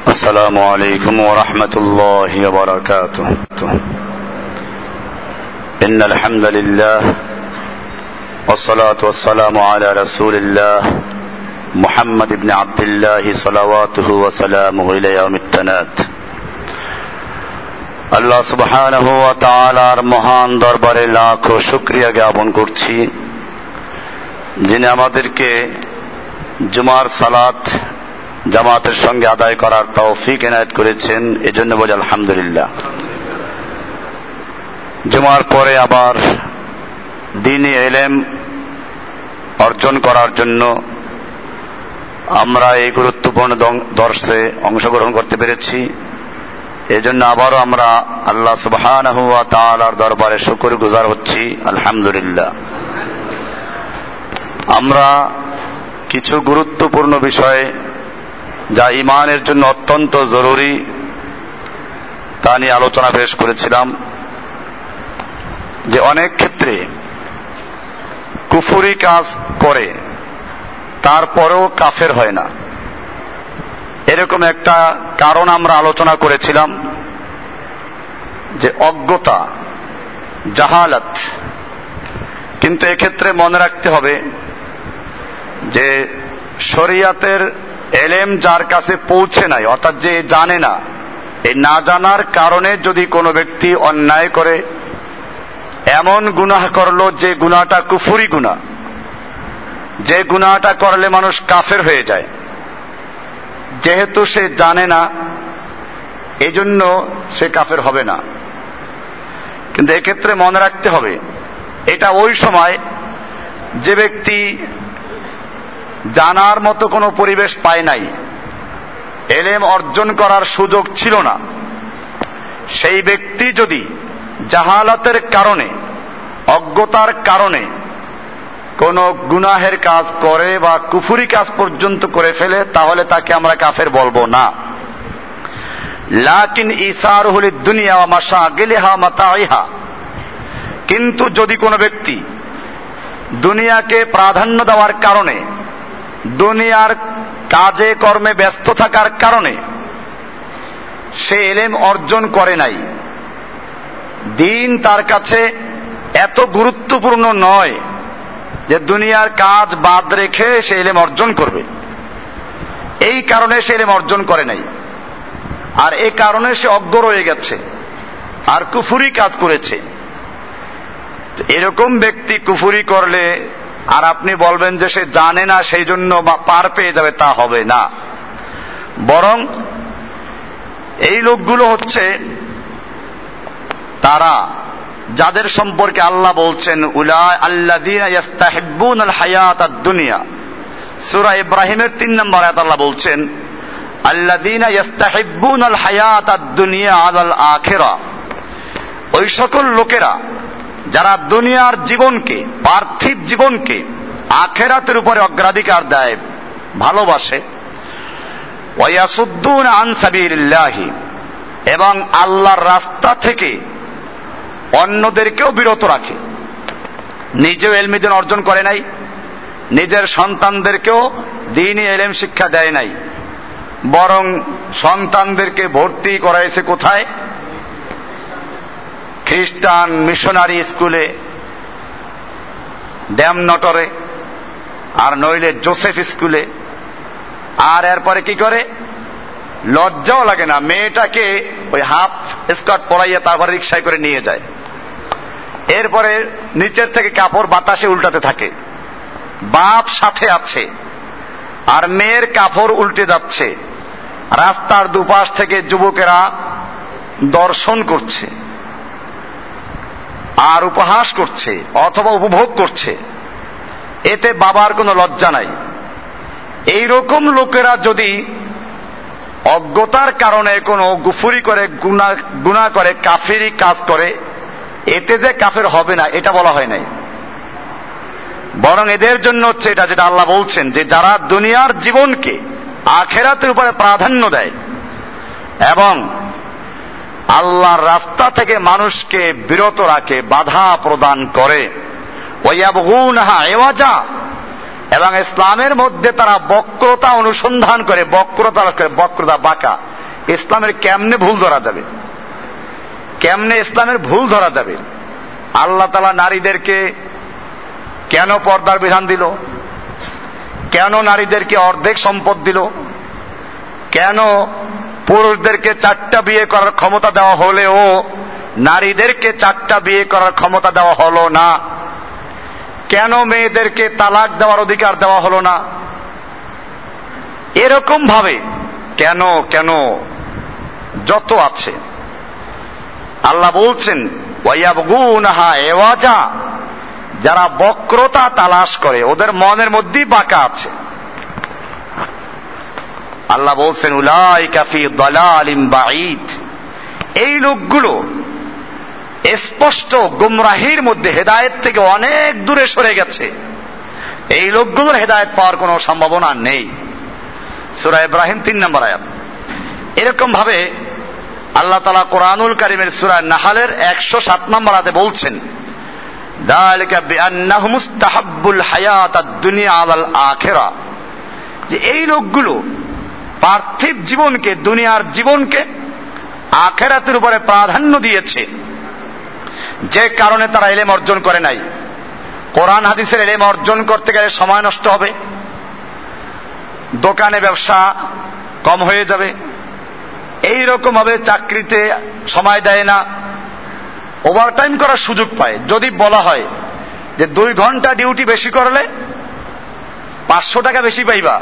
السلام عليكم ورحمة الله وبركاته إن الحمد لله والصلاة والسلام على رسول الله محمد بن عبد الله صلواته وسلامه إلى يوم التناد আল্লাহ সুবহানাহু ওয়া তাআলার মহান দরবারে লাখো শুকরিয়া জ্ঞাপন করছি যিনি আমাদেরকে জুমার সালাত জামাতের সঙ্গে আদায় করার তৌফিক এনায়েত করেছেন, এজন্য বলি আলহামদুলিল্লাহ। জুমার পরে আবার দিনই এলেম অর্জন করার জন্য আমরা এই গুরুত্বপূর্ণ দর্শে অংশগ্রহণ করতে পেরেছি। এজন্য আবারও আমরা আল্লাহ সুবহান দরবারে শুকুর গুজার হচ্ছি, আলহামদুলিল্লাহ। আমরা কিছু গুরুত্বপূর্ণ বিষয়ে যা ইমানের জন্য অত্যন্ত জরুরি, তা নিয়ে আলোচনা পেশ করেছিলাম যে অনেক ক্ষেত্রে কুফুরি কাজ করে, তারপরেও কাফের হয় না। এরকম একটা কারণ আমরা আলোচনা করেছিলাম যে অজ্ঞতা, জাহালাত, কিন্তু এক্ষেত্রে মনে রাখতে হবে যে শরিয়াতের এলেম যার কাছে পৌঁছে নাই, অর্থাৎ যে জানে না, এই না জানার কারণে যদি কোনো ব্যক্তি অন্যায় করে, এমন গুনাহ করল যে গুনাহটা কুফুরি গুনাহ। যে গুনাহটা করলে মানুষ কাফের হয়ে যায়। যেহেতু সে জানে না, এজন্য সে কাফের হবে না। কিন্তু এক্ষেত্রে মনে রাখতে হবে, এটা ওই সময় যে ব্যক্তি জানার মতো কোনো পরিবেশ পায় নাই। এলেম অর্জন করার সুযোগ ছিল না। সেই ব্যক্তি যদি জাহালাতের কারণে, অজ্ঞতার কারণে কোন গুনাহের কাজ করে বা কুফুরি কাজ পর্যন্ত করে ফেলে, তাহলে তাকে আমরা কাফের বলব না। লাকিন ইসার হলে দুনিয়া মাসা গেলেহা মাতা কিন্তু যদি কোনো ব্যক্তি দুনিয়াকে প্রাধান্য দেওয়ার কারণে দুনিয়ার কাজে কর্মে ব্যস্ত থাকার কারণে সে এলেম অর্জন করে নাই। দিন তার কাছে এত গুরুত্বপূর্ণ নয় যে দুনিয়ার কাজ বাদ রেখে সে এলেম অর্জন করবে। এই কারণে সে এলেম অর্জন করে নাই। আর এ কারণে সে অজ্ঞ রয়ে গেছে আর কুফুরি কাজ করেছে। এরকম ব্যক্তি কুফুরি করলে আর আপনি বলবেন যে সে জানে না, সেই জন্য পার পেয়ে যাবে, তা হবে না। বরং এই লোকগুলো হচ্ছে তারা, যাদের সম্পর্কে আল্লাহ বলছেন উলা আল্লাদিন হায়াত দুনিয়া সুরা ইব্রাহিমের তিন নম্বর আয়াত আল্লাহ বলছেন আল্লাদিন ইয়াস্তাহিব্বুন আল হায়াত দুনিয়া আল আখেরা ওই সকল লোকেরা যারা দুনিয়ার জীবনকে, পার্থিব জীবনকে আখেরাতের উপরে অগ্রাধিকার দেয়, ভালোবাসে। এবং আল্লাহর রাস্তা থেকে অন্যদেরকেও বিরত রাখে। নিজেও এলমিদিন অর্জন করে নাই, নিজের সন্তানদেরকেও দিনই এলেম শিক্ষা দেয় নাই। বরং সন্তানদেরকে ভর্তি করাইছে কোথায়? খ্রিস্টান মিশনারি স্কুলে, ড্যাম নটরে, আর নইলে জোসেফ স্কুলে। আর এরপরে কি করে? লজ্জাও লাগে না, মেয়েটাকে ওই হাফ স্কার্ট পরাইয়া তারপরে রিক্সায় করে নিয়ে যায়। এরপরে নিচের থেকে কাপড় বাতাসে উল্টাতে থাকে। বাপ সাথে আছে, আর মেয়ের কাপড় উল্টে যাচ্ছে। রাস্তার দুপাশ থেকে যুবকেরা দর্শন করছে। আর উপহাস করছে অথবা উপভোগ করছে। এতে বাবার কোনো লজ্জা নাই। এইরকম লোকেরা যদি অজ্ঞতার কারণে কোনো গুফুরি করে, গুণা করে, কাফিরি কাজ করে, এতে যে কাফের হবে না, এটা বলা হয় নাই। বরং এদের জন্য হচ্ছে এটা যেটা আল্লাহ বলছেন যে যারা দুনিয়ার জীবনকে আখেরাতের উপরে প্রাধান্য দেয় এবং আল্লাহর রাস্তা থেকে মানুষকে বিরত রাখে, বাধা প্রদান করে। এবং ইসলামের মধ্যে তারা বক্রতা অনুসন্ধান করে, বক্রতা বক্রতা বাঁকা। ইসলামের কেমনে ভুল ধরা যাবে? কেমনে ইসলামের ভুল ধরা যাবে? আল্লাহ তালা নারীদেরকে কেন পর্দার বিধান দিল? কেন নারীদেরকে অর্ধেক সম্পদ দিল? কেন পুরুষদেরকে চারটা বিয়ে করার ক্ষমতা দেওয়া হলেও নারীদেরকে চারটা বিয়ে করার ক্ষমতা দেওয়া হলো না। কেন মেয়েদেরকে তালাক দেওয়ার অধিকার দেওয়া হলো না? এরকম ভাবে কেন কেন? যত আছে। আল্লাহ বলছেন এওয়াজা যারা বক্রতা তালাশ করে, ওদের মনের মধ্যেই বাঁকা আছে। আল্লাহ বলছেন উলাই কাফি দলালিম বাঈদ। এই লোকগুলো স্পষ্ট গুমরাহির মধ্যে হেদায়েত থেকে অনেক দূরে সরে গেছে। এই লোকগুলোর হেদায়েত পাওয়ার কোনো সম্ভাবনা নেই। সুরা ইব্রাহিম তিন নম্বর আয়াত। এরকম ভাবে আল্লাহ তালা কোরআনুল কারিমের সুরা নাহালের একশো সাত নম্বর আতে বলছেন যে এই লোকগুলো পার্থিব জীবনকে, দুনিয়ার জীবনকে আখেরাতের উপরে প্রাধান্য দিয়েছে। যে কারণে তারা এলেম অর্জন করে নাই। কোরআন হাদিসের এলেম অর্জন করতে গেলে সময় নষ্ট হবে। দোকানে ব্যবসা কম হয়ে যাবে। এই রকম ভাবে চাকরিতে সময় দেয় না। ওভারটাইম করার সুযোগ পায়। যদি বলা হয় যে দুই ঘণ্টা ডিউটি বেশি করলে পাঁচশো টাকা বেশি পাইবা।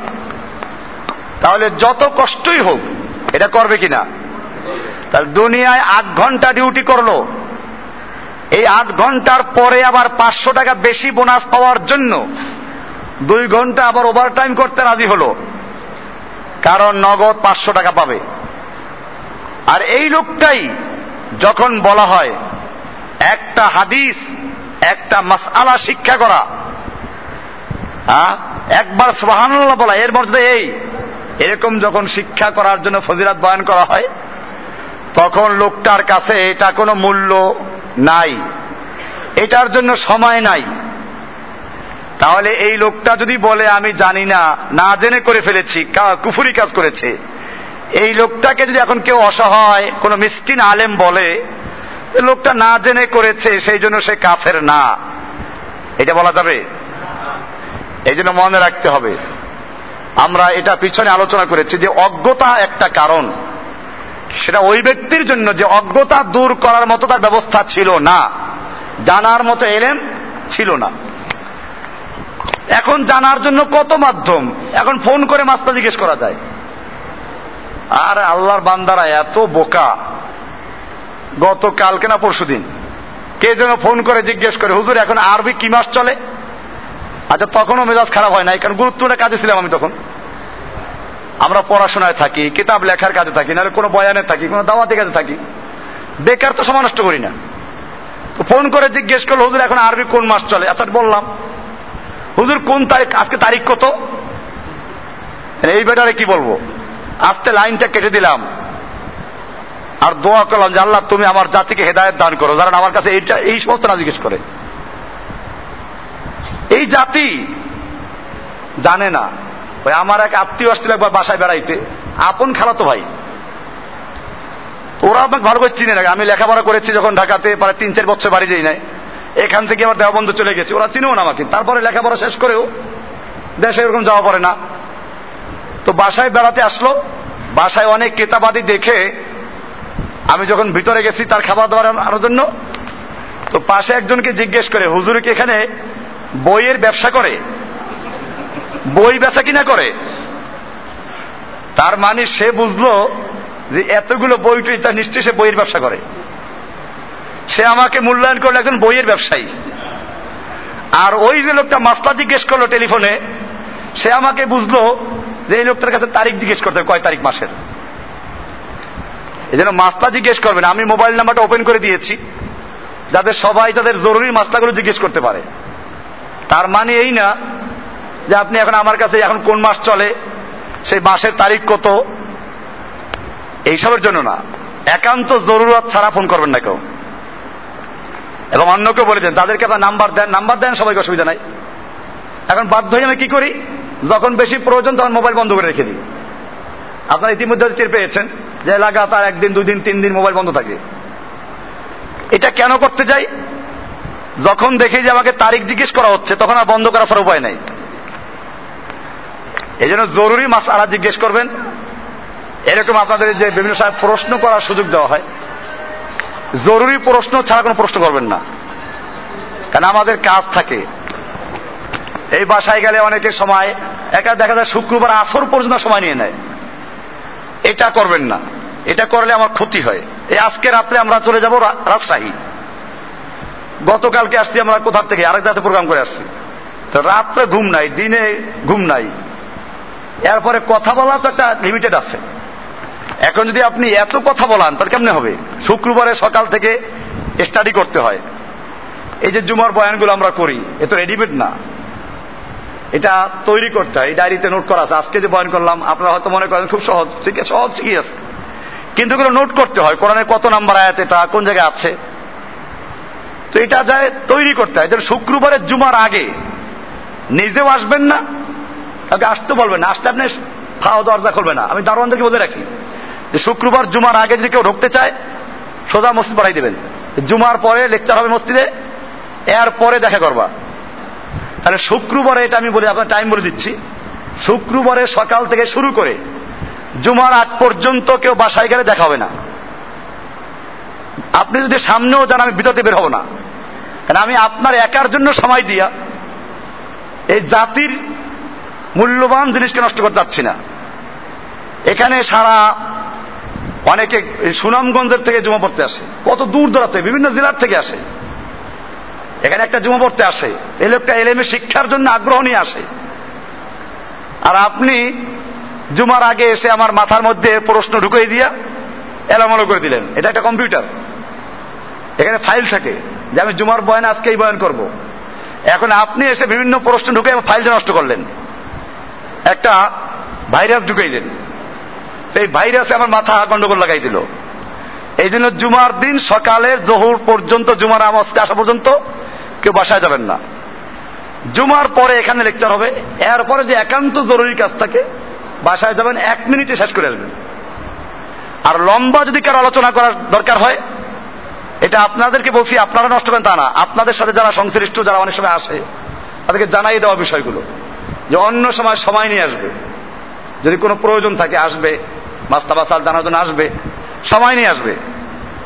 তাহলে যত কষ্টই হোক, এটা করবে কিনা? তাহলে দুনিয়ায় আট ঘণ্টা ডিউটি করল। এই আট ঘণ্টার পরে আবার পাঁচশো টাকা বেশি বোনাস পাওয়ার জন্য দুই ঘণ্টা আবার ওভারটাইম করতে রাজি হলো। কারণ নগদ পাঁচশো টাকা পাবে। আর এই লোকটাই যখন বলা হয়, একটা হাদিস, একটা মাসআলা শিক্ষা করা। একবার সোহানুল্লাহ বলা, এর মধ্যে এই এরকম যখন শিক্ষা করার জন্য ফজিরাত বয়ান করা হয়, তখন লোকটার কাছে এটা কোনো মূল্য নাই। এটার জন্য সময় নাই। তাহলে এই লোকটা যদি বলে, আমি জানি না না জেনে করে ফেলেছি কুফুরি কাজ করেছে। এই লোকটাকে যদি এখন কেউ অসহায়, কোনো মিষ্টিন আলেম বলে লোকটা না জেনে করেছে, সেই জন্য সে কাফের না। এটা বলা যাবে? এই জন্য মনে রাখতে হবে। আমরা এটা পিছনে আলোচনা করেছি যে অজ্ঞতা একটা কারণ। সেটা ওই ব্যক্তির জন্য যে অজ্ঞতা দূর করার মতো তার ব্যবস্থা ছিল না। জানার মতো এলেম ছিল না। এখন জানার জন্য কত মাধ্যম? এখন ফোন করে মাস্তা জিজ্ঞেস করা যায়। আর আল্লাহর বান্দারা এত বোকা। গত কালকে না পরশু দিন কে যেন ফোন করে জিজ্ঞেস করে, হুজুর, এখন আরবি কি মাস চলে? আচ্ছা তখনও মেজাজ খারাপ হয় নাই, কারণ গুরুত্বপূর্ণ কাজে ছিলাম আমি তখন। আমরা পড়াশোনায় থাকি, কিতাব লেখার কাজে থাকি, নাহলে কোনো বয়ানে থাকি, কোনো দাওয়াতি কাজে থাকি। বেকার তো সময় নষ্ট করি না। তো ফোন করে জিজ্ঞেস করল, হুজুর, এখন আরবি কোন মাস চলে? আচ্ছা বললাম, হুজুর, কোন তারিখ, আজকে তারিখ কত? এই বেটারে কি বলব? আজকে লাইনটা কেটে দিলাম। আর দোয়া করলাম যে, আল্লাহ, তুমি আমার জাতিকে হেদায়ত দান করো। যারা আমার কাছে এইটা, এই সমস্ত না জিজ্ঞেস করে। এই জাতি জানে না। ওই আমার এক আত্মীয় আসছিল একবার বাসায় বেড়াইতে। আপন খালাতো ভাই। ওরা আমাকে ভালো করে চিনে রাখে আমি লেখাপড়া করেছি যখন ঢাকাতে, প্রায় তিন চার বছর বাড়ি যাই নাই। এখান থেকে আমার দেওয়া চলে গেছে। ওরা চিনেও না আমাকে। তারপরে লেখাপড়া শেষ করেও দেশে এরকম যাওয়া পড়ে না। তো বাসায় বেড়াতে আসলো। বাসায় অনেক কেতাবাদি দেখে আমি যখন ভিতরে গেছি তার খাবার দাবার আনার জন্য, তো পাশে একজনকে জিজ্ঞেস করে, হুজুর কি এখানে বইয়ের ব্যবসা করে। বই বেচা কিনা করে। তার মানে সে বুঝলো যে এতগুলো বই টই তার নিশ্চয়ই সে বইয়ের ব্যবসা করে। সে আমাকে মূল্যায়ন করল একজন বইয়ের ব্যবসায়ী। আর ওই যে লোকটা মাস্তা জিজ্ঞেস করল টেলিফোনে, সে আমাকে বুঝলো যে এই লোকটার কাছে তারিখ জিজ্ঞেস করতে কয় তারিখ মাসের। এই জন্য মাস্তা জিজ্ঞেস করবেন। আমি মোবাইল নাম্বারটা ওপেন করে দিয়েছি যাদের সবাই তাদের জরুরি মাস্তাগুলো জিজ্ঞেস করতে পারে। তার মানে এই না যে আপনি এখন আমার কাছে এখন কোন মাস চলে? সেই মাসের তারিখ কত? এইসবের জন্য না। একান্ত জরুরত ছাড়া ফোন করবেন না কেউ। এবং অন্যকে বলে দেন, তাদেরকে আপনার নাম্বার দেন নাম্বার দেন, সবাইকে অসুবিধা নাই। এখন বাধ্য হয়ে আমি কি করি? যখন বেশি প্রয়োজন তখন মোবাইল বন্ধ করে রেখে দিই। আপনারা ইতিমধ্যে টের পেয়েছেন যে লাগাতার একদিন দুই দিন তিন দিন মোবাইল বন্ধ থাকে। এটা কেন করতে যাই যখন দেখি যে আমাকে তারিখ জিজ্ঞেস করা হচ্ছে, তখন আর বন্ধ করা ছাড়া উপায় নাই। এই জন্য জরুরি মাস আলা জিজ্ঞেস করবেন। এরকম আপনাদের যে বিভিন্ন সময় প্রশ্ন করার সুযোগ দেওয়া হয়। জরুরি প্রশ্ন ছাড়া কোনো প্রশ্ন করবেন না। কারণ আমাদের কাজ থাকে। এই বাসায় গেলে অনেকের সময়, একা দেখা যায় শুক্রবার আসর পর্যন্ত সময় নিয়ে নেয়। এটা করবেন না। এটা করলে আমার ক্ষতি হয়। এই আজকে রাত্রে আমরা চলে যাব রাজশাহী। গতকালকে আসছি আমরা কোথার থেকে? আরেক জায়গাতে প্রোগ্রাম করে আসছি। তো রাত্রে ঘুম নাই, দিনে ঘুম নাই। এরপরে কথা বলা তো একটা লিমিটেড আছে। এখন যদি আপনি এত কথা বলান, তাহলে কেমনে হবে? শুক্রবারে সকাল থেকে স্টাডি করতে হয়। এই যে জুমার বয়ানগুলো আমরা করি, এ তো রেডিমেড না। এটা তৈরি করতে হয় ডায়েরিতে নোট করা আছে। আজকে যে বয়ান করলাম, আপনারা হয়তো মনে করেন খুব সহজ, ঠিক আছে, সহজ ঠিকই আছে কিন্তু নোট করতে হয়। কোরআনে কত নাম্বার আয়াত এটা, কোন জায়গায় আছে? তো এটা যায় তৈরি করতে হয়। শুক্রবারের জুমার আগে। নিজেও আসবেন না তাকে আসতে বলবেন না। আসতে আপনি খাওয়া দরজা করবে না। আমি দারোয়ানদেরকে বলে রাখি যে শুক্রবার জুমার আগে যদি কেউ ঢুকতে চায়, সোজা মসজিদ পাঠাই দেবেন। জুমার পরে লেকচার হবে মসজিদে এর পরে দেখা করবা। তাহলে শুক্রবারে এটা আমি বলি, আপনার টাইম বলে দিচ্ছি। শুক্রবারে সকাল থেকে শুরু করে জুমার আগ পর্যন্ত কেউ বাসায় গেলে দেখা হবে না। আপনি যদি সামনেও যান, আমি বিততে বের হব না। কারণ আমি আপনার একার জন্য সময় দিয়া এই জাতির মূল্যবান জিনিসকে নষ্ট করতে চাচ্ছি না। এখানে সারা অনেকে সুনামগঞ্জের থেকে জমা পড়তে আসে, কত দূর দূরাতে বিভিন্ন জেলার থেকে আসে। এখানে একটা জমা পড়তে আসে এই লোকটা এলেমে শিক্ষার জন্য আগ্রহ নিয়ে আসে। আর আপনি জুমার আগে এসে আমার মাথার মধ্যে প্রশ্ন ঢুকিয়ে দিয়া এলামলো করে দিলেন। এটা একটা কম্পিউটার। এখানে ফাইল থাকে। যে আমি জুমার বয়ান আজকে এই বয়ান করব। এখন আপনি এসে বিভিন্ন প্রশ্ন ঢুকে ফাইলটা নষ্ট করলেন। একটা ভাইরাস ঢুকাইলেন। এই ভাইরাসে আমার মাথা গন্ডগোল লাগাই দিল। এই জন্য জুমার দিন সকালের জহুর পর্যন্ত, জুমার আমস্তে আসা পর্যন্ত কেউ বাসায় যাবেন না। জুমার পরে এখানে লেকচার হবে। এরপরে যে একান্ত জরুরি কাজ থাকে, বাসায় যাবেন, এক মিনিটে শেষ করে আসবেন। আর লম্বা যদি কারও আলোচনা করার দরকার হয় এটা আপনাদেরকে বলছি, আপনারা নষ্ট করেন, তা না। আপনাদের সাথে যারা সংশ্লিষ্ট, যারা অনেক সময় আসে, তাদেরকে জানাই দেওয়া বিষয়গুলো। যে অন্য সময় সময় নিয়ে আসবে। যদি কোনো প্রয়োজন থাকে, আসবে। মাস্তা বাসাল জানার জন্য আসবে। সময় নিয়ে আসবে।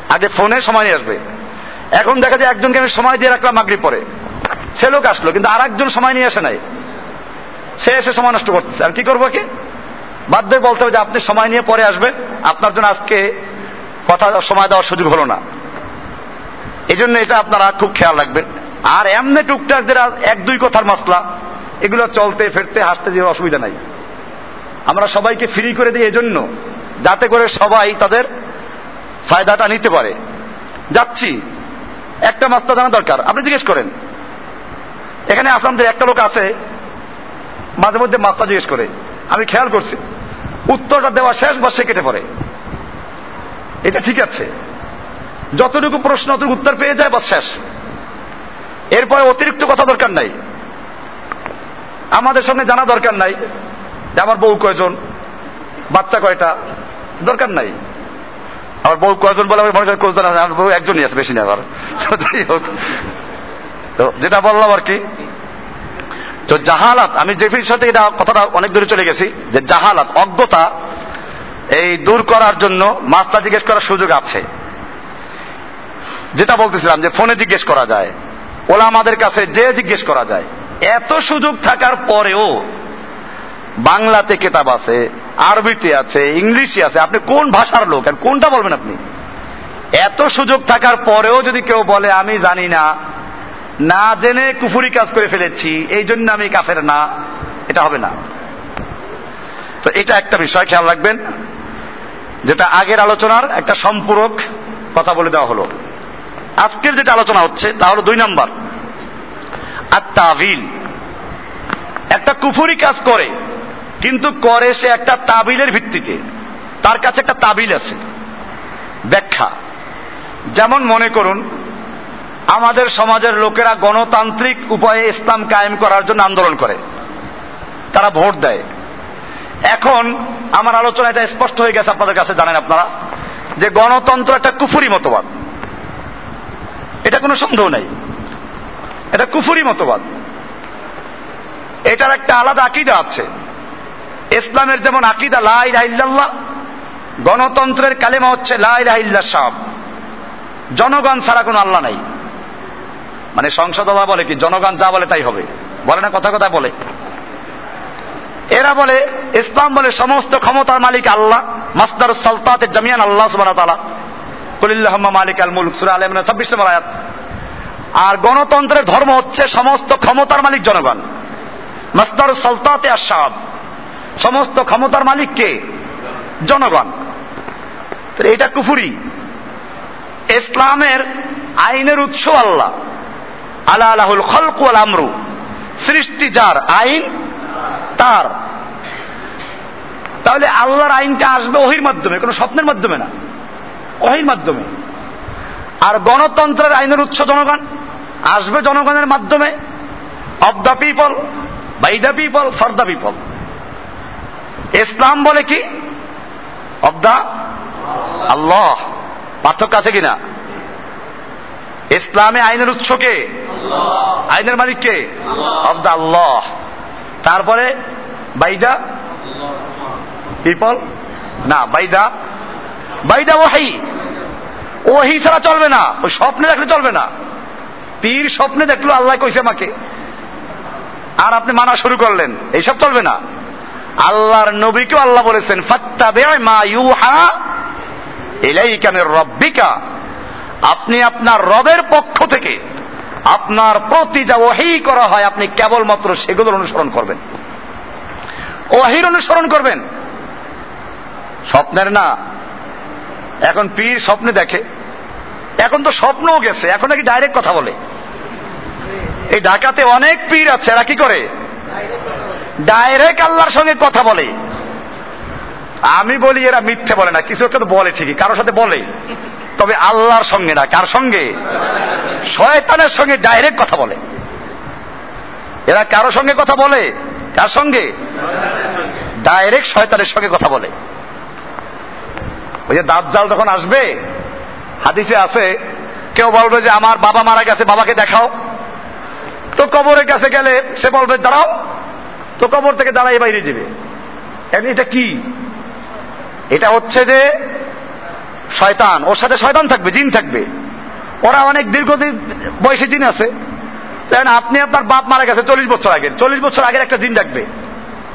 আগে ফোনে সময় নিয়ে আসবে। এখন দেখা যায় একজনকে আমি সময় দিয়ে রাখলাম মাগরি পরে। সে লোক আসলো, কিন্তু আর একজন সময় নিয়ে আসে নাই। সে এসে সময় নষ্ট করতেছে। আর কি করব কি বাধ্য বলতে হবে যে, আপনি সময় নিয়ে পরে আসবেন। আপনার জন্য আজকে কথা, সময় দেওয়ার সুযোগ হলো না। এই জন্য এটা আপনারা খুব খেয়াল রাখবেন। আর এমনি টুকটাক যেটা এক দুই কথার মশলা, এগুলো চলতে, ফেরতে, হাসতে যে অসুবিধা নাই। আমরা সবাইকে ফ্রি করে দিই এজন্য, যাতে করে সবাই তাদের ফায়দাটা নিতে পারে। যাচ্ছি। একটা মাস্তা জানা দরকার। আপনি জিজ্ঞেস করেন। এখানে আসলাম যে একটা লোক আছে, মাঝে মধ্যে মাস্তা জিজ্ঞেস করে। আমি খেয়াল করছি। উত্তরটা দেওয়া শেষ বা সে কেটে পড়ে। এটা ঠিক আছে। যতটুকু প্রশ্ন অতটুকু উত্তর পেয়ে যায় বা শেষ। এরপরে অতিরিক্ত কথা দরকার নাই। আমাদের সামনে জানা দরকার নাই যে আমার বউ কয়জন, বাচ্চা কয়টা, দরকার নাই। আমার বউ কয়জন বলে আমি মনে করি কোজন আমার বউ একজনই আছে, বেশি না আবার যাই হোক। তো যেটা বললাম আর কি, তো জাহালাত, আমি যে সাথে এটা কথাটা অনেক দূরে চলে গেছি, যে জাহালাত, অজ্ঞতা, এই দূর করার জন্য মাস্তা জিজ্ঞেস করার সুযোগ আছে। যেটা বলতেছিলাম যে ফোনে জিজ্ঞেস করা যায়। ওলা আমাদের কাছে যে জিজ্ঞেস করা যায়। এত সুযোগ থাকার পরেও বাংলাতে কেতাব আছে, আরবিতে আছে, ইংলিশে আছে। আপনি কোন ভাষার লোক? আর কোনটা বলবেন আপনি? এত সুযোগ থাকার পরেও যদি কেউ বলে, আমি জানি না না জেনে কুফুরি কাজ করে ফেলেছি, এই জন্য আমি কাফের না, এটা হবে না। তো এটা একটা বিষয়, খেয়াল রাখবেন, যেটা আগের আলোচনার একটা সম্পূরক কথা বলে দেওয়া হলো। আজকের যেটা আলোচনা হচ্ছে, তা হলো দুই নম্বর। আর তাবিল একটা কুফুরি কাজ করে, কিন্তু করে সে একটা তাবিলের ভিত্তিতে। তার কাছে একটা তাবিল আছে। ব্যাখ্যা। যেমন মনে করুন, আমাদের সমাজের লোকেরা গণতান্ত্রিক উপায়ে ইসলাম কায়েম করার জন্য আন্দোলন করে। তারা ভোট দেয়। এখন আমার আলোচনা এটা স্পষ্ট হয়ে গেছে, আপনাদের কাছে জানেন আপনারা, যে গণতন্ত্র একটা কুফুরি মতবাদ। এটা কোনো সন্দেহ নাই। এটা কুফুরি মতবাদ। এটার একটা আলাদা আকিদা আছে। ইসলামের যেমন আকিদা লাই রাহিল্লাহ গণতন্ত্রের কালেমা হচ্ছে লাই রাহিল্লা সাহ। জনগণ ছাড়া কোনো আল্লাহ নাই। মানে সংসদ বলে কি, জনগণ যা বলে তাই হবে। বলে না কথা কথা বলে। এরা বলে, ইসলাম বলে সমস্ত ক্ষমতার মালিক আল্লাহ মাস্তার সালতাতের জামিয়ান আল্লাহ সুবাহ তালা আল আর গণতন্ত্রের ধর্ম হচ্ছে সমস্ত ক্ষমতার মালিক জনগণ। মাস্তার সালতাতে আশাব সমস্ত ক্ষমতার মালিক কে? জনগণ। এটা কুফুরি। ইসলামের আইনের উৎস আল্লাহ। আল্লাহ আলাহুল খলকুয়াল আমরু। সৃষ্টি যার আইন, তার। তাহলে আল্লাহর আইনটা আসবে ওহির মাধ্যমে, কোনো স্বপ্নের মাধ্যমে না। ওহির মাধ্যমে। আর গণতন্ত্রের আইনের উৎস জনগণ, আসবে জনগণের মাধ্যমে of the people by the people for the people Islam বলে কি? Of the Allah. পার্থক্য আছে কিনা? ইসলামে আইনের উৎস কে? আইনের মালিক কে? অব দ্য আল্লাহ। তারপরে বাইদা পিপল না বাইদা বাইদা ওহাই ওহি ছাড়া চলবে না। ওই স্বপ্নে দেখলে চলবে না। পীর স্বপ্নে দেখল, আল্লাহ কইছে আমাকে। আর আপনি মানা শুরু করলেন। এইসব চলবে না। আল্লাহর নবীকেও আল্লাহ বলেছেন, ফাত্তাবে মা ইউহা ইলাইকা মির রব্বিকা। আপনি আপনার রবের পক্ষ থেকে আপনার প্রতি যা ওহি করা হয়, আপনি কেবলমাত্র সেগুলোর অনুসরণ করবেন। ওহির অনুসরণ করবেন। স্বপ্নের না এখন পীর স্বপ্নে দেখে। এখন তো স্বপ্নও গেছে, এখন নাকি ডাইরেক্ট কথা বলে। এই ঢাকাতে অনেক পীর আছে, এরা কি করে? ডাইরেক্ট আল্লাহর সঙ্গে কথা বলে। আমি বলি এরা মিথ্যে বলে না, কিছু একটা তো বলে ঠিকই, কারোর সাথে বলে। তবে আল্লাহর সঙ্গে না, কার সঙ্গে? শয়তানের সঙ্গে ডাইরেক্ট কথা বলে। এরা কারও সঙ্গে কথা বলে? কার সঙ্গে? ডাইরেক্ট শয়তানের সঙ্গে কথা বলে। ওই যে দাজ্জাল যখন আসবে, হাদিসে আছে, কেউ বলবে যে আমার বাবা মারা গেছে, বাবাকে দেখাও। তো কবরের কাছে গেলে সে বলবে, দাঁড়াও। তো কবর থেকে দাঁড়াই বাইরে যাবে। এটা কি? এটা হচ্ছে যে শয়তান। ওর সাথে শয়তান থাকবে, জিন থাকবে। ওরা অনেক দীর্ঘদিন বয়সী জিন আছে। তাই আপনি আপনার বাপ মারা গেছে চল্লিশ বছর আগের। চল্লিশ বছর আগের একটা জিন ডাকবে।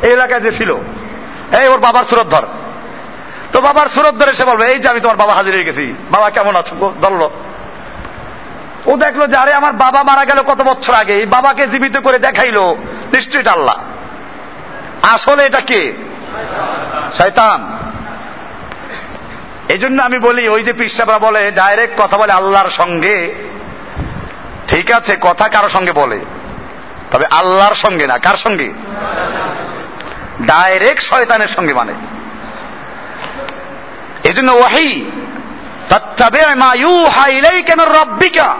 এই এলাকায় যে ছিল। এই ওর বাবার সুরত ধর। তো বাবার সুরত ধরে সে বলবে, এই যে আমি তোমার বাবা হাজির হয়ে গেছি। বাবা কেমন আছো ধরলো। ও দেখল যে, আরে, আমার বাবা মারা গেল কত বছর আগে। এই বাবাকে জীবিত করে দেখাইলো। নিশ্চয়ই এটা আল্লাহ। আসলে এটা কে? শয়তান। এই জন্য আমি বলি, ওই যে পিসাবরা বলে, ডাইরেক্ট কথা বলে আল্লাহর সঙ্গে। ঠিক আছে, কথা কারও সঙ্গে বলে। তবে আল্লাহর সঙ্গে না, কার সঙ্গে? ডাইরেক্ট শয়তানের সঙ্গে মানে। এই জন্য ওয়াহি রব্বিকা।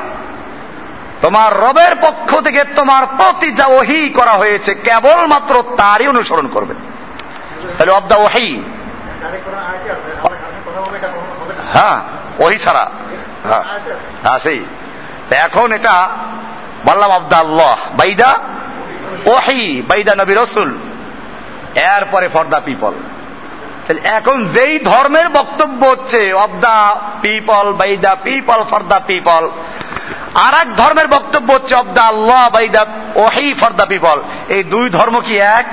তোমার রবের পক্ষ থেকে তোমার প্রতি যা ওহি করা হয়েছে, কেবলমাত্র তারই অনুসরণ করবে। তাহলে অব দা ওহি হ্যাঁ ওহি ছাড়া। হ্যাঁ হ্যাঁ সেই। এখন এটা বললাম আব্দা আল্লাহ, বাইদা ওহি বাইদা নবী রসুল। এরপরে ফর দা পিপল। এখন যেই ধর্মের বক্তব্য হচ্ছে of the people by the people for the people আর এক ধর্মের বক্তব্য হচ্ছে of the Allah by the ওহি ফর দা পিপল এই দুই ধর্ম কি এক?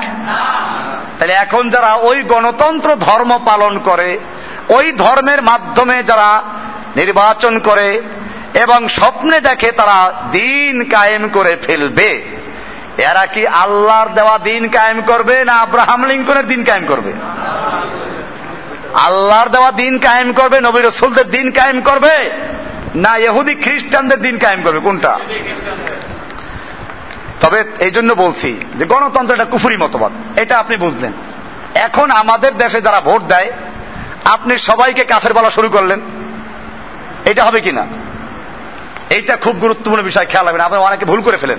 তাহলে এখন যারা ওই গণতন্ত্র ধর্ম পালন করে, ওই ধর্মের মাধ্যমে যারা নির্বাচন করে, এবং স্বপ্নে দেখে তারা দিন কায়েম করে ফেলবে, এরা কি আল্লাহর দেওয়া দিন কায়েম করবে না আব্রাহাম লিঙ্কনের দিন কায়েম করবে? আল্লাহর দেওয়া দিন কায়েম করবে, নবী রসুলদের দিন কায়েম করবে, না ইহুদি খ্রিস্টানদের দিন কায়েম করবে, কোনটা? তবে এই জন্য বলছি যে গণতন্ত্র এটা কুফুরি মতবাদ, এটা আপনি বুঝলেন। এখন আমাদের দেশে যারা ভোট দেয়, আপনি সবাইকে কাফের বলা শুরু করলেন, এটা হবে কিনা? এইটা খুব গুরুত্বপূর্ণ বিষয়, খেয়াল রাখবেন আপনি অনেকে ভুল করে ফেলেন।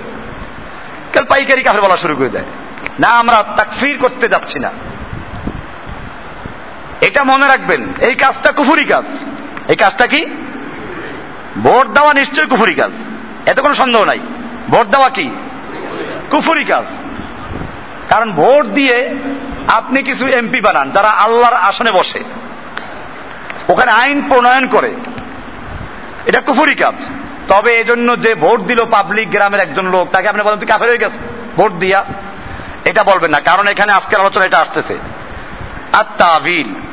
কেন পাইকারি কাফের বলা শুরু করে দেয়। না, আমরা তাকফির করতে যাচ্ছি না। এটা মনে রাখবেন, এই কাজটা কুফুরি কাজ। এই কাজটা কি? ভোট দেওয়া নিশ্চয়ই কুফুরি কাজ। এতে কোনো সন্দেহ নাই। ভোট দেওয়া কি? কুফুরি কাজ। কারণ ভোট দিয়ে আপনি কিছু এমপি বানান, যারা আল্লাহর আসনে বসে। ওখানে আইন প্রণয়ন করে। এটা কুফুরি কাজ। তবে এজন্য যে ভোট দিল পাবলিক গ্রামের একজন লোক, তাকে আপনি বলেন, তুই কাফের হয়ে গেছে, ভোট দিয়া। এটা বলবেন না, কারণ এখানে আজকের আলোচনা এটা আসতেছে। তাবিল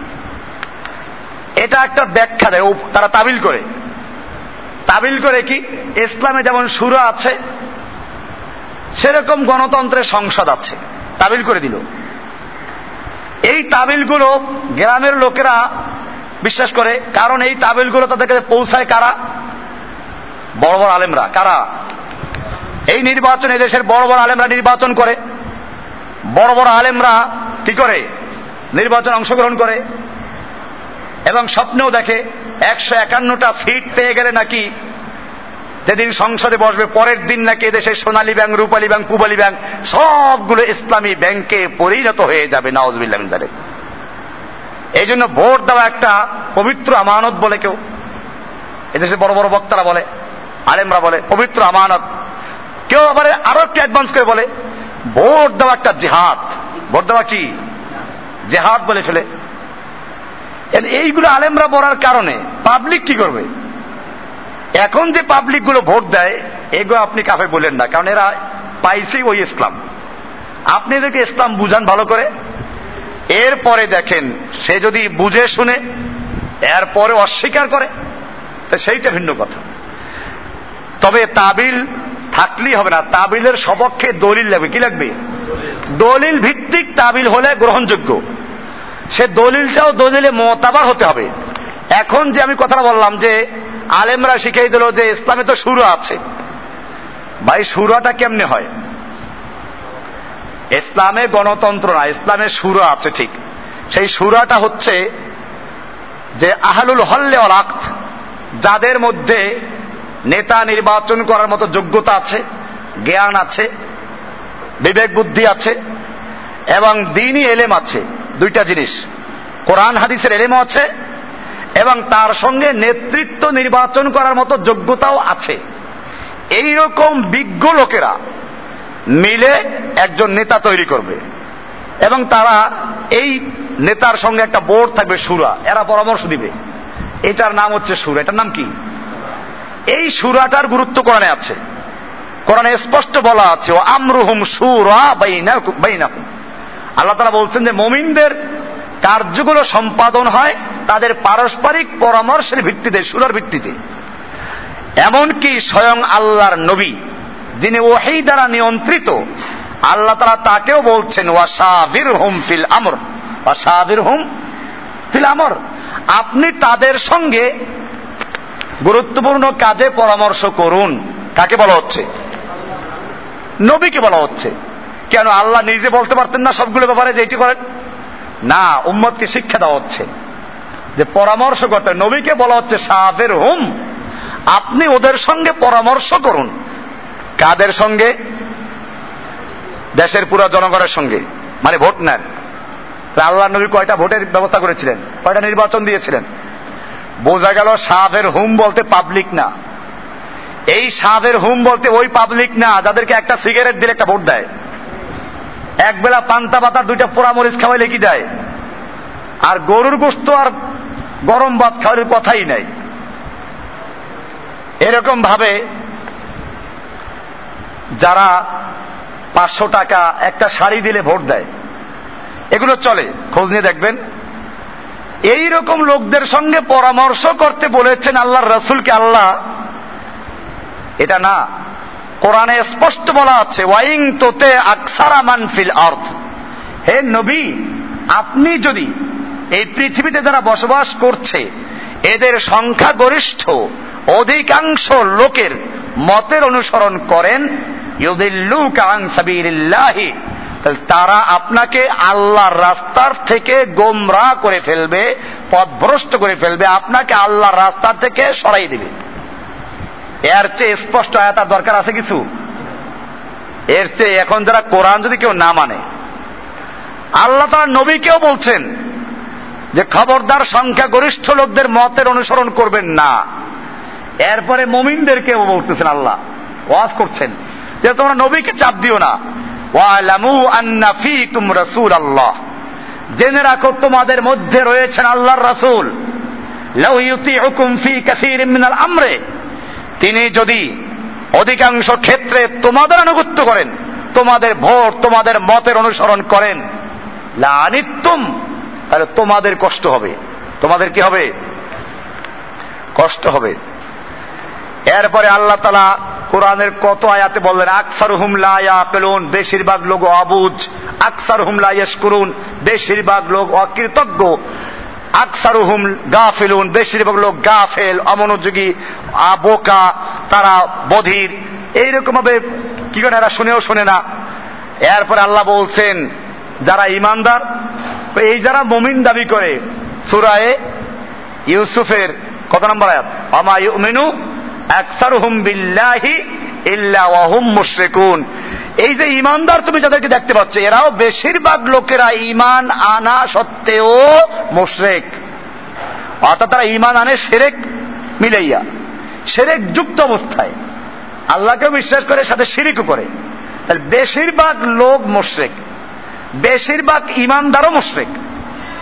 এটা একটা ব্যাখ্যা দেয়। তারা তাবিল করে। তাবিল করে কি? ইসলামে যেমন সুরা আছে, সেরকম গণতন্ত্রের সংসদ আছে। তাবিল করে দিল। এই তাবিলগুলো গ্রামের লোকেরা বিশ্বাস করে। কারণ এই তাবিলগুলো তাদের কাছে পৌঁছায় কারা? বড় বড় আলেমরা। কারা? এই নির্বাচন দেশের বড় বড় আলেমরা নির্বাচন করে। বড় বড় আলেমরা কি করে? নির্বাচন অংশগ্রহণ করে। এবং স্বপ্নেও দেখে, একশো একান্নটা সিট পেয়ে গেলে নাকি যেদিন সংসদে বসবে, পরের দিন নাকি দেশের Sonali bank, Rupali bank, Pubali bank, সবগুলো ইসলামী ব্যাংকে পরিণত হয়ে যাবে নওয়াজবিল্লাহ এই জন্য ভোট দেওয়া একটা পবিত্র আমানত বলে কেউ এদেশে বড় বড় বক্তারা বলে, আলেমরা বলে, পবিত্র আমানত। কেউ আবার আরও একটু অ্যাডভান্স করে বলে, ভোট দেওয়া একটা জেহাদ। ভোট দেওয়া কি? জেহাদ বলে ফেলে। এইগুলো আলেমরা বলার কারণে? পাবলিক কি করবে? এখন যে পাবলিকগুলো ভোট দেয়, এগুলো আপনি কাফে বলেন না, কারণ এরা পাইছে ওই ইসলাম। আপনি এদেরকে ইসলাম বুঝান ভালো করে। এরপরে দেখেন, সে যদি বুঝে শুনে, এরপরে অস্বীকার করে, তো সেইটা ভিন্ন কথা। তবে তাবিল থাকলেই হবে না, তাবিলের সপক্ষে দলিল লাগবে। কি লাগবে? দলিল ভিত্তিক তাবিল হলে গ্রহণযোগ্য। সে দলিলটাও দলিলে মতাবার হতে হবে। এখন যে আমি কথাটা বললাম যে আলেমরা শিখিয়ে দিল যে ইসলামে তো সুরা আছে। ভাই, সুরাটা কেমনে হয়? ইসলামে গণতন্ত্র না, ইসলামে সুরা আছে ঠিক। সেই সুরাটা হচ্ছে যে আহলুল হল্লে অলাক্ত যাদের মধ্যে নেতা নির্বাচন করার মতো যোগ্যতা আছে, জ্ঞান আছে, বিবেক বুদ্ধি আছে, এবং দিনই এলেম আছে। দুইটা জিনিস। কোরআন, হাদিসের এলেমও আছে এবং তার সঙ্গে নেতৃত্ব নির্বাচন করার মতো যোগ্যতাও আছে। এই রকম বিজ্ঞ লোকেরা মিলে একজন নেতা তৈরি করবে এবং তারা এই নেতার সঙ্গে একটা বোর্ড থাকবে, সুরা। এরা পরামর্শ দিবে। এটার নাম হচ্ছে সুরা। এটার নাম কি? এই সুরাটার গুরুত্ব কোরআনে আছে। কোরআনে স্পষ্ট বলা আছে আমরুহুম সুরা বাইনা বাইনাহুম আল্লাহ তারা বলছেন যে মমিনদের কার্যগুলো সম্পাদন হয় তাদের পারস্পরিক পরামর্শের ভিত্তিতে, সুরার ভিত্তিতে। এমনকি স্বয়ং আল্লাহর নবী, যিনি ওহেই দ্বারা নিয়ন্ত্রিত, আল্লাহ তারা তাকেও বলছেন ওয়াশাবির হুম ফিল আমর। ওয়াশাবির হুম ফিল আমর। আপনি তাদের সঙ্গে গুরুত্বপূর্ণ কাজে পরামর্শ করুন। কাকে বলা হচ্ছে? নবীকে বলা হচ্ছে। কেন আল্লাহ নিজে বলতে পারতেন না সবগুলো ব্যাপারে যে এটি করেন? না, উম্মতকে শিক্ষা দেওয়া হচ্ছে। যে পরামর্শ করতে নবীকে বলা হচ্ছে সাহাবের হুম। আপনি ওদের সঙ্গে পরামর্শ করুন। কাদের সঙ্গে? দেশের পুরো জনগণের সঙ্গে। মানে ভোট নেন। আল্লাহ নবী কয়টা ভোটের ব্যবস্থা করেছিলেন? কয়টা নির্বাচন দিয়েছিলেন? বোঝা গেল সাহের হুম বলতে পাবলিক না। এই সাহের হুম বলতে ওই পাবলিক না, যাদেরকে একটা সিগারেট দিলে একটা ভোট দেয়। এক বেলা পান্তা পাতার দুইটা পোড়ামরিচ খাওয়াইলে কি দেয়? আর গরুর গোস্ত আর গরম ভাত খাওয়ার কথাই নাই। এরকম ভাবে যারা পাঁচশো টাকা একটা শাড়ি দিলে ভোট দেয়, এগুলো চলে, খোঁজ নিয়ে দেখবেন। এই রকম লোকদের সঙ্গে পরামর্শ করতে বলেছেন আল্লাহর রসুলকে আল্লাহ। এটা না কোরআনে স্পষ্ট বলা আছে, ওয়াইং তোতে আকসারা মানফিল অর্থ হে নবী, আপনি যদি এই পৃথিবীতে যারা বসবাস করছে, এদের সংখ্যাগরিষ্ঠ অধিকাংশ লোকের মতের অনুসরণ করেন তারা আপনাকে আল্লাহর রাস্তার থেকে গোমরা করে ফেলবে, পথভ্রষ্ট করে ফেলবে, আপনাকে আল্লাহর রাস্তার থেকে সরাই দিবে। এর চেয়ে স্পষ্ট আয়াতার দরকার আছে কিছু? এর চেয়ে এখন যারা কোরআন যদি কেউ না মানে আল্লাহ তারা নবীকেও বলছেন যে খবরদার সংখ্যা গরিষ্ঠ লোকদের মতের অনুসরণ করবেন না। এরপরে মমিনদেরকেও বলতেছেন আল্লাহ, ওয়াজ করছেন যে তোমরা নবীকে চাপ দিও না। রাসূল আল্লাহ জেনে রাখো তোমাদের মধ্যে রয়েছেন আল্লাহর রাসূল। লাউ ইউতিউকুম ফি কাসীরিম মিনাল আমরে। তিনি যদি অধিকাংশ ক্ষেত্রে তোমাদের আনুগত্য করেন, তোমাদের ভোট, তোমাদের মতের অনুসরণ করেন লানিতুম তাহলে তোমাদের কষ্ট হবে। তোমাদের কি হবে? কষ্ট হবে। এরপরে আল্লাহ তালা কোরআনের কত আয়াতে বললেন আকসার হুমলা পেলুন বেশিরভাগ লোক অবুজ আকসার হুমলা করুন বেশিরভাগ লোক অকৃতজ্ঞ। আকসার হুম গাফেলুন, বেশিরভাগ লোক গাফেল, অমনোযোগী বোকা, তারা বধির। এইরকম ভাবে কি করে এরা শুনেও শোনে না। এরপরে আল্লাহ বলছেন, যারা ইমানদার এই যারা মমিন দাবি করে, সুরায়ে ইউসুফের কত নম্বর আয়াত? আমা ইউমিনু আকসারুহুম বিল্লাহি ইল্লা ওয়াহুম মুশরিকুন। এই যে ইমানদার তুমি যাদেরকে দেখতে পাচ্ছ, এরাও বেশিরভাগ লোকেরা ইমান আনা সত্ত্বেও মোশরেক। অর্থাৎ তারা ইমান আনে সেরেক মিলাইয়া, সেরেক যুক্ত অবস্থায়। আল্লাহকেও বিশ্বাস করে, সাথে শিরিকও করে। তাহলে বেশিরভাগ লোক মোশরেক। বেশিরভাগ ইমানদারও মুশরেক।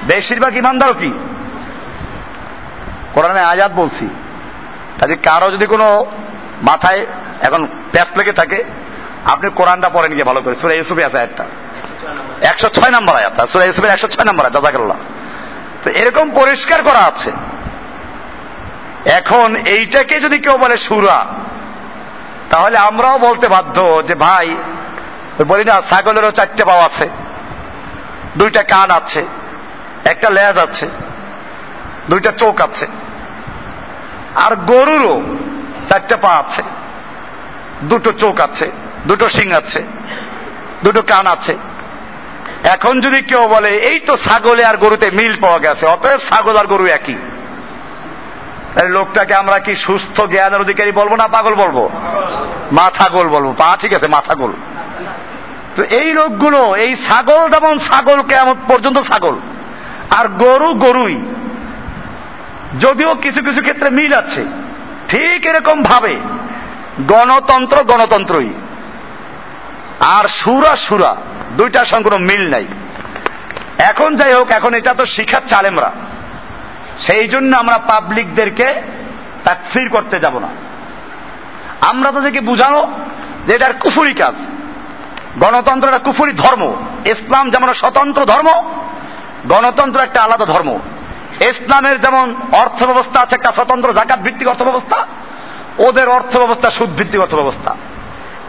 বেশিরভাগ ইমানদারও কি? কোরআনে আজাদ বলছি। কাজে কারও যদি কোনো মাথায় এখন প্যাস লেগে থাকে আপনি কোরআনটা পড়েন গিয়ে ভালো করে। সুরা ইউসুফে আছে একটা একশো ছয় নম্বর আয়াত সুরা ইউসুফের একশো ছয় নম্বর আয়াত, জাজাকাল্লাহ। তো এরকম পরিষ্কার করা আছে। এখন এইটাকে যদি কেউ বলে সুরা, তাহলে আমরাও বলতে বাধ্য যে, ভাই বলি না, ছাগলেরও চারটে পাও আছে। দুইটা কান আছে, একটা লেজ আছে, দুইটা চোখ আছে। আর গরুরও চারটে পা আছে, দুটো চোখ আছে। দুটো শিং আছে, দুটো কান আছে। এখন যদি কেউ বলে, এই তো ছাগলে আর গরুতে মিল পাওয়া গেছে, অতএব ছাগল আর গরু একই। লোকটাকে আমরা কি সুস্থ জ্ঞানের অধিকারী বলব না পাগল বলব? মাথা গোল বলব। পা ঠিক আছে মাথা গোল তো এই লোকগুলো, এই ছাগল যেমন ছাগল কেমন পর্যন্ত ছাগল, আর গরু গরুই। যদিও কিছু কিছু ক্ষেত্রে মিল আছে, ঠিক এরকম ভাবে গণতন্ত্র গণতন্ত্রই। আর সুরা সুরা দুইটার সঙ্গে কোনো মিল নাই। এখন যাই হোক, এখন এটা তো শিখাচ্ছে আলেমরা সেই জন্য আমরা পাবলিকদেরকে তাকফির করতে যাব না। আমরা তাদেরকে বুঝানো যে এটার কুফুরি কাজ। গণতন্ত্র একটা কুফুরি ধর্ম। ইসলাম যেমন স্বতন্ত্র ধর্ম, গণতন্ত্র একটা আলাদা ধর্ম। ইসলামের যেমন অর্থ ব্যবস্থা আছে একটা স্বতন্ত্র জাকাত ভিত্তিক অর্থ ব্যবস্থা ওদের অর্থ ব্যবস্থা সুদ ভিত্তিক অর্থ ব্যবস্থা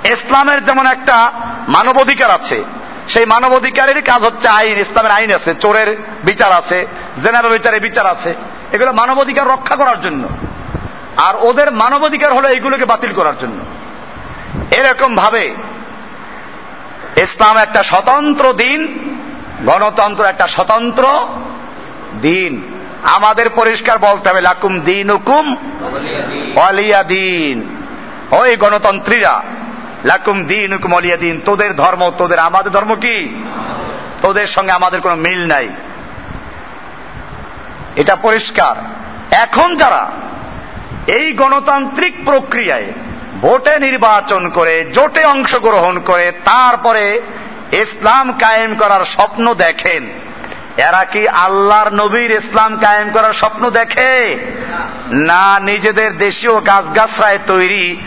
ইসলামের যেমন একটা মানবাধিকার আছে, সেই মানবাধিকারের কাজ হচ্ছে আইন, ইসলামের আইন আছে, চোরের বিচার আছে, জেনারেল বিচারে বিচার আছে, এগুলো মানবাধিকার রক্ষা করার জন্য। আর ওদের মানবাধিকার হলো এইগুলোকে বাতিল করার জন্য। এরকম ভাবে ইসলাম একটা স্বতন্ত্র দিন, গণতন্ত্র একটা স্বতন্ত্র দিন। আমাদের পরিষ্কার বলতে হবে, লাকুম দিন হুকুম অলিয়া দিন। ওই গণতন্ত্রীরা লাকুম দিন হুকুম অলিয়া দিন। তোদের ধর্ম, তোদের আমাদের ধর্ম কি? তোদের সঙ্গে আমাদের কোনো মিল নাই। এটা পরিষ্কার। এখন যারা এই গণতান্ত্রিক প্রক্রিয়ায় ভোটে নির্বাচন করে, জোটে অংশগ্রহণ করে, তারপরে ইসলাম কায়েম করার স্বপ্ন দেখেন, এরা কি আল্লাহর নবীর ইসলাম কায়েম করার স্বপ্ন দেখে? না, নিজেদের দেশীয় গাছগাছরায় তৈরি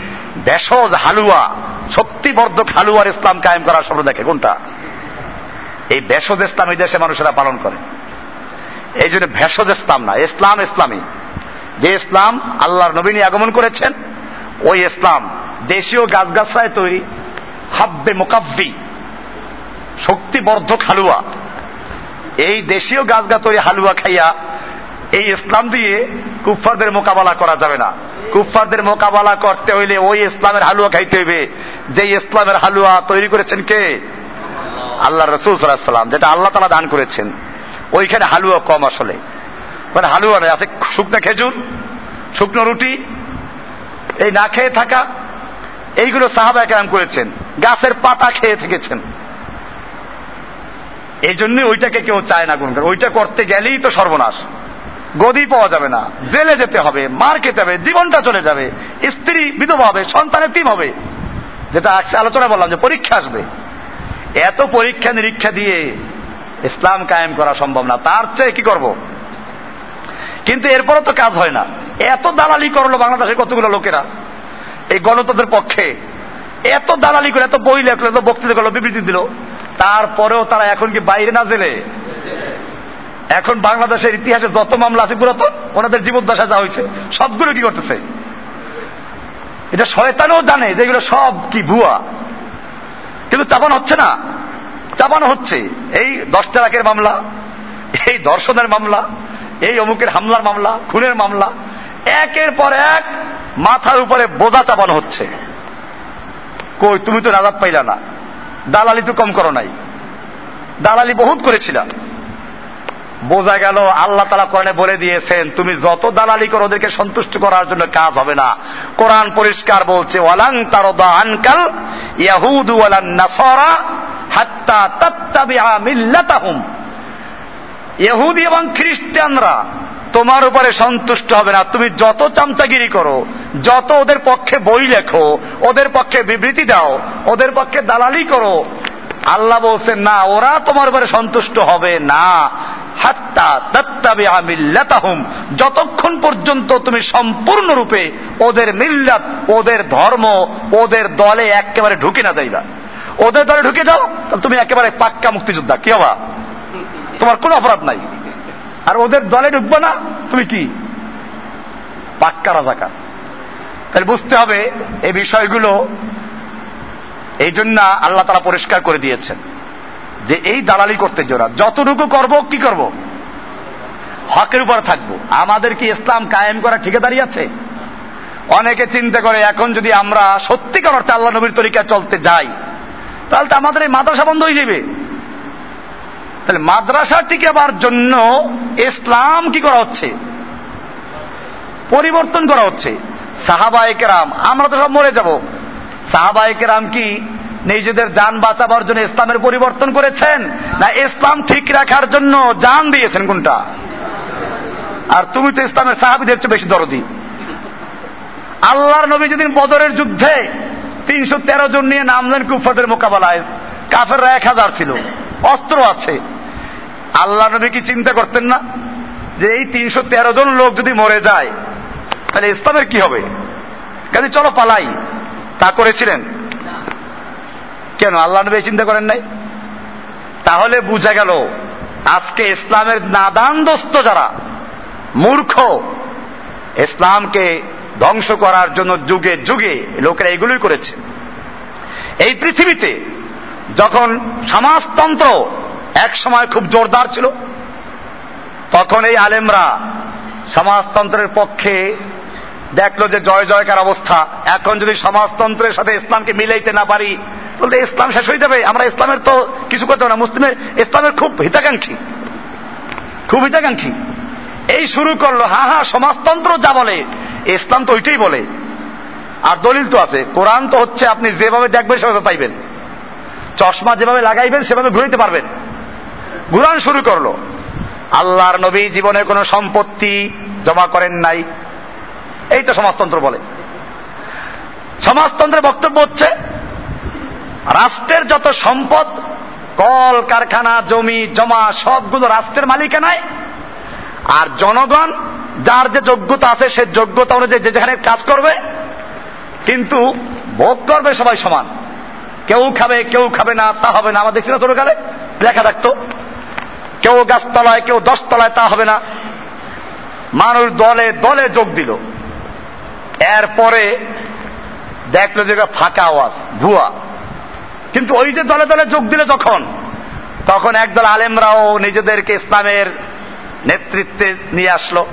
ভেষজ হালুয়া, শক্তিবর্ধক হালুয়ার ইসলাম কায়েম করার স্বপ্ন দেখে, কোনটা? এই ভেষজ ইসলাম এই দেশে মানুষেরা পালন করে। এই জন্য ভেষজ ইসলাম না, ইসলাম ইসলামী। যে ইসলাম আল্লাহর নবীনী আগমন করেছেন, ওই ইসলাম দেশীয় গাছগাছরায় তৈরি, হাব্বে মোকাব্বি, শক্তিবর্ধক হালুয়া। এই দেশীয় গাছগা তৈরি হালুয়া খাইয়া এই ইসলাম দিয়ে কুফফারদের মোকাবেলা করা যাবে না। কুফফারদের মোকাবেলা করতে হইলে ওই ইসলামের হালুয়া খাইতে হইবে। যে ইসলামের হালুয়া তৈরি করেছেন কে? আল্লাহ রসুল সাল্লাম যেটা আল্লাহ তালা দান করেছেন। ওইখানে হালুয়া কম আসলে। মানে হালুয়া নয়, আছে শুকনো খেজুর, শুকনো রুটি, এই না খেয়ে থাকা, এইগুলো সাহাবা একরাম করেছেন। গাছের পাতা খেয়ে থেকেছেন। এই জন্য ওইটাকে কেউ চায় না গুণ ওইটা করতে গেলেই তো সর্বনাশ। গদি পাওয়া যাবে না। জেলে যেতে হবে, মার খেতে হবে, জীবনটা চলে যাবে। স্ত্রী, বিধবা হবে, সন্তানের তিম হবে। যেটা আলোচনা বললাম যে পরীক্ষা আসবে। এত পরীক্ষা নিরীক্ষা দিয়ে ইসলাম কায়েম করা সম্ভব না। তার চেয়ে কি করব? কিন্তু এরপরও তো কাজ হয় না। এত দালালি করল বাংলাদেশের কতগুলো লোকেরা? এই গণতন্ত্রের পক্ষে। এত দালালি করে, এত বই লেখলো, এত বক্তৃতা করল, বিবৃতি দিল। তারপরেও তারা এখন কি বাইরে না জেলে? এখন বাংলাদেশের ইতিহাসে যত মামলা আছে পুরাতন, ওনাদের জীবদ্দশা যা হয়েছে, সবগুলো কি করতেছে? এটা শয়তানও জানে যে এগুলো সব কি ভুয়া। কিন্তু চাপানো হচ্ছে না। চাপানো হচ্ছে। এই দশ টাকার মামলা, এই ধর্ষণের মামলা, এই অমুকের হামলার মামলা, খুনের মামলা, একের পর এক মাথার উপরে বোঝা চাপানো হচ্ছে। কই, তুমি তো রাজাত পাইলা না। দালালি তো কম করো নাই। দালালি বহুত করেছিলাম। বোঝা গেল, আল্লাহ তালা কোরআনে বলে দিয়েছেন, তুমি যত দালালি করো ওদেরকে সন্তুষ্ট করার জন্য কাজ হবে না। কোরআন পরিষ্কার বলছে, ওয়ালাং তারদা আনকাল ইয়াহুদু ওয়ালান নাসারা হাত্তা তাত্তাবিআ মিল্লাতাহুম। ইহুদি এবং খ্রিস্টানরা তোমার উপরে সন্তুষ্ট হবে না। তুমি যত চামচাগিরি করো, যত ওদের পক্ষে বই লেখো, ওদের পক্ষে বিবৃতি দাও, ওদের পক্ষে দালালি করো, আল্লাহ বলছেন, না, ওরা তোমার উপরে সন্তুষ্ট হবে না। যতক্ষণ পর্যন্ত তুমি সম্পূর্ণরূপে ওদের মিল্লাত, ওদের ধর্ম, ওদের দলে একেবারে ঢুকে না যাইবা। ওদের দলে ঢুকে যাও তুমি একেবারে পাক্কা মুক্তিযোদ্ধা। কি হবা তোমার কোনো অপরাধ নাই। আর ওদের দলে ঢুকবে না, তুমি কি? পাক্কা রাজাকার। তাহলে বুঝতে হবে, এই বিষয়গুলো এই জন্য আল্লাহ তারা পরিষ্কার করে দিয়েছেন। যে এই দালালি করতে জোরা যতটুকু করব, কি করব? হকের উপর থাকব। আমাদের কি ইসলাম কায়েম করা ঠিকাদারি আছে? অনেকে চিন্তা করে, এখন যদি আমরা সত্যিকার অর্থে আল্লাহ নবীর তরিকায় চলতে যাই, তাহলে তো আমাদের এই মাদ্রাসা বন্ধ হয়ে যাবে। তাহলে মাদ্রাসা টিকাবার জন্য ইসলাম কি করা হচ্ছে? পরিবর্তন করা হচ্ছে। সাহাবায়কেরাম আমরা তো সব মরে যাব। সাহাবায়কেরাম কি নিজেদের যান বাঁচাবার জন্য ইসলামের পরিবর্তন করেছেন? না ইসলাম ঠিক রাখার জন্য যান দিয়েছেন কোনটা? আর তুমি তো ইসলামের সাহাবিদের চেয়ে বেশি দরদি। আল্লাহর নবী যেদিন বদরের যুদ্ধে তিনশো তেরো জন নিয়ে নামলেন কুফাদের মোকাবেলায়, কাফেররা এক হাজার ছিল, অস্ত্র আছে। আল্লাহ নবী কি চিন্তা করতেন না যে এই তিনশো তেরো জন লোক যদি মরে যায়, তাহলে ইসলামের কি হবে? কাজে চলো পালাই। তা করেছিলেন। কেন? আল্লাহ নবী চিন্তা করেন নাই? তাহলে বুঝা গেল, আজকে ইসলামের নাদান দোস্ত যারা, মূর্খ, ইসলামকে ধ্বংস করার জন্য যুগে যুগে লোকেরা এগুলোই করেছে। এই পৃথিবীতে যখন সমাজতন্ত্র এক সময় খুব জোরদার ছিল, তখন এই আলেমরা সমাজতন্ত্রের পক্ষে দেখল যে জয় জয়কার অবস্থা। এখন যদি সমাজতন্ত্রের সাথে ইসলামকে মিলাইতে না পারি বলতে ইসলাম শেষ হয়ে যাবে, আমরা ইসলামের তো কিছু করতে না। মুসলিমের, ইসলামের খুব হিতাকাঙ্ক্ষী। খুব হিতাকাঙ্ক্ষী। এই শুরু করল, হা হা, সমাজতন্ত্র যা বলে, ইসলাম তো ওইটাই বলে। আর দলিল তো আছে, কোরআন তো হচ্ছে আপনি যেভাবে দেখবেন, সেভাবে পাইবেন। চশমা যেভাবে লাগাইবেন, সেভাবে ঘুরাইতে পারবেন। ঘুরান শুরু করল। আল্লাহর নবী জীবনে কোনো সম্পত্তি জমা করেন নাই। এই তো সমাজতন্ত্র বলে। সমাজতন্ত্রের বক্তব্য হচ্ছে রাষ্ট্রের যত সম্পদ, কল, কারখানা, জমি, জমা, সবগুলো রাষ্ট্রের মালিকানায় আর জনগণ, যার যে যোগ্যতা আছে, সে যোগ্যতা অনুযায়ী যে যেখানে কাজ করবে, কিন্তু ভোগ করবে সবাই সমান। কেউ খাবে কেউ খাবে না, তা হবে না। আমার দেখছি না ছোটকালে লেখা থাকতো, কেউ গাছতলায়, কেউ দশতলায়, তা হবে না। মানুষ দলে দলে যোগ দিল। এরপরে দেখল যে ফাঁকা আওয়াজ, ভুয়া। কিন্তু ওই যে দলে দলে যোগ দিল যখন, তখন একদল আলেমরাও নিজেদেরকে ইসলামের নেতৃত্বে নিয়ে আসলো।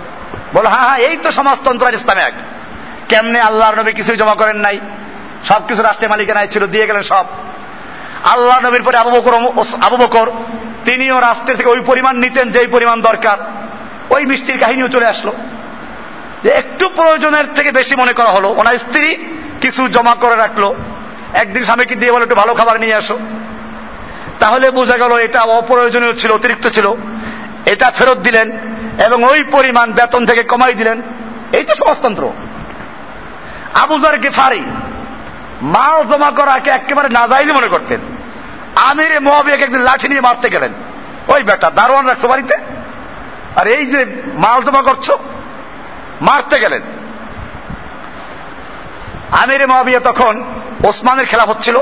বলো হ্যাঁ হ্যাঁ এই তো সমাজতন্ত্র আর ইসলামে এক। কেমনে আল্লাহর নবী কিছুই জমা করেন নাই? সব কিছু রাষ্ট্রের মালিকানায় ছিল, দিয়ে গেলেন সব। আল্লাহ নবীর পরে আবু বকর আবু বকর, তিনিও রাষ্ট্রের থেকে ওই পরিমাণ নিতেন যেই পরিমাণ দরকার। ওই মিষ্টির কাহিনীও চলে আসলো। একটু প্রয়োজনের থেকে বেশি মনে করা হলো। ওনার স্ত্রী কিছু জমা করে রাখল। একদিন স্বামীকে দিয়ে বলো, একটু ভালো খাবার নিয়ে আসো। তাহলে বোঝা গেল এটা অপ্রয়োজনীয় ছিল, অতিরিক্ত ছিল। এটা ফেরত দিলেন এবং ওই পরিমাণ বেতন থেকে কমাই দিলেন। এই তো সমাজতন্ত্র আবুজার গেফারি মাল জমা করাকে একেবারে নাজাইজ মনে করতেন। আমির মহাবিয়াকে একদিন লাঠি নিয়ে মারতে গেলেন। ওই বেটা, দারোয়ান রাখছো বাড়িতে? আর এই যে মাল জমা করছ, মারতে গেলেন। আমির মহাবিয়া তখন ওসমানের খেলা হচ্ছিল।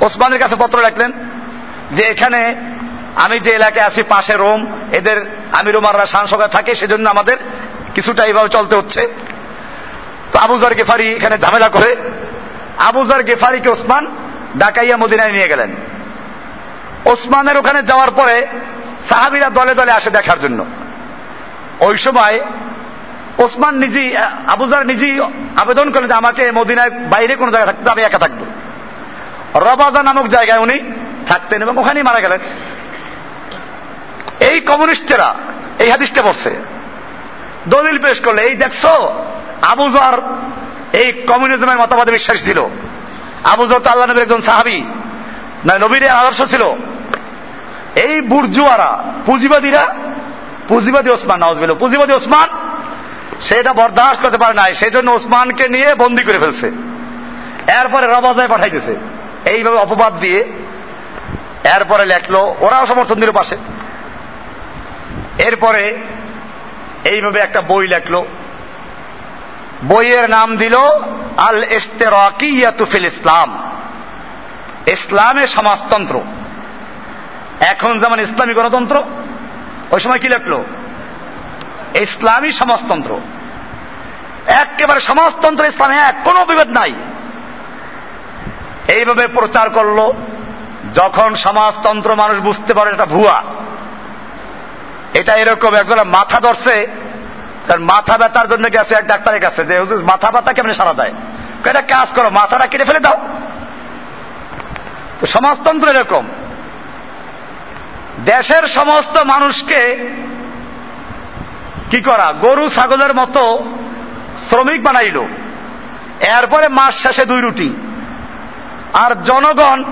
ওসমানের কাছে পত্র রাখলেন যে এখানে আমি যে এলাকায় আছি, পাশে রোম, এদের আমির উমাররা সাংসদে থাকে, সেজন্য আমাদের কিছুটা এইভাবে চলতে হচ্ছে। তো আবুজার গেফারি এখানে ঝামেলা করে। আবুজার গেফারিকে ওসমান ডাকাইয়া মদিনায় নিয়ে গেলেন। ওসমানের ওখানে যাওয়ার পরে সাহাবিরা দলে দলে আসে দেখার জন্য। ওই সময় ওসমান নিজেই আবুজার নিজেই আবেদন করলেন যে আমাকে মদিনায় বাইরে কোনো জায়গায় থাকতে আমি একা থাকব। রবাজা নামক জায়গায় উনি থাকতেন এবং ওখানেই মারা গেলেন। এই কমিউনিস্টেরা এই হাদিসটা পড়ছে দলিল পেশ করলে, এই দেখছ আবুজার এই কমিউনিজমের মতবাদে বিশ্বাস ছিল। আবুজার তো আল্লাহ নবীর একজন সাহাবি, না, নবীর আদর্শ ছিল। এই বুর্জুয়ারা, পুঁজিবাদীরা, পুঁজিবাদী ওসমান নওয়াজ পুঁজিবাদী ওসমান সেটা বরদাস্ত করতে পারে নাই, সেই জন্য ওসমানকে নিয়ে বন্দি করে ফেলছে। এরপরে রবাজায় পাঠাইতেছে এইভাবে অপবাদ দিয়ে এরপরে লেখলো, ওরাও সমর্থন দিল পাশে। এরপরে এইভাবে একটা বই লেখলো। বইয়ের নাম দিল আল ইস্তেরাকিয়াতুফিল ইসলাম। ইসলামে সমাজতন্ত্র। এখন যেমন ইসলামী গণতন্ত্র, ওই সময় কি লেখলো? ইসলামী সমাজতন্ত্র। একেবারে সমাজতন্ত্র ইসলামে এক, কোনো বিভেদ নাই। এইভাবে প্রচার করল, যখন সমাজতন্ত্র মানুষ বুঝতে পারে এটা ভুয়া। এটা এরকম একজন মাথা ধরছে, তার মাথা ব্যথার জন্য গেছে, এক ডাক্তারের কাছে, যে মাথা ব্যথা কেমন সারা যায়? এটা কাজ করো, মাথাটা কেটে ফেলে দাও। তো সমাজতন্ত্র এরকম। দেশের সমস্ত মানুষকে কি করা? গরু, ছাগলের মতো শ্রমিক বানাইল। এরপরে মাস শেষে দুই রুটি। আর জনগণ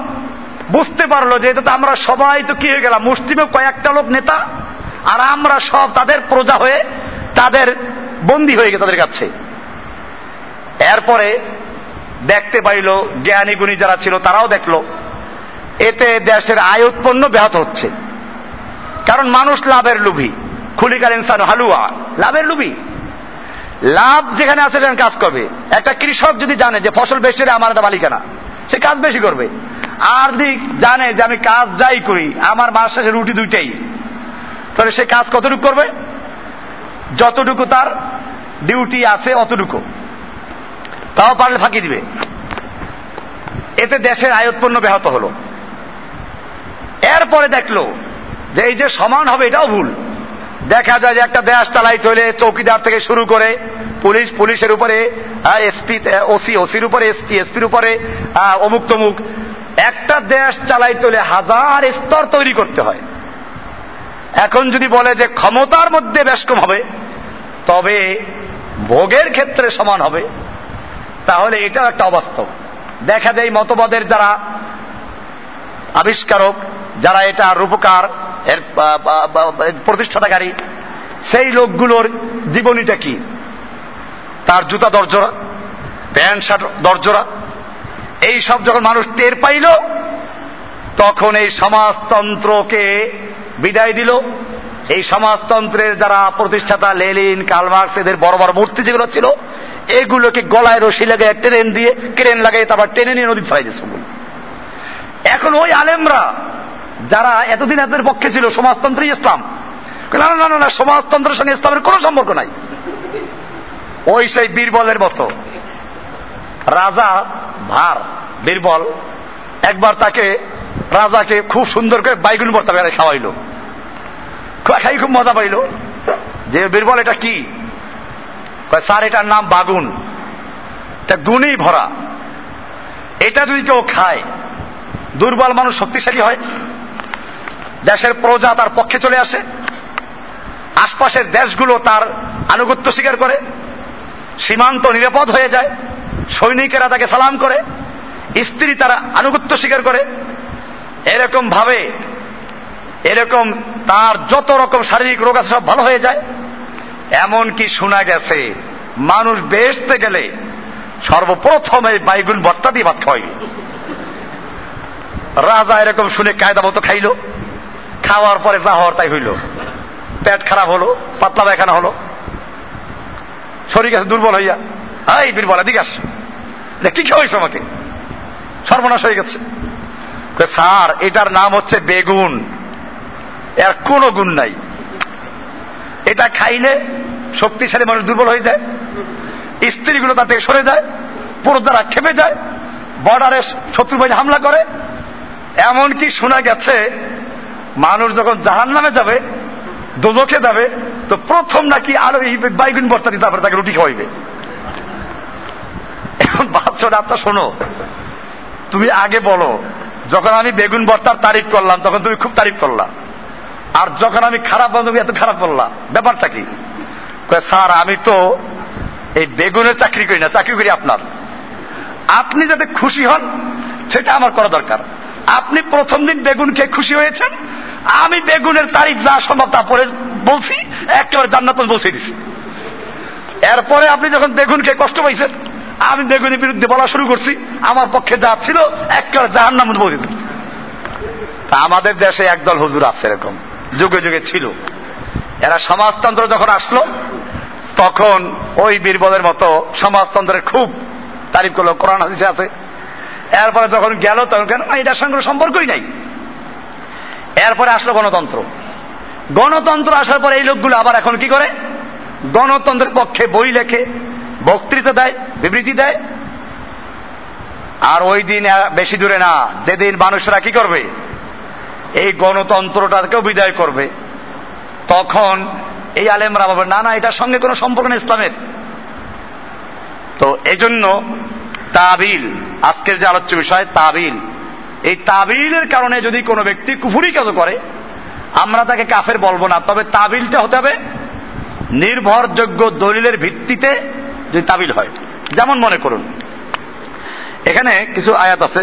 বুঝতে পারল যে এটা তো আমরা সবাই তো কি হয়ে গেলাম, মুসলিমে কয়েকটা লোক নেতা, আর আমরা সব তাদের প্রজা হয়ে তাদের বন্দী হয়ে গেছে তাদের কাছে। এরপরে দেখতে পাইল, জ্ঞানী গুণী যারা ছিল তারাও দেখল, এতে দেশের আয় উৎপন্ন ব্যাহত হচ্ছে। কারণ মানুষ লাভের লুভি। খুলিকার ইনসান হালুয়া, লাভের লুবি। লাভ যেখানে আছে সেখানে কাজ করবে। একটা কৃষক যদি জানে যে ফসল বেশি আমার একটা মালিকানা, সে কাজ বেশি করবে। আর দিক জানে যে আমি কাজ যাই করি, আমার মাস শেষে রুটি দুইটাই। তাহলে সে কাজ কতটুকু করবে? যতটুকু তার ডিউটি আছে অতটুকু। তাও পারলে ফাঁকি দিবে। এতে দেশের আয় উৎপন্ন ব্যাহত হলো। এরপরে দেখল যে এই যে সমান হবে এটাও ভুল। দেখা যায় যে একটা দেশ চালাইতে হলে চৌকিদার থেকে শুরু করে পুলিশ, পুলিশের উপরে এসপি ওসি, ওসির উপরে, এসপি, এসপির উপরে অমুক তমুক। একটা দেশ চালাইতে হলে হাজার স্তর তৈরি করতে হয়। এখন যদি বলে যে ক্ষমতার মধ্যে বেশ কম হবে, তবে ভোগের ক্ষেত্রে সমান হবে। তাহলে এটাও একটা অবাস্তব। দেখা যায় মতবাদের যারা আবিষ্কারক, যারা এটা রূপকার এর প্রতিষ্ঠাতাকারী। সেই লোকগুলোর জীবনীটা কি? তার জুতা দরজরা প্যান্ট শার্ট দরজরা এই সব যখন মানুষ টের পাইল, তখন এই সমাজতন্ত্রকে বিদায় দিল। এই সমাজতন্ত্রের যারা প্রতিষ্ঠাতা লেলিন কালমার্কস এদের বড় বড় মূর্তি যেগুলো ছিল, এগুলোকে গলায় রশি লাগে ট্রেন দিয়ে, ক্রেন লাগাই তারপর টেনে নিয়ে নদী ফেলাই দিয়েছে এখন ওই আলেমরা যারা এতদিন এদের পক্ষে ছিল সমাজতন্ত্র ইসলাম। না না না না সমাজতন্ত্রের সঙ্গে ইসলামের কোনো সম্পর্ক নাই। ওই সেই বীরবলের মতো। রাজা ভার, বীরবল, একবার তাকে রাজাকে খুব সুন্দর করে বাইগুন ভর্তা করে খাওয়াইল। খাই খুব মজা পাইল। যে বীরবল, এটা কি? স্যার, এটার নাম বাগুন। এটা গুণেই ভরা। এটা যদি কেউ খায়, দুর্বল মানুষ শক্তিশালী হয় দেশের প্রজা তার পক্ষে চলে আসে। আশপাশের দেশগুলো তার আনুগত্য স্বীকার করে। সীমান্ত নিরাপদ হয়ে যায়। সৈনিকেরা তাকে সালাম করে। স্ত্রী তারা আনুগত্য স্বীকার করে। এরকম ভাবে, এরকম তার যত রকম শারীরিক রোগ আছে সব ভালো হয়ে যায়। এমন কি শোনা গেছে, মানুষ বেসতে গেলে সর্বপ্রথম এই বাইগুন ভর্তা দিয়ে ভাত খাওয়াইল রাজা এরকম শুনে কায়দা মতো খাইল। খাওয়ার পরে যা হওয়ার তাই হইল। পেট খারাপ হলো, পাতলা পায়খানা হলো। শরীর গেছে দুর্বল হইয়া, এই বীরবল, এদিকে আস। কি খাওয়াইছ আমাকে? সর্বনাশ হয়ে গেছে। স্যার, এটার নাম হচ্ছে বেগুন। এর কোনো গুণ নাই। এটা খাইলে শক্তিশালী মানুষ দুর্বল হয়ে যায়, স্ত্রীগুলো তা থেকে সরে যায় পুরোদারা খেপে যায়, বর্ডারে শত্রু বাহিনী হামলা করে। এমনকি শোনা গেছে মানুষ যখন জাহান নামে যাবে দোজখে যাবে, তো প্রথম নাকি আরও এই বাইগুন বর্তা দিয়ে তারপরে তাকে রুটি খাওয়াইবে। এখন বাচ্চাটা শোনো, তুমি আগে বলো, যখন আমি বেগুন ভর্তার তারিফ করলাম, তখন তুমি খুব তারিফ করলাম আর যখন আমি খারাপ বললাম, তুমি এত খারাপ বললাম ব্যাপারটা কি? স্যার, আমি তো এই বেগুনের চাকরি করি না, চাকরি করি আপনার। আপনি যাতে খুশি হন, সেটা আমার করা দরকার। আপনি প্রথম দিন বেগুন খেয়ে খুশি হয়েছেন আমি বেগুনের তারিখ যা সম্ভব তা পরে বলছি, একেবারে জান্নাত বলছে দিছি। এরপরে আপনি যখন বেগুন খেয়ে কষ্ট পাইছেন, আমি বেগুনের বিরুদ্ধে বলা শুরু করছি, আমার পক্ষে যা ছিল, একেবারে জাহান্নাম বলছে দিচ্ছি তা আমাদের দেশে একদল হুজুর আছে এরকম, যুগে যুগে ছিল। এরা সমাজতন্ত্র যখন আসলো, তখন ওই বীরবলের মতো সমাজতন্ত্রের খুব তারিফ করল হাদিসে আছে। এরপরে যখন গেল, তখন কেন? এটার সঙ্গে সম্পর্কই নাই। এরপরে আসলো গণতন্ত্র। গণতন্ত্র আসার পর এই লোকগুলো আবার এখন কি করে? গণতন্ত্রের পক্ষে বই লেখে, বক্তৃতা দেয়, বিবৃতি দেয়। আর ওই দিন বেশি দূরে না, যেদিন মানুষরা কি করবে? এই গণতন্ত্রটাকেও বিদায় করবে। তখন এই আলেমরা বলবে না না, এটার সঙ্গে কোনো সম্পর্ক নেই ইসলামের। তো এজন্য তাবিল, আজকের যে আলোচ্য বিষয়, তাবিল। এই তাবিলের কারণে যদি কোনো ব্যক্তি কুফুরি কাজ করে, আমরা তাকে কাফের বলব না, তবে তাবিলটা হতে হবে নির্ভরযোগ্য দলিলের ভিত্তিতে যদি তাবিল হয়। যেমন মনে করুন, এখানে কিছু আয়াত আছে,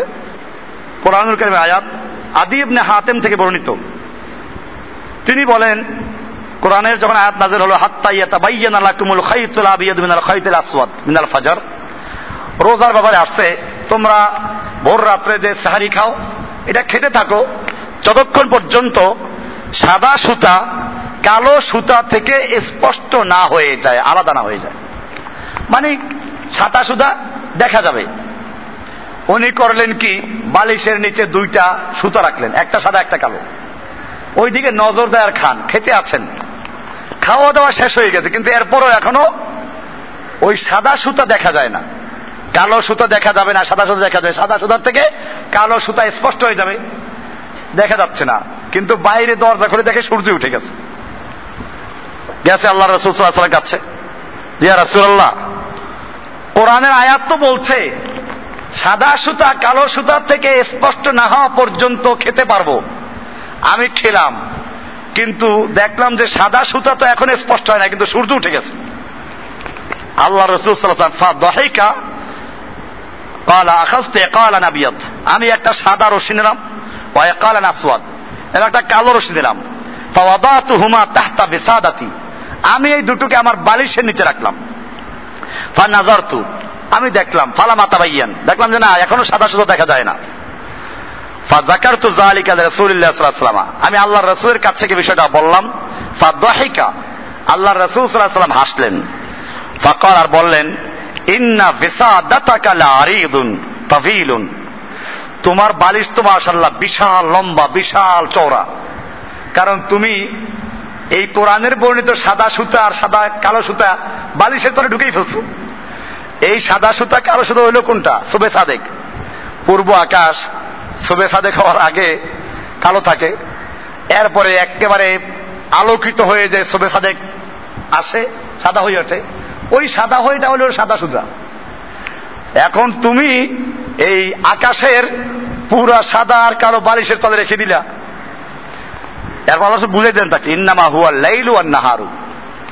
কোরআনুল কারিমের আয়াত, আদি ইবনে হাতেম থেকে বর্ণিত। তিনি বলেন, কোরআনের যখন আয়াত নাজের হলো, হাত্তা ইয়াতা বাইয়ান আলাকুমুল খাইতুল আবিয়াদ মিনাল খাইতুল আসওয়াদ, মিনাল ফাজার, রোজার ব্যাপারে আসছে, তোমরা ভোর রাত্রে যে সাহারি খাও, এটা খেতে থাকো। যতক্ষণ পর্যন্ত সাদা সুতা কালো সুতা থেকে স্পষ্ট না হয়ে যায়, আলাদা না হয়ে যায়। মানে সাদা সুতা দেখা যাবে। উনি করলেন কি? বালিশের নিচে দুইটা সুতা রাখলেন, একটা সাদা, একটা কালো। ওইদিকে নজর দেয়ার খান, খেতে আছেন। খাওয়া দাওয়া শেষ হয়ে গেছে, কিন্তু এরপরও এখনও ওই সাদা সুতা দেখা যায় না। কালো সুতা দেখা যাবে না, সাদা সুতা দেখা যাবে সাদা সুতার থেকে কালো সুতা স্পষ্ট হয়ে যাবে। দেখা যাচ্ছে না। কিন্তু বাইরে দরজা খুলে দেখে সূর্য উঠে গেছে। গেছে আল্লাহ রসুল কাছে। জিয়া রাসুল্লাহ কোরআনের আয়াত তো বলছে, সাদা সুতা কালো সুতা থেকে স্পষ্ট না হওয়া পর্যন্ত খেতে পারব। আমি খেলাম। কিন্তু দেখলাম যে সাদা সুতা তো এখন স্পষ্ট হয় না, কিন্তু সূর্য উঠে গেছে। আল্লাহ রসুল দহিকা কালা আখাস্তে কালা নাবিয়াত। আমি একটা সাদা রশি নিলাম কালা নাসওয়াদ। এবং একটা কালো রশি দিলাম হুমা তাহতা বেসাদাতি। আমি এই দুটোকে আমার বালিশের নিচে রাখলাম। ফা নাজারতু আমি দেখলাম ফালা মাতা বাইয়ান দেখলাম যে না, এখনও সাদা সুতো দেখা যায় না। ফাজাকার তু জালিকা রসুল্লাহাম আমি আল্লাহ রসুলের কাছ থেকে বিষয়টা বললাম। ফাদহিকা আল্লাহ রসুল সাল্লাম হাসলেন। ফাকর আর বললেন ইন্না লারিদুন তাভিলুন তোমার বালিশ তো মাশাল্লাহ বিশাল লম্বা, বিশাল চওড়া। কারণ তুমি এই কোরআনের বর্ণিত সাদা সুতা আর সাদা কালো সুতা বালিশের তলে ঢুকেই ফেলছো। এই সাদা সুতা, কালো সুতা হইল কোনটা? সুবে সাদেক। পূর্ব আকাশ সুবে সাদেক হওয়ার আগে কালো থাকে। এরপরে একেবারে আলোকিত হয়ে যে সুবে সাদেক আসে, সাদা হয়ে ওঠে। ওই সাদা হয়েটা হলো সাদা সুদা এখন তুমি এই আকাশের পুরা সাদা আর কালো বালিশের তলে রেখে দিলা। এরপর অবশ্য বুঝে দেন তাকে, ইন্নামা হুয়া লাইলু আর নাহারু।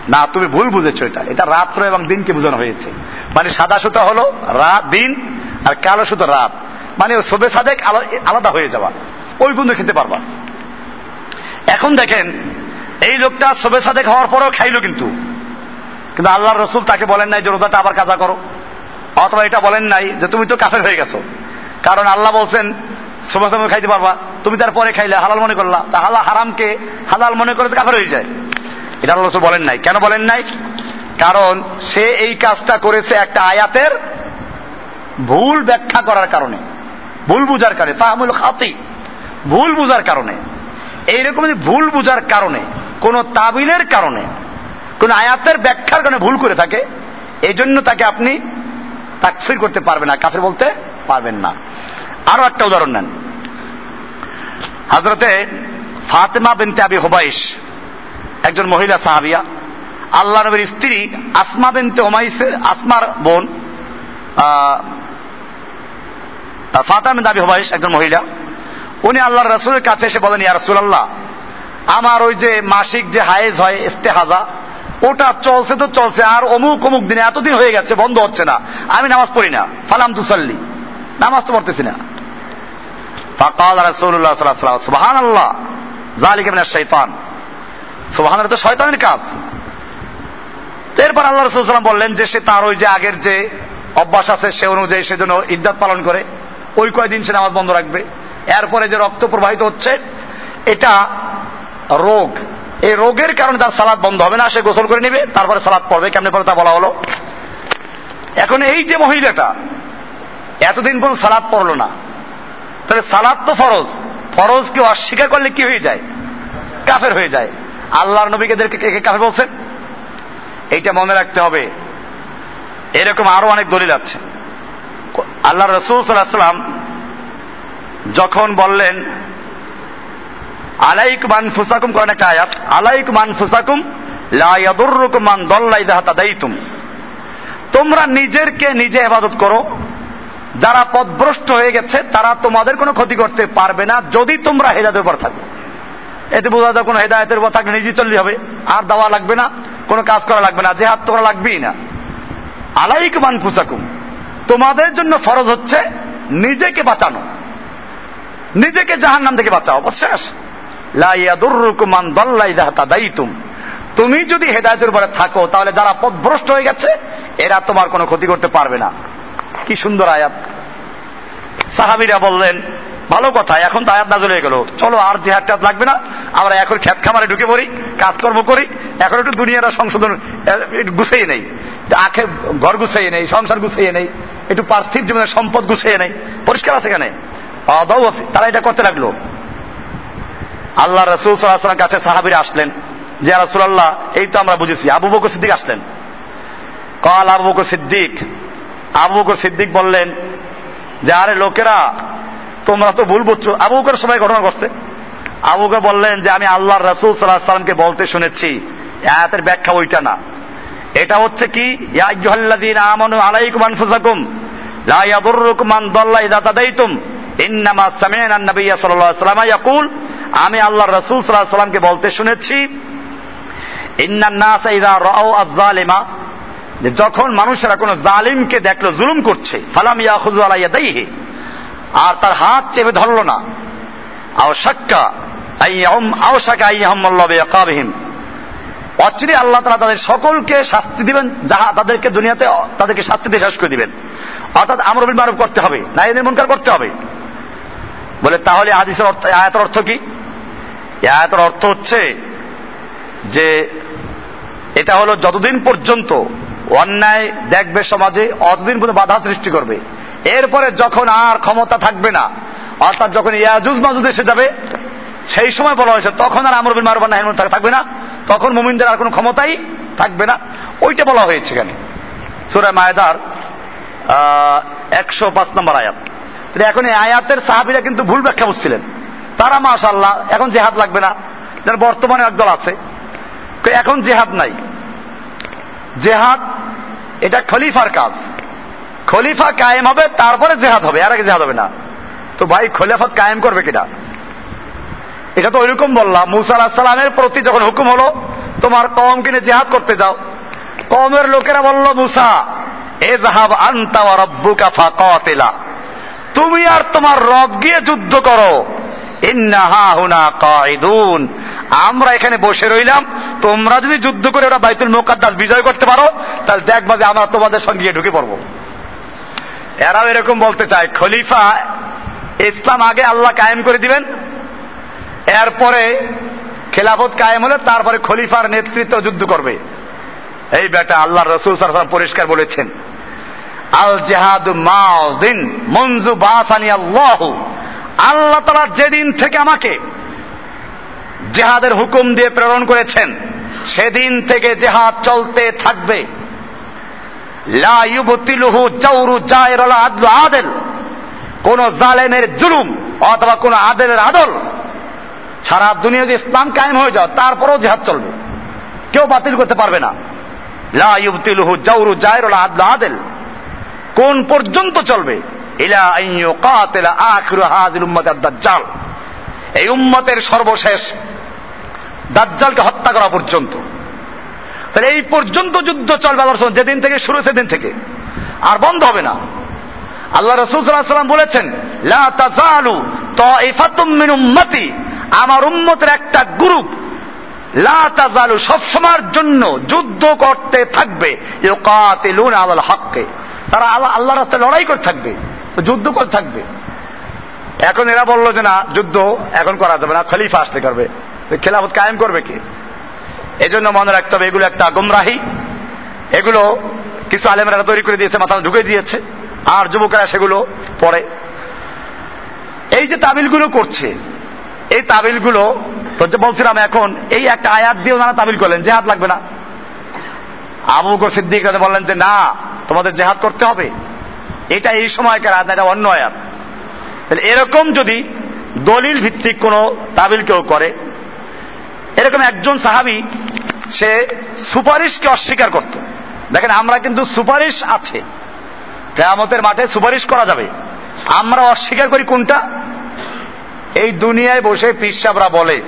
না, তুমি ভুল বুঝেছ এটা। এটা রাত্র এবং দিনকে বোঝানো হয়েছে। মানে সাদা সুতা হলো রাত, দিন, আর কালো সুতো রাত। মানে সবে সাদেক আলাদা হয়ে যাওয়া। ওই বন্ধু খেতে পারবা। এখন দেখেন, এই লোকটা সবে সাদেক হওয়ার পরেও খাইলো কিন্তু। কিন্তু আল্লাহ রসুল তাকে বলেন নাই যে রোজাটা আবার কাজা করো। অথবা এটা বলেন নাই যে তুমি তো কাফের হয়ে গেছো। কারণ আল্লাহ বলছেন সবে সময় খাইতে পারবা। তুমি তারপরে খাইলে হালাল মনে করলা। তা হালা হারামকে হালাল মনে করে কাফের হয়ে যায়। এটা আল্লাহ রসুল বলেন নাই। কেন বলেন নাই? কারণ সে এই কাজটা করেছে একটা আয়াতের ভুল ব্যাখ্যা করার কারণে। ভুল বুঝার কারণে। ফাহমুল খাতি। ভুল বুঝার কারণে। এইরকম ভুল বুঝার কারণে, কোন তাবিলের কারণে কোন আয়াতের ব্যাখ্যার কারণে ভুল করে থাকে এই জন্য তাকে আপনি তাকফির করতে পারবেন না, কাফির বলতে পারবেন না। আরও একটা উদাহরণ নেন। হাজরতে ফাতেমা বিনতে আবি হোবাইশ, একজন মহিলা সাহাবিয়া, আল্লাহ নবীর স্ত্রী আসমা বিনতে ওমাইসের আসমার বোন ফাতেমা দাবি হোবাইশ, একজন মহিলা। উনি আল্লাহ রসুলের কাছে এসে বলেন, ইয়া রসুল্লাহ আমার ওই যে মাসিক যে হায়েজ হয়, ইস্তেহাজা ওটা চলছে তো চলছে, আর অমুক অমুক দিনে এতদিন হয়ে গেছে, বন্ধ হচ্ছে না। আমি নামাজ পড়ি না। ফালাম তুসাল্লি। নামাজ তো পড়তেছি না। ফাকাল রাসূলুল্লাহ সাল্লাল্লাহু আলাইহি সুবহানাল্লাহ। যালিকা মিনাশ শাইতান। সুবহানাল্লাহ তো শয়তানের কাজ। এরপর আল্লাহ রাসূল সাল্লাম বললেন যে সে তার ওই যে আগের যে অভ্যাস আছে, সে অনুযায়ী সে যেন ইদ্দাত পালন করে, ওই কয়দিন সে নামাজ বন্ধ রাখবে। এরপরে যে রক্ত প্রবাহিত হচ্ছে, এটা রোগ। এই রোগের কারণে তার সালাদ বন্ধ হবে না, সে গোসল করে নেবে, তারপরে সালাদ পড়বে, কেমনে পরে তা বলা হলো? এখন এই যে মহিলাটা, এতদিন পর্যন্ত সালাদ পড়ল না। তাহলে সালাদ তো ফরজ। ফরজ কেউ অস্বীকার করলে কি হয়ে যায়? কাফের হয়ে যায়। আল্লাহর নবীকে কে কাফের বলছেন এইটা মনে রাখতে হবে। এরকম আরও অনেক দলিল আছে। আল্লাহ রসুল সাল্লাম যখন বললেন আলাইক মান ফুসাকুম করেন একটা আয়াত, আলাইক মান ফুসাকুম লাইয়াদুররুকুম মান দল্লাই দাহাতা দাইতুম তোমরা নিজেরকে নিজে হেফাজত করো। যারা পদভ্রষ্ট হয়ে গেছে, তারা তোমাদের কোনো ক্ষতি করতে পারবে না, যদি তোমরা হেদায়তের উপর থাকো। এতে বোঝা যায় কোনো হেদায়তের উপর থাকলে নিজে চললে হবে। আর দেওয়া লাগবে না, কোনো কাজ করা লাগবে না যে হাত তোমরা লাগবেই না। আলাইক মান ফুসাকুম, তোমাদের জন্য ফরজ হচ্ছে নিজেকে বাঁচানো। নিজেকে জাহান নাম থেকে বাঁচাও শেষ। তুমি যদি হেদায়তের উপরে থাকো, তাহলে যারা পথভ্রষ্ট হয়ে গেছে, এরা তোমার কোনো ক্ষতি করতে পারবে না। কি সুন্দর আয়াত। সাহাবিরা বললেন, ভালো কথা, এখন তো আয়াত নাজল হয়ে গেল। চলো, আর জেহাদ টেহাদ লাগবে না। আমরা এখন খেত খামারে ঢুকে পড়ি, কাজকর্ম করি, এখন একটু দুনিয়াটা সংশোধন গুছিয়ে নেই। আখে ঘর গুছিয়ে নেই, সংসার গুছিয়ে নেই, একটু পার্থিব জীবনের সম্পদ গুছিয়ে নেই। পরিষ্কার আছে এখানে? তারা এটা করতে লাগল। আল্লাহ রসুল সাল্লাহাম কাছে সাহাবিরা আসলেন। যে রাসুল্লাহ এই তো আমরা বুঝেছি। আবু বকর সিদ্দিক আসলেন। কল, আবু বকর সিদ্দিক। আবু বকর সিদ্দিক বললেন, যে, আরে লোকেরা, তোমরা তো ভুল বুঝছ। আবু বকর সবাই ঘটনা করছে আবুকে বললেন, যে, আমি আল্লাহ রসুল সাল্লাহ সাল্লামকে বলতে শুনেছি। আয়াতের ব্যাখ্যা ওইটা না। এটা হচ্ছে কি আমানু আলাইকুম আনফুসাকুম, লা ইয়াদুররুকুম মান দাল্লা ইযা তাদাইতুম, ইন্নামা সামি'না আন-নাবিয়্য সাল্লাল্লাহু আলাইহি ওয়াসাল্লাম ইয়াকুল আমি আল্লাহ রাসূল আলাইহি সাল্লামকে বলতে শুনেছি যে যখন মানুষেরা কোনো জালিমকে দেখল, জুলুম করছে, ফালাম ইয়াদাইহি আর তার হাত চেপে ধরলো না। অচিরে আল্লাহ তারা তাদের সকলকে শাস্তি দিবেন, যাহা তাদেরকে দুনিয়াতে, তাদেরকে শাস্তি দিয়ে শেষ করে দিবেন। অর্থাৎ আমর বিল মারুফ করতে হবে, না এদের মনকার করতে হবে। বলে তাহলে আদিসের অর্থ, আয়াতের অর্থ কি? আয়াতের অর্থ হচ্ছে যে এটা হলো যতদিন পর্যন্ত অন্যায় দেখবে সমাজে, অতদিন পর্যন্ত বাধা সৃষ্টি করবে। এরপরে যখন আর ক্ষমতা থাকবে না, অর্থাৎ যখন ইয়াজুজ মাজুজ এসে যাবে, সেই সময় বলা হয়েছে, তখন আর আমর বিন মারুফ নাহিন থাকবে না, তখন মুমিনদের আর কোনো ক্ষমতাই থাকবে না। ওইটা বলা হয়েছে এখানে। সুরা মায়দার একশো পাঁচ নম্বর আয়াত। এখন এই আয়াতের সাহাবিরা কিন্তু ভুল ব্যাখ্যা বুঝছিলেন। তারা মাশাল্লাহ এখন জেহাদ লাগবে না। যেন বর্তমানে একদল আছে। এখন জেহাদ নাই। জেহাদ, এটা খলিফার কাজ। খলিফা কায়েম হবে, তারপরে জেহাদ হবে আর আগে জেহাদ হবে না। তো ভাই, খলিফাত কায়েম করবে কিনা? এটা তো ওইরকম বললাম, মুসা আলাহিসাল্লামের প্রতি যখন হুকুম হলো, তোমার কম কিনে জেহাদ করতে যাও। কমের লোকেরা বলল, মুসা এ জাহাব আন্তা রব্বুকা ফাকাতিলা। তুমি আর তোমার রব গিয়ে যুদ্ধ করো। আমরা এখানে বসে রইলাম। তোমরা যদি যুদ্ধ করে ওরা বাইতুল মোকাদ্দাস বিজয় করতে পারো, তাহলে দেখবা যে আমরা তোমাদের সঙ্গে ঢুকে পড়ব। এরাও এরকম বলতে চায়, খলিফা, ইসলাম আগে আল্লাহ কায়েম করে দিবেন। এরপরে খেলাফত কায়েম হলে তারপরে খলিফার নেতৃত্ব যুদ্ধ করবে। এই বেটা আল্লাহ রসুল সাল্লাম পরিষ্কার বলেছেন আল জেহাদ মাউদ্দিন মঞ্জু বাসানি আল্লাহ। আল্লাহ তালা যেদিন থেকে আমাকে জেহাদের হুকুম দিয়ে প্রেরণ করেছেন, সেদিন থেকে জেহাদ চলতে থাকবে। আদলু কোন জালেমের জুলুম অথবা কোন আদেলের আদল সারা দুনিয়া যদি ইসলাম কায়েম হয়ে যাও তারপরেও জেহাদ চলবে। কেউ বাতিল করতে পারবে না। লা ইউবতিলুহু জাউরু জায়রুল আদলু আদেল। কোন পর্যন্ত চলবে? ইলা আইয়ু কাতিলা আখিরু হাযিল উম্মাত দাজ্জাল। এই উম্মতের সর্বশেষ দাজ্জালকে হত্যা করা পর্যন্ত। তাহলে এই পর্যন্ত যুদ্ধ চলবে আল্লাহ যেদিন থেকে শুরু, সেদিন থেকে। আর বন্ধ হবে না। আল্লাহ রসুল সাল্লাম বলেছেন, লা তাজালু তাইফাতুম মিন উম্মতি। আমার উম্মতের একটা গ্রুপ লা তাজালু সবসময়ের জন্য যুদ্ধ করতে থাকবে। ইউকাতিলুনা আলাল হককে। তারা আল্লাহ আল্লাহ রাস্তায় লড়াই করে থাকবে। তো যুদ্ধ করে থাকবে। এখন এরা বলল যে না, যুদ্ধ এখন করা যাবে না, খলিফা আসতে করবে খেলাফত কায়েম করবে কে? এই জন্য মনে রাখতে হবে, এগুলো একটা গুমরাহি। এগুলো কিছু আলেমরা তৈরি করে দিয়েছে মাথা ঢুকে দিয়েছে। আর যুবকেরা সেগুলো পড়ে। এই যে তাবিলগুলো করছে, এই তাবিলগুলো, তো যে বলছিলাম এখন, এই একটা আয়াত দিয়ে ওনারা তাবিল করলেন, জেহাদ লাগবে না। আবু বকর সিদ্দিক বললেন যে না, তোমাদের জেহাদ করতে হবে। এটা এই সময়কার আয়াত এটা অন্য আয়াত তাহলে এরকম যদি দলিল ভিত্তিক কোন তাবিল কেউ করে, এরকম একজন সাহাবি, সে সুপারিশকে অস্বীকার করত। দেখেন, আমরা কিন্তু সুপারিশ আছে। কেয়ামতের মাঠে সুপারিশ করা যাবে। আমরা অস্বীকার করি কোনটা? এই দুনিয়ায় বসে পিসাবরা বলে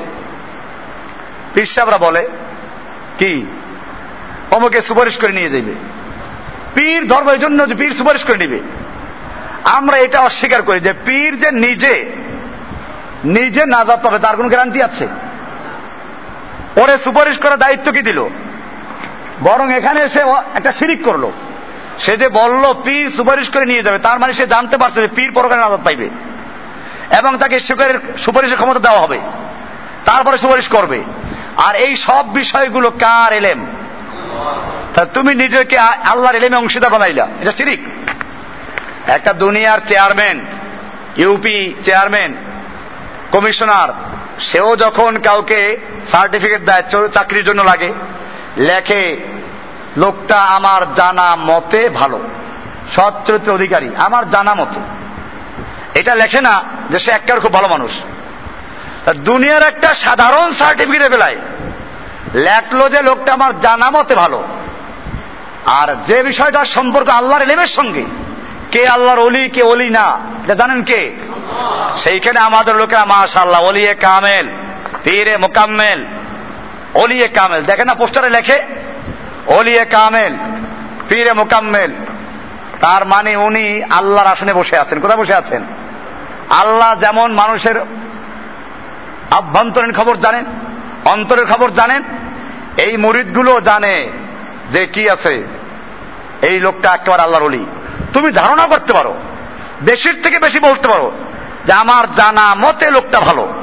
পিসাবরা বলে, কি? অমুকে সুপারিশ করে নিয়ে যাইবে। পীর ধর্ম এই জন্য যে পীর সুপারিশ করে নিবে। আমরা এটা অস্বীকার করি যে পীর যে নিজে নিজে নাজাত পাবে, তার কোন গ্যারান্টি আছে? ওরে সুপারিশ করার দায়িত্ব কি দিল? বরং এখানে এসে একটা সিরিক করল। সে যে বলল, পীর সুপারিশ করে নিয়ে যাবে, তার মানে সে জানতে পারছে যে পীর পরকালে নাজাত পাইবে। এবং তাকে সুপারিশের ক্ষমতা দেওয়া হবে। তারপরে সুপারিশ করবে। আর এই সব বিষয়গুলো কার এলেম? তা তুমি নিজেকে আল্লাহর এলেমে অংশীদার বানাইলা। এটা সিরিক একটা দুনিয়ার চেয়ারম্যান, ইউপি চেয়ারম্যান, কমিশনার, সেও যখন কাউকে সার্টিফিকেট দেয় চাকরির জন্য লাগে, লেখে, লোকটা আমার জানা মতে ভালো, সৎ চরিত্র অধিকারী, আমার জানা মতে। এটা লেখে না যে সে একটার খুব ভালো মানুষ। দুনিয়ার একটা সাধারণ সার্টিফিকেট বেলায় লেখলো যে লোকটা আমার জানা মতে ভালো। আর যে বিষয়টার সম্পর্ক আল্লাহর এলেমের সঙ্গে, কে আল্লাহর অলি কে অলি না, এটা জানেন কে? সেইখানে আমাদের লোকেরা মাশাল্লাহ অলিয়ে কামেল, পীরে মোকাম্মেল অলিয়ে কামেল। দেখেন না পোস্টারে লেখে অলিয়ে কামেল, পীরে মোকাম্মেল। তার মানে উনি আল্লাহর আসনে বসে আছেন। কোথায় বসে আছেন? আল্লাহ যেমন মানুষের আভ্যন্তরীণ খবর জানেন, অন্তরের খবর জানেন, এই মরিদগুলো জানে যে কি আছে। এই লোকটা একেবারে আল্লাহর অলি তুমি ধারণা করতে পারো, বেশির থেকে বেশি বলতে পারো যে আমার জানা মতে লোকটা ভালো।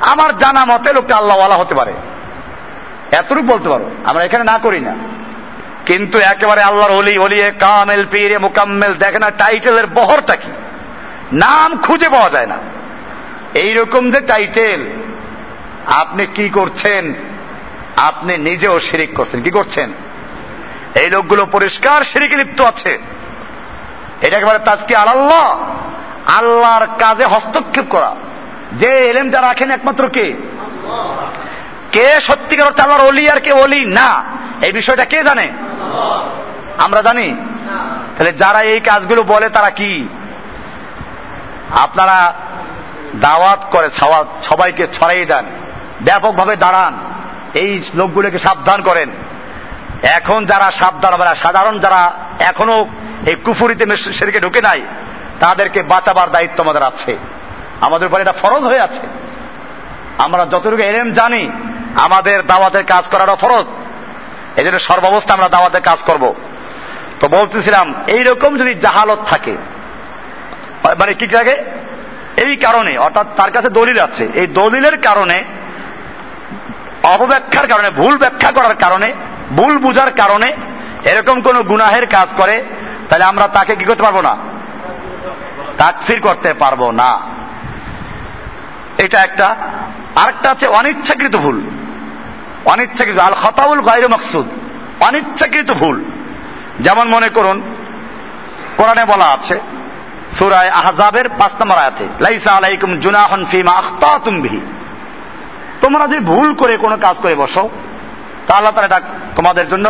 আমার জানা মতে লোকটা আল্লাহওয়ালা হতে পারে। এতটুকু বলতে পারো, আমরা এখানে না করি না। কিন্তু একেবারে আল্লাহর অলি অলিয়ে কামেল, পীরে মোকাম্মেল, দেখে না টাইটেলের বহরটা কি? নাম খুঁজে পাওয়া যায় না। এইরকম যে টাইটেল, আপনি কি করছেন? আপনি নিজেও শিরিক করছেন, কি করছেন? এই লোকগুলো পরিষ্কার শিরিকে লিপ্ত আছে। এটা একেবারে তাজকে আল্লাহ। আল্লাহর কাজে হস্তক্ষেপ করা। যে এলেমটা রাখেন একমাত্র কে? কে সত্যিকার হচ্ছে আল্লাহর অলি আর কে অলি না। এই বিষয়টা কে জানে? আমরা জানি। তাহলে যারা এই কাজগুলো বলে তারা কি? আপনারা দাওয়াত করে সবাইকে ছড়াই দেন। ব্যাপকভাবে দাঁড়ান। এই লোকগুলোকে সাবধান করেন। এখন যারা সাবধান হবে সাধারণ যারা এখনও এই কুফুরিতে সেদিকে ঢুকে নাই, তাদেরকে বাঁচাবার দায়িত্ব আমাদের আছে। আমাদের উপরে এটা ফরজ হয়ে আছে। আমরা যতটুকু এলেম জানি, আমাদের দাওয়াতের কাজ করারও ফরজ। এই জন্য সর্বাবস্থা আমরা দাওয়াতের কাজ করব। তো বলতেছিলাম, এইরকম যদি জাহালত থাকে মানে কি থাকে এই কারণে, অর্থাৎ তার কাছে দলিল আছে। এই দলিলের কারণে, অপব্যাখ্যার কারণে, ভুল ব্যাখ্যা করার কারণে ভুল বুঝার কারণে এরকম কোন গুনাহের কাজ করে, তাহলে আমরা তাকে কি করতে পারব না? তাকফির করতে পারব না। এটা একটা। আরেকটা আছে, অনিচ্ছাকৃত ভুল। অনিচ্ছাকৃত আল খতাউল গাইর মকসুদ। অনিচ্ছাকৃত ভুল। যেমন মনে করুন, কোরআনে বলা আছে, সুরায় আহজাবের পাঁচ নম্বর আয়াতে, লাইসা আলাইকুম জুনাহন ফিমা আখতাতুম বিহি। তোমরা যদি ভুল করে কোনো কাজ করে বসো তাহলে তার এটা তোমাদের জন্য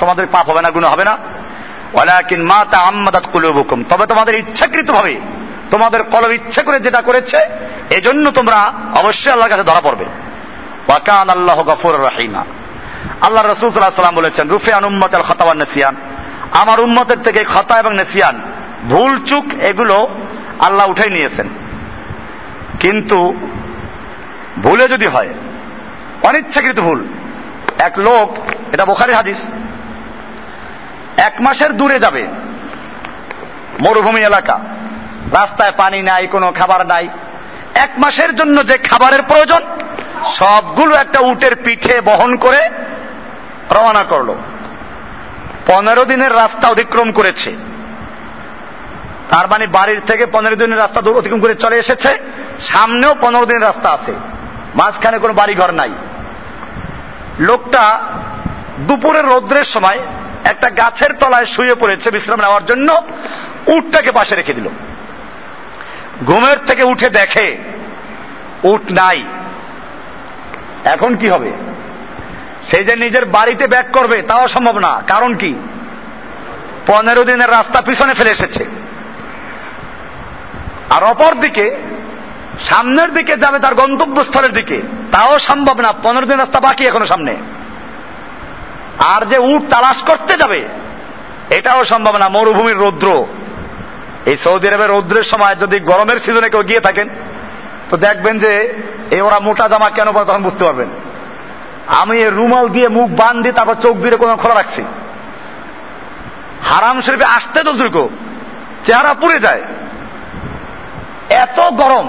তোমাদের পাপ হবে না গুণ হবে না। ওয়ালাকিন মা তা আম্মাদাত কুলুবুকুম। তবে তোমাদের ইচ্ছাকৃত ভাবে তোমাদের কলব ইচ্ছে করে যেটা করেছে, এজন্য তোমরা অবশ্যই আল্লাহর কাছে ধরা পড়বে। ওয়াকান আল্লাহ গফুর রাহিমা। আল্লাহ রসুল সাল্লাম বলেছেন, রুফে আনুম্মত আল খতাবান নেসিয়ান। আমার উম্মতের থেকে খতা এবং নেসিয়ান, ভুল চুক এগুলো আল্লাহ উঠাই নিয়েছেন। কিন্তু ভুলে যদি হয়, অনিচ্ছাকৃত ভুল, এক লোক এটা বোখারি হাদিস। এক মাসের দূরে যাবে মরুভূমি এলাকা। রাস্তায় পানি নাই, কোনো খাবার নাই। এক মাসের জন্য যে খাবারের প্রয়োজন, সবগুলো একটা উটের পিঠে বহন করে রওনা করল। পনেরো দিনের রাস্তা অতিক্রম করেছে। তার মানে বাড়ির থেকে পনেরো দিনের রাস্তা দূর অতিক্রম করে চলে এসেছে। সামনেও পনেরো দিনের রাস্তা আছে। মাঝখানে কোনো বাড়ি ঘর নাই। লোকটা দুপুরের রৌদ্রের সময় একটা গাছের তলায় শুয়ে পড়েছে বিশ্রাম নেওয়ার জন্য, উটটাকে পাশে রেখে দিল। ঘুমের থেকে উঠে দেখে, উট নাই। এখন কি হবে? সেই যে নিজের বাড়িতে ব্যাক করবে, তাও সম্ভব না। কারণ কি? পনেরো দিনের রাস্তা পিছনে ফেলে এসেছে। আর অপর দিকে, সামনের দিকে যাবে তার গন্তব্যস্থলের দিকে। তাও সম্ভব না। পনেরো দিন রাস্তা বাকি এখনও সামনে। আর যে উট তালাশ করতে যাবে, এটাও সম্ভব না, মরুভূমির রৌদ্র। এই সৌদি আরবের রৌদ্রের সময় যদি গরমের সিজনে কেউ গিয়ে থাকেন, তো দেখবেন যে এই ওরা মোটা জামা কেন পরে তখন বুঝতে পারবেন। আমি রুমাল দিয়ে মুখ বান দিয়ে তারপর চোখ দিয়ে কোনো খোলা রাখছি। হারাম শরীফে আসতে তো দুর্গ, চেহারা পুড়ে যায়। এত গরম,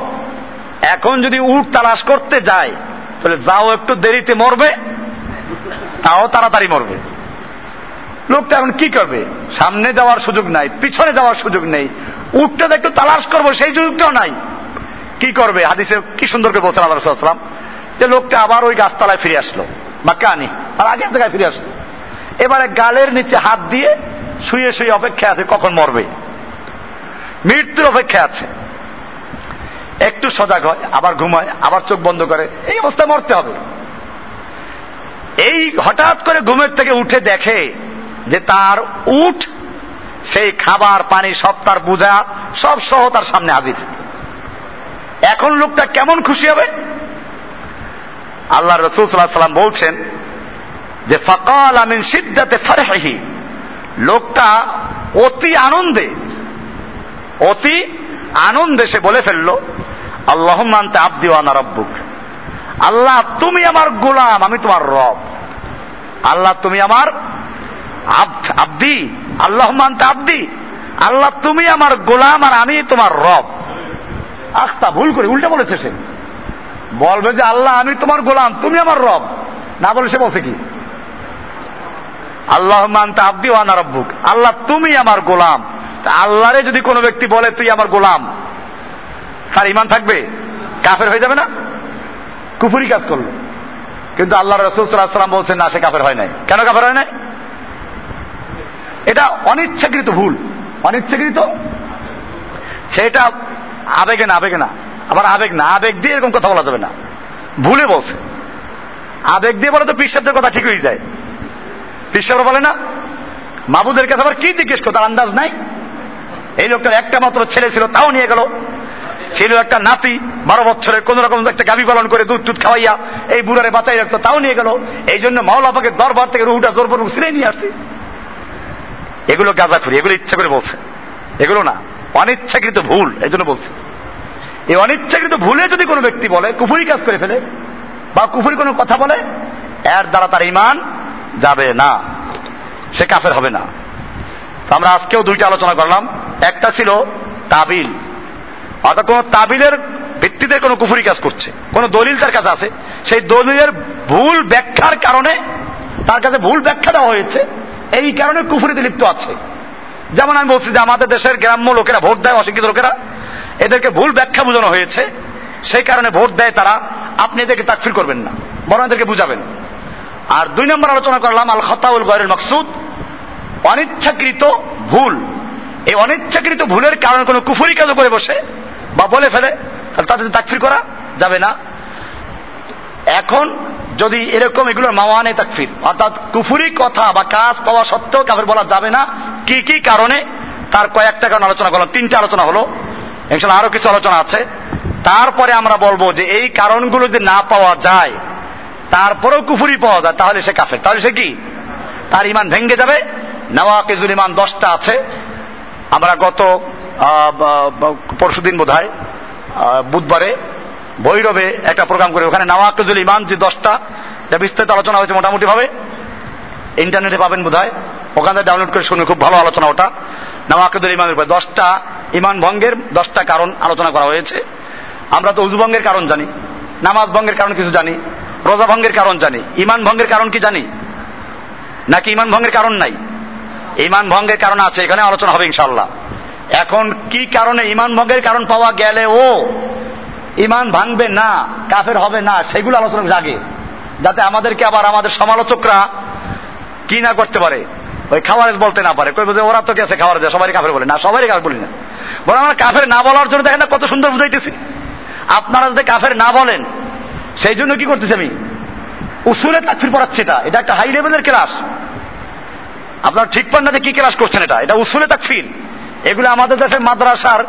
এখন যদি উট তালাশ করতে যায়, তাহলে যাও একটু দেরিতে মরবে। তাও তাড়াতাড়ি মরবে। লোকটা এখন কি করবে? সামনে যাওয়ার সুযোগ নাই, পিছনে যাওয়ার সুযোগ নেই। উঠতে একটু তালাশ করব, সেই সুযোগটাও নাই। কি করবে? হাদিসে কি সুন্দর করে বলছেন আল্লাহ যে লোকটা আবার ওই গাছতলায় ফিরে আসলো বা কানি আর আগের জায়গায় ফিরে আসলো। এবারে গালের নিচে হাত দিয়ে শুয়ে শুয়ে অপেক্ষা আছে, কখন মরবে? মৃত্যুর অপেক্ষা আছে। একটু সজাগ হয়, আবার ঘুমায়, আবার চোখ বন্ধ করে, এই অবস্থায় মরতে হবে। এই হঠাৎ করে ঘুমের থেকে উঠে দেখে যে তার উঠ, সেই খাবার, পানি সব তার বোঝা, সব সহ তার সামনে হাজির। এখন লোকটা কেমন খুশি হবে? আল্লাহ রসুল বলছেন যে, ফকাল আমিন সিদ্ধাতে ফারেহি লোকটা অতি আনন্দে অতি আনন্দে সে বলে ফেলল আল্লাহ মানতে আব্দি ওয়ানা রব্বুক। আল্লাহ, তুমি আমার গোলাম, আমি তোমার রব। আল্লাহ, তুমি আমার আব্দি। আল্লাহ মানতে আব্দি। আল্লাহ, তুমি আমার গোলাম আর আমি তোমার রব। আস্তা ভুল করে উল্টা বলেছে সে। বলবে যে, আল্লাহ, আমি তোমার গোলাম, তুমি আমার রব। না বলে সে বলছে কি? আল্লাহ মানতে আব্দি ওয়ানা রব্বুক। আল্লাহ, তুমি আমার গোলাম। আল্লাহরে যদি কোনো ব্যক্তি বলে, তুই আমার গোলাম, তার ইমান থাকবে? কাফের হয়ে যাবে না? কুফুরি কাজ করল। কিন্তু আল্লাহ রসুলাম বলছেন, না, সে কাফের হয় নাই। কেন কাফের হয় নাই? এটা অনিচ্ছাকৃত ভুল। অনিচ্ছাকৃত? সেটা আবেগে না আবেগে না। আবার আবেগ না, আবেগ দিয়ে এরকম কথা বলা যাবে না। ভুলে বলছে। আবেগ দিয়ে বলে তো পিসাবদের কথা ঠিক হয়ে যায়। পিসাবরা বলে না, মাবুদের কাছে আবার কি জিজ্ঞেস করো, তার আন্দাজ নাই? এই লোকটার একটা মাত্র ছেলে ছিল, তাও নিয়ে গেল। ছিল একটা নাতি, বারো বছরের, কোন রকম একটা গাবি পালন করে দুধ টুধ খাওয়াইয়া এই বুড়ারে বাঁচাই রাখতো, তাও নিয়ে গেল। এই জন্য মাওলা পাকে দরবার থেকে রুহুটা জোর পর ছিঁড়ে নিয়ে আসছি। এগুলো গাঁজাখুরি এগুলো ইচ্ছা করে বলছে। এগুলো না, অনিচ্ছাকৃত ভুল, এই জন্য বলছে। এই অনিচ্ছাকৃত ভুলে যদি কোনো ব্যক্তি বলে, কুফুরি কাজ করে ফেলে, বা কুফুরি কোনো কথা বলে, এর দ্বারা তার ইমান যাবে না। সে কাফের হবে না। আমরা আজকেও দুইটা আলোচনা করলাম। একটা ছিল তাবিল। অর্থাৎ কোন তাবিলের ভিত্তিতে কোনো কুফুরি কাজ করছে। কোন দলিল তার কাছে আছে। সেই দলিলের ভুল ব্যাখ্যার কারণে তার কাছে ভুল ব্যাখ্যা দেওয়া হয়েছে। এই কারণে কুফুরিতে লিপ্ত আছে। যেমন আমি বলছি যে আমাদের দেশের গ্রাম্য লোকেরা ভোট দেয়, অশিক্ষিত লোকেরা। এদেরকে ভুল ব্যাখ্যা বোঝানো হয়েছে। সেই কারণে ভোট দেয় তারা। আপনি এদেরকে তাকফির করবেন না। বরং এদেরকে বুঝাবেন। আর দুই নম্বর আলোচনা করলাম আল খতাউল গয়ের মকসুদ। অনিচ্ছাকৃত ভুল। এই অনিচ্ছাকৃত ভুলের কারণে কোনো কুফুরি কাজ করে বসে। বা বলে ফেলে, তাহলে তাদের তাকফির করা যাবে না। এখন যদি এরকম এগুলোর মাওয়ানে তাকফির, অর্থাৎ কুফুরি কথা বা কাজ পাওয়া সত্ত্বেও কাফের বলা যাবে না, কি কি কারণে, তার কয়েকটা কারণ আলোচনা করলাম, তিনটা আলোচনা হলো ইনশাল্লাহ আরও কিছু আলোচনা আছে। তারপরে আমরা বলব যে এই কারণগুলো যদি না পাওয়া যায়, তারপরেও কুফুরি পাওয়া যায়, তাহলে সে কাফের। তাহলে সে কি? তার ইমান ভেঙ্গে যাবে। নওয়াকিজুল ইমান দশটা আছে। আমরা গত পরশুদিন বোধ হয় বুধবারে, ভৈরবে একটা প্রোগ্রাম করে। ওখানে নওয়াকিজুল ইমান যে দশটা যা বিস্তারিত আলোচনা হয়েছে মোটামুটি ভাবে ইন্টারনেটে পাবেন বোধ হয় ওখান ডাউনলোড করে শুনে খুব ভালো আলোচনা ওটা। নওয়াকিদুল ইমানের উপরে দশটা ইমান ভঙ্গের দশটা কারণ আলোচনা করা হয়েছে। আমরা তো উজুভঙ্গের কারণ জানি, নামাজ ভঙ্গের কারণ কিছু জানি, রোজা ভঙ্গের কারণ জানি, ইমান ভঙ্গের কারণ কি জানি? নাকি ইমান ভঙ্গের কারণ নাই? ইমান ভঙ্গের কারণ আছে, এখানে আলোচনা হবে ইনশাল্লাহ এখন কি কারণে ইমান ভঙ্গের কারণ পাওয়া গেলে ও ইমান ভাঙবে না, কাফের হবে না, সেগুলো আলোচনা জাগে যাতে আমাদেরকে আবার আমাদের সমালোচকরা কি না করতে পারে? ওই খাওয়ারেজ বলতে না পারে। কই ওরা তো গেছে খাওয়ার যায় সবাই কাফের বলে। না সবাই কাফের বলি না। বরং আমরা কাফের না বলার জন্য দেখেন না কত সুন্দর বুঝাইতেছি। আপনারা যদি কাফের না বলেন, সেই জন্য কি করতেছি আমি? উসুলে তাকফির পড়াচ্ছি এটা। এটা একটা হাই লেভেলের ক্লাস আপনার ঠিক পান না যে কি ক্লাস করছেন এটা? এটা উসুলে তাকফির। এগুলো আমাদের দেশের মাদ্রাসার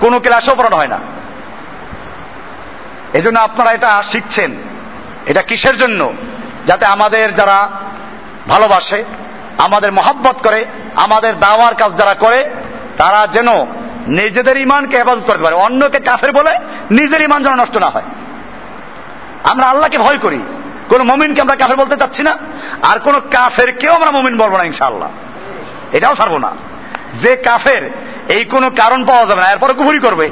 কোনো ক্লাসেও পড়ানো হয় না। এই জন্য আপনারা এটা শিখছেন। এটা কিসের জন্য? যাতে আমাদের যারা ভালোবাসে, আমাদের মহাব্বত করে, আমাদের দাওয়ার কাজ যারা করে, তারা যেন নিজেদের ইমানকে হেফাজত করতে পারে। অন্যকে কাফের বলে নিজের ইমান যেন নষ্ট না হয়। আমরা আল্লাহকে ভয় করি। কোন মমিনকে আমরা কাফের বলতে চাচ্ছি না। আর কোন কাফের কেউ আমরা মমিন বলব না, ইনশাআল্লাহ। এটাও ছাড়বো না। যে কাফের, এই কোনো কারণ পাওয়া যাবে না, এরপরে কুহুরি করবে।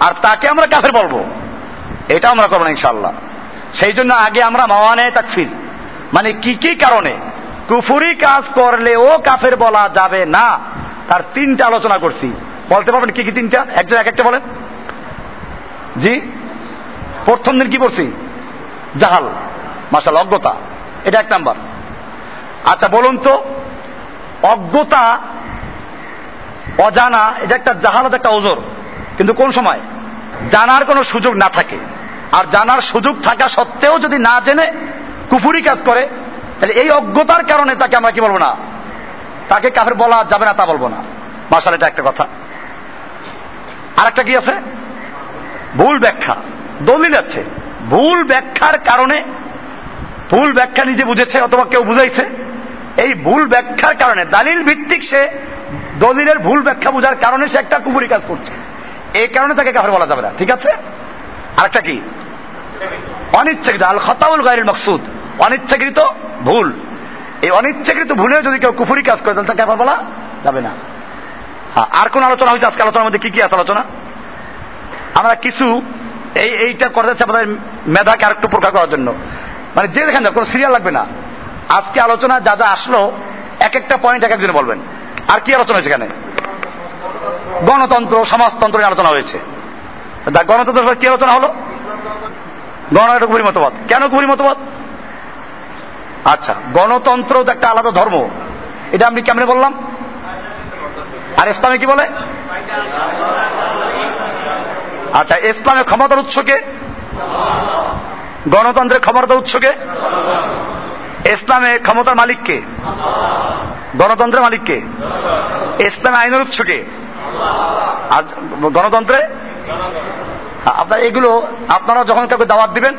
আর তাকে আমরা কাফের বলব। এটা আমরা করব না ইনশাল্লাহ সেই জন্য আগে আমরা মাওয়ানে তাকফির। মানে কি কি কারণে? কুফুরি কাজ করলে ও কাফের বলা যাবে না। তার তিনটা আলোচনা করছি। বলতে পারবেন কি কি তিনটা? একজন এক একটা বলেন। জি? প্রথম দিন কি করছি জাহাল। মার্শাল অজ্ঞতা। এটা এক নাম্বার। আচ্ছা বলুন তো, অজ্ঞতা অজানা, এটা একটা জাহালত একটা ওজোর। কিন্তু কোন সময়? জানার কোনো সুযোগ না থাকে। আর জানার সুযোগ থাকা সত্ত্বেও যদি না জেনে কুফুরি কাজ করে, তাহলে এই অজ্ঞতার কারণে তাকে আমরা কি বলব না? তাকে কাফের বলা যাবে না, তা বলব না। মার্শাল এটা একটা কথা। আর একটা কি আছে? ভুল ব্যাখ্যা। দলিল আছে। ভুল ব্যাখ্যার কারণে, ভুল ব্যাখ্যা নিজে বুঝেছে অথবা কেউ বুঝাইছে। এই ভুল ব্যাখ্যার কারণে, দালিল ভিত্তিক সে দলিলের ভুল ব্যাখ্যা বোঝার কারণে সে একটা কুপুরি কাজ করছে। এই কারণে তাকে কাফের বলা যাবে না, ঠিক আছে? আরেকটা কি? অনিচ্ছাকৃত আল খতাউল গায়ের মকসুদ। অনিচ্ছাকৃত ভুল। এই অনিচ্ছাকৃত ভুলে যদি কেউ কুফুরি কাজ করে, তাহলে তাকে কাফের বলা যাবে না। হ্যাঁ আর কোন আলোচনা হয়েছে আজকে? আলোচনার মধ্যে কি কি আছে আলোচনা? আমরা কিছু এই এইটা করতে চাচ্ছি আমাদের মেধাকে আরেকটু প্রকাশ করার জন্য। মানে যে দেখেন কোনো সিরিয়াল লাগবে না। আজকে আলোচনা যা যা আসলো, এক একটা পয়েন্ট এক একজনে বলবেন। আর কি আলোচনা হয়েছে এখানে? গণতন্ত্র, সমাজতন্ত্র নিয়ে আলোচনা হয়েছে। গণতন্ত্র কি আলোচনা হলো? কুপুরি মতবাদ। কেন কুপুরি মতবাদ? আচ্ছা গণতন্ত্র তো একটা আলাদা ধর্ম। এটা আমি কেমনে বললাম? আর ইসলামে কি বলে? আচ্ছা ইসলামের ক্ষমতার উৎসকে গণতন্ত্রের ক্ষমতার উৎসকে ইসলামে ক্ষমতার মালিককে? গণতন্ত্রের মালিককে? ইসলামে আইনের উৎসকে? আর গণতন্ত্রে? আপনার এগুলো, আপনারা যখন কাউকে দাওয়াত দিবেন,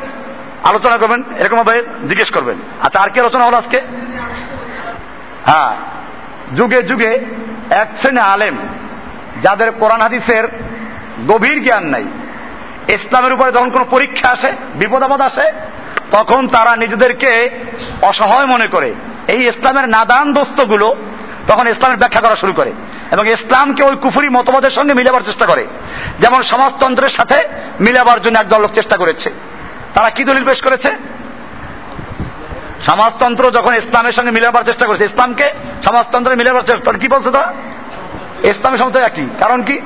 আলোচনা করবেন এরকম ভাবে জিজ্ঞেস করবেন। আচ্ছা আর কি আলোচনা হলো আজকে? হ্যাঁ যুগে যুগে এক শ্রেণি আলেম, যাদের কোরআন হাদিসের গভীর জ্ঞান নাই, ইসলামের উপরে যখন কোনো পরীক্ষা আসে, বিপদ আপদ আসে তখন তারা নিজেদেরকে অসহায় মনে করে। এই ইসলামের নাদান দোস্তগুলো তখন ইসলামের ব্যাখ্যা করা শুরু করে এবং ইসলামকে ওই কুফুরি মতবাদের সঙ্গে মিলাবার চেষ্টা করে। যেমন সমাজতন্ত্রের সাথে মিলাবার জন্য একদল লোক চেষ্টা করেছে। তারা কি দলিল পেশ করেছে? সমাজতন্ত্র যখন ইসলামের সঙ্গে মিলাবার চেষ্টা করেছে, ইসলামকে সমাজতন্ত্রে মিলাবার চেষ্টা কি বলছে তারা? ইসলামের সম্মত একই। কারণ কি?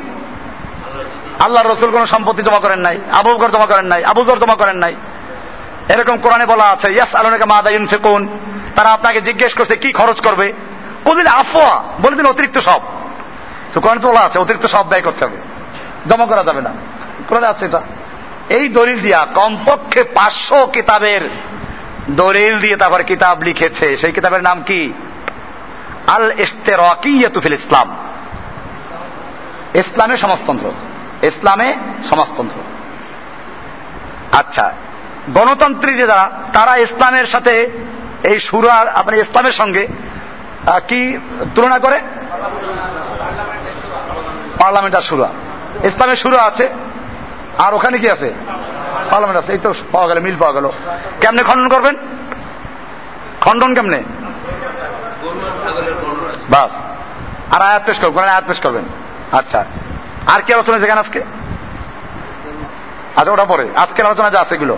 আল্লাহ রসুল কোন সম্পত্তি জমা করেন নাই, আবু জমা করেন নাই আবুজর জমা করেন নাই। এরকম কোরআনে বলা আছে, ইয়াস আলোনাকে মা দায়ুন ফেকুন তারা আপনাকে জিজ্ঞেস করছে, কি খরচ করবে? বললেন আফোয়া বলে দিন অতিরিক্ত সব। তো কোরআনে তো বলা আছে, অতিরিক্ত সব ব্যয় করতে হবে। জমা করা যাবে না। কোরআনে আছে এটা। এই দলিল দিয়া কমপক্ষে পাঁচশো কিতাবের দলিল দিয়ে তারপর কিতাব লিখেছে। সেই কিতাবের নাম কি? আল ইস্তেরাকিয়াতুফিল ইসলাম। ইসলামে সমাজতন্ত্র। ইসলামে সমাজতন্ত্র। আচ্ছা গণতন্ত্রী যে যারা, তারা ইসলামের সাথে এই সুরার আপনার ইসলামের সঙ্গে কি তুলনা করে? পার্লামেন্টার সুরা। ইসলামের সুরা আছে। আর ওখানে কি আছে? পার্লামেন্ট আছে। এই তো পাওয়া গেল, মিল পাওয়া গেল। কেমনে খণ্ডন করবেন? খণ্ডন কেমনে? বাস। আর আয়াত পেশ করবেন আয়াত পেশ করবেন। আচ্ছা। আর কি আলোচনা যেখানে আজকে? আচ্ছা ওটা পরে। আজকের আলোচনা যা আছে এগুলো।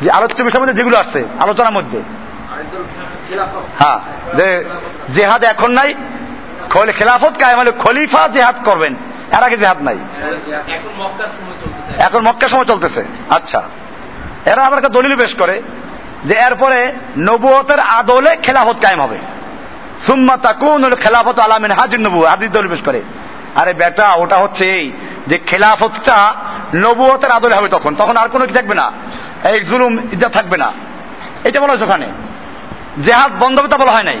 যে আলোচ্য বিষয়ের মধ্যে যেগুলো আসছে আলোচনার মধ্যে। হ্যাঁ যে জেহাদ এখন নাই খেলাফত কায়েম হলে খলিফা জেহাদ করবেন। এর আগে জেহাদ নাই। এখন মক্কার সময় চলতেছে। আচ্ছা। এরা আবার একটা দলিল পেশ করে, যে এরপরে নবুয়তের আদলে খেলাফত কায়েম হবে। সুম্মা তাকুন খেলাফত আলামিন হাজির নবু হাজির দলিল পেশ করে। আরে বেটা, ওটা হচ্ছে এই যে খেলাফতটা নবুয়তের আদলে হবে তখন তখন আর কোনো কি থাকবে না। এই জুলুম, ইজ্জত থাকবে না। এটা বলা হয়েছে ওখানে। জেহাদ বন্ধ হবে তা বলা হয় নাই।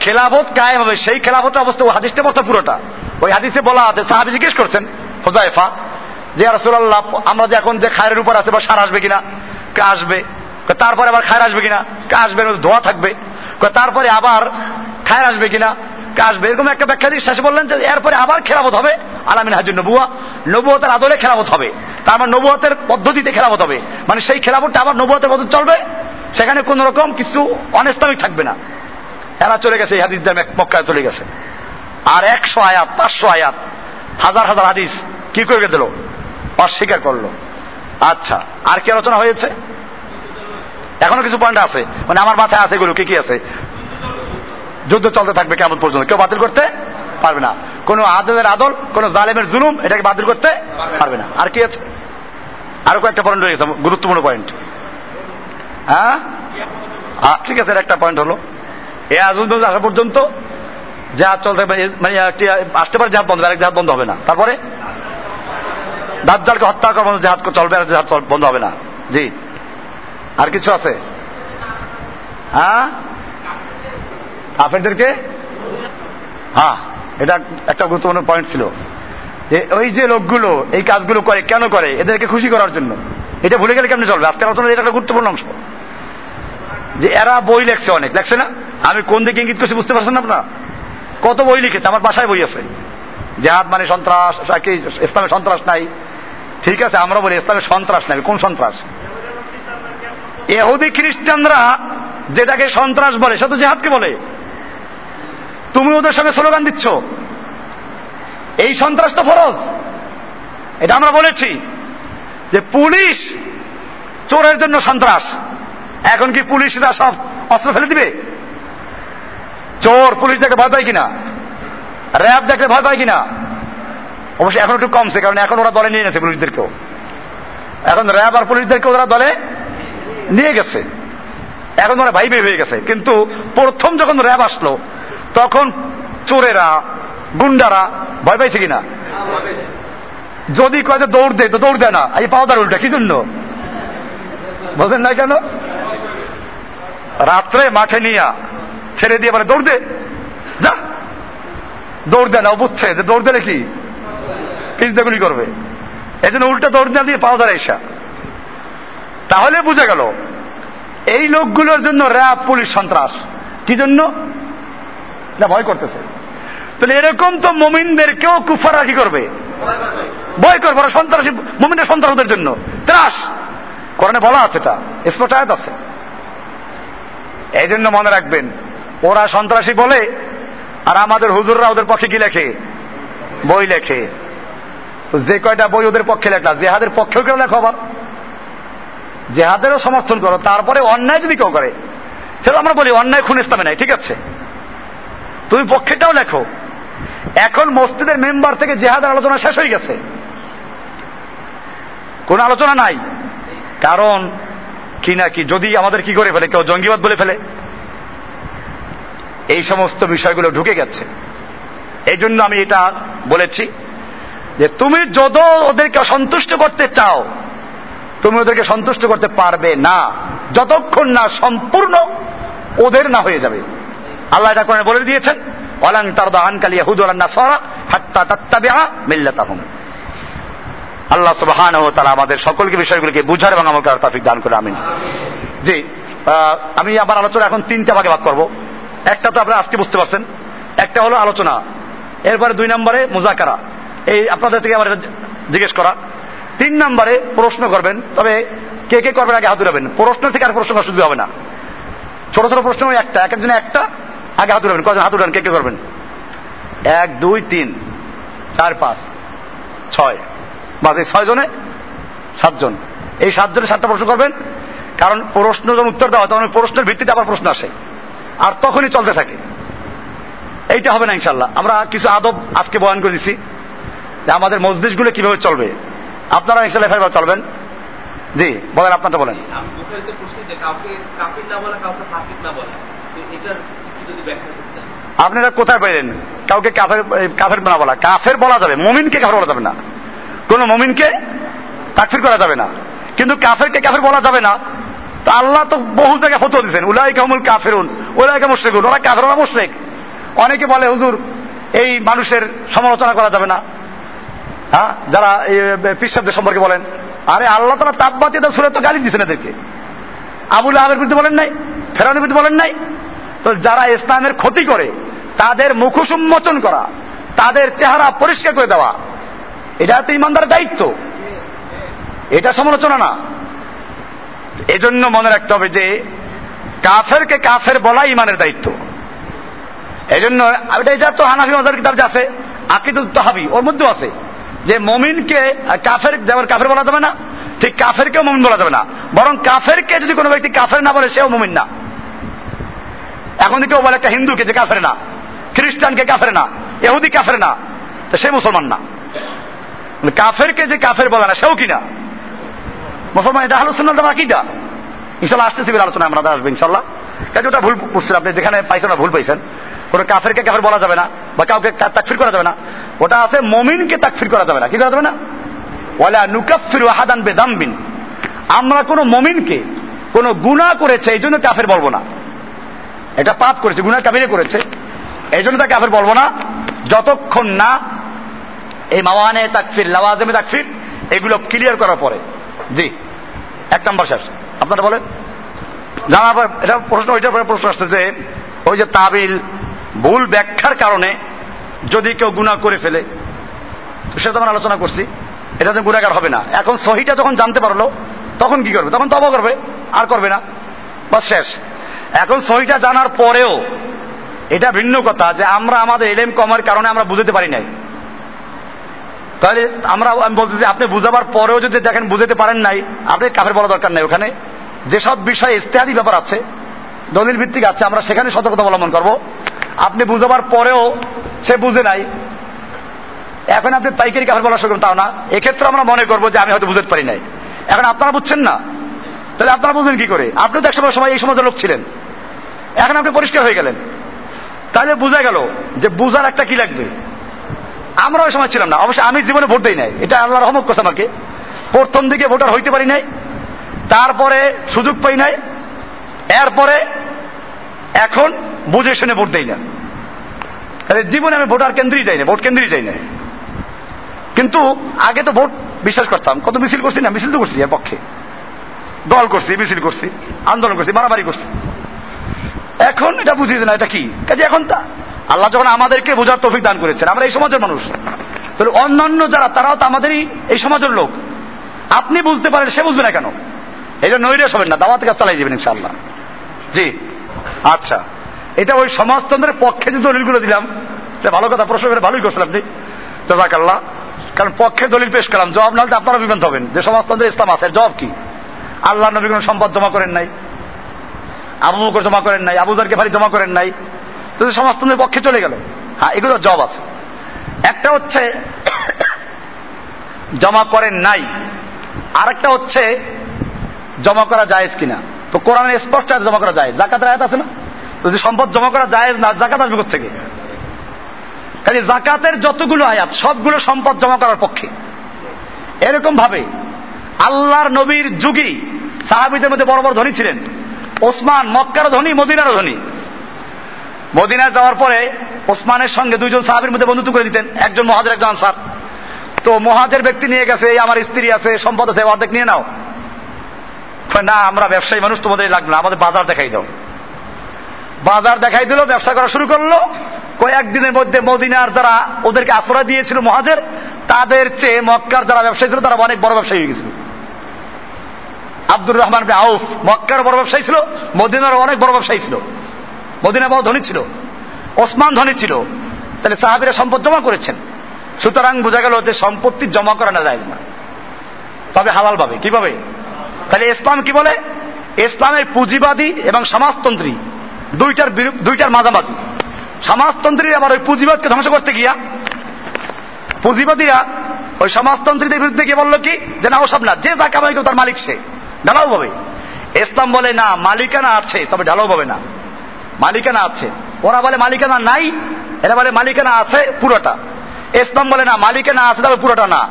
খেলাফত কায়ে হবে। সেই খেলাফতের অবস্থা, ওই হাদিসটা বলতে পুরোটা। ওই হাদিসে বলা আছে, সাহাবি জিজ্ঞেস করছেন হোজাইফা যে রাসুল্লাহ আমরা যে এখন যে খায়ের উপর আছে বা সার আসবে কিনা? কে আসবে? তারপরে আবার খায়ের আসবে কিনা? কে আসবে? ধোয়া থাকবে। তারপরে আবার খায়ের আসবে কিনা? কে আসবে? এরকম একটা ব্যাখ্যা দিয়ে শেষে বললেন যে, এরপরে আবার খেলাফত হবে। আলামিন হাজুর নবুয়া, নবুয়তের আদলে খেলাফত হবে। তার মানে নবুয়তের পদ্ধতিতে খেলাফত হবে। মানে সেই খেলাফতটা আবার নবুয়তের পদ্ধতি চলবে? সেখানে কোন রকম কিছু অনেস্তামিক থাকবে না। এরা চলে গেছে, এই হাদিসদের মক্কায় চলে গেছে। আর একশো আয়াত, পাঁচশো আয়াত, হাজার হাজার হাদিস কি করে দিল? অস্বীকার করল। আচ্ছা আর কি আলোচনা হয়েছে? এখনও কিছু পয়েন্ট আছে? মানে আমার মাথায় আছে এগুলো, কি কি আছে? যুদ্ধ চলতে থাকবে কেমন পর্যন্ত? কেউ বাতিল করতে পারবে না। কোন আদলের আদল, কোন জালেমের জুলুম, এটাকে বাতিল করতে পারবে না। আর কি আছে? আরও কয়েকটা পয়েন্ট রয়েছে গুরুত্বপূর্ণ পয়েন্ট হ্যাঁ? ঠিক আছে একটা পয়েন্ট হলো। এ আজুল আসা পর্যন্ত জাহাজ চলতে মানে আসতে পারে জাহাজ বন্ধ, আরেক জাহাজ বন্ধ হবে না। তারপরে? দাজ্জালকে হত্যা করা বন্ধ জাহাজ চলবে আর জাহাজ বন্ধ হবে না। জি। আর কিছু আছে? হ্যাঁ? কাফেরদেরকে? হ্যাঁ। এটা একটা গুরুত্বপূর্ণ পয়েন্ট ছিল। যে ওই যে লোকগুলো এই কাজগুলো করে, কেন করে? এদেরকে খুশি করার জন্য। এটা ভুলে গেলে কেমনি চলবে? আজকে আলোচনা এটা একটা গুরুত্বপূর্ণ অংশ। যে এরা বই লেখছে অনেক। লেখছে না? আমি কোন দিকে ইঙ্গিত করছি বুঝতে পারছেন আপনারা? কত বই লিখেছে? আমার বাসায় বই আছে। জেহাদ মানে সন্ত্রাস ইসলামের সন্ত্রাস নাই। ঠিক আছে আমরা বলি ইসলামের সন্ত্রাস নাই। কোন সন্ত্রাস? এহুদি খ্রিস্টানরা যেটাকে সন্ত্রাস বলে সে তো জেহাদকে বলে। তুমি ওদের সঙ্গে স্লোগান দিচ্ছ। এই সন্ত্রাস তো ফরজ। এটা আমরা বলেছি যে পুলিশ চোরের জন্য সন্ত্রাস। এখন কি পুলিশরা সব অস্ত্র ফেলে দিবে? চোর, পুলিশ দেখে ভয় পায় কিনা? র্যাব দেখলে ভয় পায় কিনা? অবশ্যই এখন একটু কমছে, কারণ এখন ওরা দলে নিয়ে গেছে পুলিশদেরকেও। এখন র্যাব আর পুলিশদেরকে ওরা দলে নিয়ে গেছে। এখন ওরা ভাই ভাই হয়ে গেছে। কিন্তু প্রথম যখন র্যাব আসলো তখন চোরেরা, গুন্ডারা ভয় পাইছে কিনা? যদি কয় যে দৌড় দেয় তো দৌড় দেয় না। এই পাওদার উল্টা, কি জন্য? বোঝেন না কেন? রাত্রে মাঠে নিয়া ছেড়ে দিয়ে বলে, দৌড় দে। যা। দৌড় দেয় না বুঝছে যে দৌড় দিলে কি? পিছতে করবে। এই জন্য উল্টা দৌড় না দিয়ে যায় এসা তাহলে বুঝে গেল, এই লোকগুলোর জন্য র্যাব, পুলিশ সন্ত্রাস। কি জন্য? না, ভয় করতেছে। তাহলে এরকম তো মমিনদেরকেও কুফাররা কি করবে? ভয় করবে, ওরা সন্ত্রাসী, মমিনের সন্ত্রাসদের জন্য। ত্রাস! কোরআনে বলা আছে এটা, স্পষ্ট আয়াত আছে। এই জন্য মনে রাখবেন, ওরা সন্ত্রাসী বলে, আর আমাদের হুজুররা ওদের পক্ষে কি লেখে? বই লেখে। তো যে কয়টা বই ওদের পক্ষে লেখলা? জেহাদের পক্ষেও কেউ লেখো আবার। জেহাদেরও সমর্থন করো, তারপরে অন্যায় যদি কেউ করে। সেটা আমরা বলি, অন্যায় খুন ইসলামে নাই, ঠিক আছে? তুমি পক্ষেটাও লেখো। এখন মসজিদের মেম্বার থেকে জেহাদের আলোচনা শেষ হয়ে গেছে। কোন আলোচনা নাই। কারণ, কি না কি, যদি আমাদের কি করে ফেলে, কেউ জঙ্গিবাদ বলে ফেলে। এই সমস্ত বিষয়গুলো ঢুকে গেছে। এই জন্য আমি এটা বলেছি যে তুমি যত ওদেরকে সন্তুষ্ট করতে চাও, তুমি ওদেরকে সন্তুষ্ট করতে পারবে না। যতক্ষণ না সম্পূর্ণ ওদের না হয়ে যাবে। আল্লাহ এটা কোরআনে বলে দিয়েছেন ওয়ালাং তারদা আনকাল ইয়াহুদ ওয়ালান নাসারা হাত্তা তাত্তাবিআ মিল্লাতাহুম। আল্লাহ সুবহানাহু ওয়া তাআলা আমাদের সকলকে বিষয়গুলোকে বুঝার এবং আমল করার তৌফিক দান করে আমিন। জি আমি আবার আলোচনা এখন তিনটা ভাগে ভাগ করব। একটা তো আপনারা আজকে বুঝতে পারছেন, একটা হলো আলোচনা, এরপরে দুই নম্বরে মুজাকারা। এই আপনাদের থেকে আমার জিজ্ঞেস করা। তিন নম্বরে প্রশ্ন করবেন, তবে কে কে করবেন আগে হাত প্রশ্ন থেকে আর প্রশ্ন করার হবে না। ছোট ছোট প্রশ্ন একটা, এক একজনে একটা। আগে হাত উঠাবেন কজন হাত উঠান, কে কে করবেন? এক, দুই, তিন, চার, পাঁচ, ছয়। বাস এই ছয় জনে সাতজন। এই সাতজনে সাতটা প্রশ্ন করবেন, কারণ প্রশ্ন যখন উত্তর দেওয়া হয়, তখন প্রশ্নের ভিত্তিতে আবার প্রশ্ন আসে। আর তখনই চলতে থাকে। এইটা হবে না ইনশাল্লাহ আমরা কিছু আদব আজকে বয়ান করে দিচ্ছি যে আমাদের মসজিদগুলো কীভাবে চলবে। আপনারা ইনশাল্লাহ এভাবে চলবেন। জি, বলেন, আপনারটা বলেন। আপনারা কোথায় পেলেন কাউকে কাফের কাফের না বলা। কাফের বলা যাবে, মমিনকে কাফের বলা যাবে না। কোন মমিনকে তাকফির করা যাবে না। কিন্তু কাফেরকে কাফের বলা যাবে না। তো আল্লাহ তো বহু জায়গায় ফতো দিচ্ছেন উলাই কামুল কাফেরুন। উলাই কামুল শেখুন ওরা কাফের, ওরা মুশরেক। অনেকে বলে, হুজুর, এই মানুষের সমালোচনা করা যাবে না। হ্যাঁ? যারা পিসাবদের সম্পর্কে বলেন। আরে আল্লাহ তারা তাপবাতি সুরে তো গালি দিচ্ছেন এদেরকে। আবুল আহের বিরুদ্ধে বলেন নাই? ফেরানের বিরুদ্ধে বলেন নাই? যারা ইসলামের ক্ষতি করে, তাদের মুখোশ উন্মোচন করা, তাদের চেহারা পরিষ্কার করে দেওয়া, এটা তো ইমানদারের দায়িত্ব। এটা সমালোচনা না। এজন্য মনে রাখতে হবে যে, কাফেরকে কাফের বলা ইমানের দায়িত্ব। এই জন্য এটা তো হানাফি মজার কিতাব আছে, আকিদুল তহাবি, ওর মধ্যেও আছে। যে মমিনকে কাফের যেমন কাফের বলা যাবে না, ঠিক কাফেরকেও মমিন বলা যাবে না। বরং কাফেরকে যদি কোনো ব্যক্তি কাফের না বলে, সেও মমিন না। এখন কেউ বলে একটা হিন্দুকে যে কাফের না, খ্রিস্টানকে কাফের না এহুদি কাফের না সে মুসলমান না। কাফেরকে যে কাফের বলে না, সেও কিনা মুসলমান এটা আলোচনা দেওয়া কিটা ইনশাল্লাহ আসতেছি আলোচনা আমরা আসবে ইনশাল্লাহ কাজে ওটা ভুল বুঝছেন আপনি, যেখানে পাইছেন ভুল পাইছেন। কোনো কাফেরকে কাফের বলা যাবে না, বা কাউকে তাকফির করা যাবে না। ওটা আছে মমিনকে তাকফির করা যাবে না। কি করা যাবে না? ওয়ালা নুকাফির ওয়াহাদান বেদাম্বিন। আমরা কোনো মমিনকে কোনো গুণা করেছে, এই জন্য কাফের বলব না। এটা পাপ করেছে গুনার কাবিরে করেছে। এই জন্য তাকে কাফের বলব না, যতক্ষণ না এই মাওয়ানে তাকফির, লাওয়াজেমে তাকফির, এগুলো ক্লিয়ার করার পরে। জি, এক নম্বর শেষ। আপনারা বলেন? পর এটা প্রশ্ন, ওইটার পরে প্রশ্ন আসছে যে, ওই যে তাবিল, ভুল ব্যাখ্যার কারণে যদি কেউ গুণা করে ফেলে, তো সেটা আমরা আলোচনা করছি। এটা যে গুণাগার হবে না। এখন সহিটা যখন জানতে পারল, তখন কি করবে? তখন তবা করবে, আর করবে না। বাস শেষ। এখন সহিটা জানার পরেও এটা ভিন্ন কথা যে আমরা আমাদের এলেম কমার কারণে আমরা বুঝতে পারি নাই। তাহলে আমরা আমি বলতে আপনি বুঝাবার পরেও যদি দেখেন বুঝতে পারেন নাই, আপনি কাফের বলা দরকার নাই ওখানে। যেসব বিষয়ে ইস্তেহাদি ব্যাপার আছে, দলিল ভিত্তিক আছে, আমরা সেখানে সতর্কতা অবলম্বন করব। আপনি বুঝাবার পরেও সে বুঝে নাই। এখন আপনি পাইকারি কাফের বলা শুরু তাও না। এক্ষেত্রে আমরা মনে করব যে আমি হয়তো বুঝতে পারি নাই। এখন আপনারা বুঝছেন না? তাহলে আপনারা বুঝলেন কি করে? আপনি তো একসময় সময় এই সমাজের লোক ছিলেন। এখন আপনি পরিষ্কার হয়ে গেলেন। তাহলে বোঝা গেল যে বুঝার একটা কি লাগবে? আমরা ওই সময় ছিলাম না। অবশ্যই আমি জীবনে ভোট দিই নাই। এটা আল্লাহ রহমত করছে আমাকে। প্রথম দিকে ভোটার হইতে পারি নাই। তারপরে সুযোগ পাই নাই। এরপরে এখন বুঝে শুনে ভোট দেই না। তাহলে জীবনে আমি ভোটার কেন্দ্রেই যাই না, ভোট কেন্দ্রেই যাই না। কিন্তু আগে তো ভোট বিশ্বাস করতাম। কত মিছিল করছি না? মিছিল তো করছি এর পক্ষে। দল করছি, মিছিল করছি, আন্দোলন করছি, মারামারি করছি। এখন এটা বুঝিয়েছে না, এটা কি? কাজে এখন তা আল্লাহ যখন আমাদেরকে বোঝার তৌফিক দান করেছেন, আমরা এই সমাজের মানুষ। তাহলে অন্যান্য যারা, তারাও তো আমাদেরই এই সমাজের লোক। আপনি বুঝতে পারেন, সে বুঝবে না কেন? এই জন্য হবেন না, দাওয়াত কাজ চালাই যাবেন ইনশাল্লাহ জি। আচ্ছা। এটা ওই সমাজতন্ত্রের পক্ষে যে দলিলগুলো দিলাম, এটা ভালো কথা, প্রশ্ন করে ভালোই করছিলাম আপনি। আল্লাহ কারণ পক্ষে দলিল পেশ করলাম, জবাব না হলে আপনারা বিভ্রান্ত হবেন। যে সমাজতন্ত্রে ইসলাম আছে জবাব কি? আল্লাহ নবী কোনো সম্পদ জমা করেন নাই। আবু জমা করেন নাই আবুদারকে ভারী জমা করেন নাই। তো সমাজতন্ত্রের পক্ষে চলে গেল। হ্যাঁ এগুলো জব আছে। একটা হচ্ছে, জমা করেন নাই। আরেকটা হচ্ছে, জমা করা জায়েজ কিনা। তো কোরআনে স্পষ্ট আছে জমা করা যায় জাকাতের আয়াত আছে না? যদি সম্পদ জমা করা জায়েজ না জাকাত আসবে থেকে কাজে জাকাতের যতগুলো আয়াত, সবগুলো সম্পদ জমা করার পক্ষে। এরকম ভাবে আল্লাহর নবীর যুগী। সাহাবিদের মধ্যে বড় বড় ধনী ছিলেন। ওসমান মক্কার ধনী, মদিনারও ধনী। মদিনায় যাওয়ার পরে ওসমানের সঙ্গে দুইজন সাহাবির মধ্যে বন্ধুত্ব করে দিতেন। একজন মহাজের, একজন আনসার। তো মহাজের ব্যক্তি নিয়ে গেছে, এই আমার স্ত্রী আছে, সম্পদ আছে, অর্ধেক নিয়ে নাও। না, আমরা ব্যবসায়ী মানুষ, তোমাদের লাগবে না, আমাদের বাজার দেখাই দাও। বাজার দেখাই দিল, ব্যবসা করা শুরু করল। কয়েকদিনের মধ্যে মদিনার যারা ওদেরকে আশ্রয় দিয়েছিল মহাজের, তাদের চেয়ে মক্কার যারা ব্যবসায়ী ছিল, তারা অনেক বড় ব্যবসায়ী হয়ে গেছিল। আব্দুর রহমান আউফ মক্কার বড় ব্যবসায়ী ছিল, মদিনার অনেক বড় ব্যবসায়ী ছিল। মদিনা বড় ধনী ছিল, ওসমান ধনী ছিল। তাহলে সাহাবিরা সম্পদ জমা করেছেন। সুতরাং বোঝা গেল যে সম্পত্তি জমা করা না যায় না। তবে হালাল পাবে। কীভাবে? তাহলে ইসলাম কি বলে? ইসলামের পুঁজিবাদী এবং সমাজতন্ত্রী দুইটার দুইটার মাঝামাঝি। সমাজতন্ত্রী আবার ওই পুঁজিবাদকে ধ্বংস করতে গিয়া, পুঁজিবাদীরা ওই সমাজতন্ত্রীদের বিরুদ্ধে গিয়ে বলল কি? যে না, ওসব না, যে যা কামাই তার মালিক সে। ঢালাও পাবে। ইসলাম বলে, না, মালিকানা আছে। তবে ঢালাও পাবে না। মালিকানা আছে। ওরা বলে, মালিকানা নাই। এরা বলে, মালিকানা আছে পুরোটা। ইসলাম বলে, না, মালিকানা আছে, তবে পুরোটা না।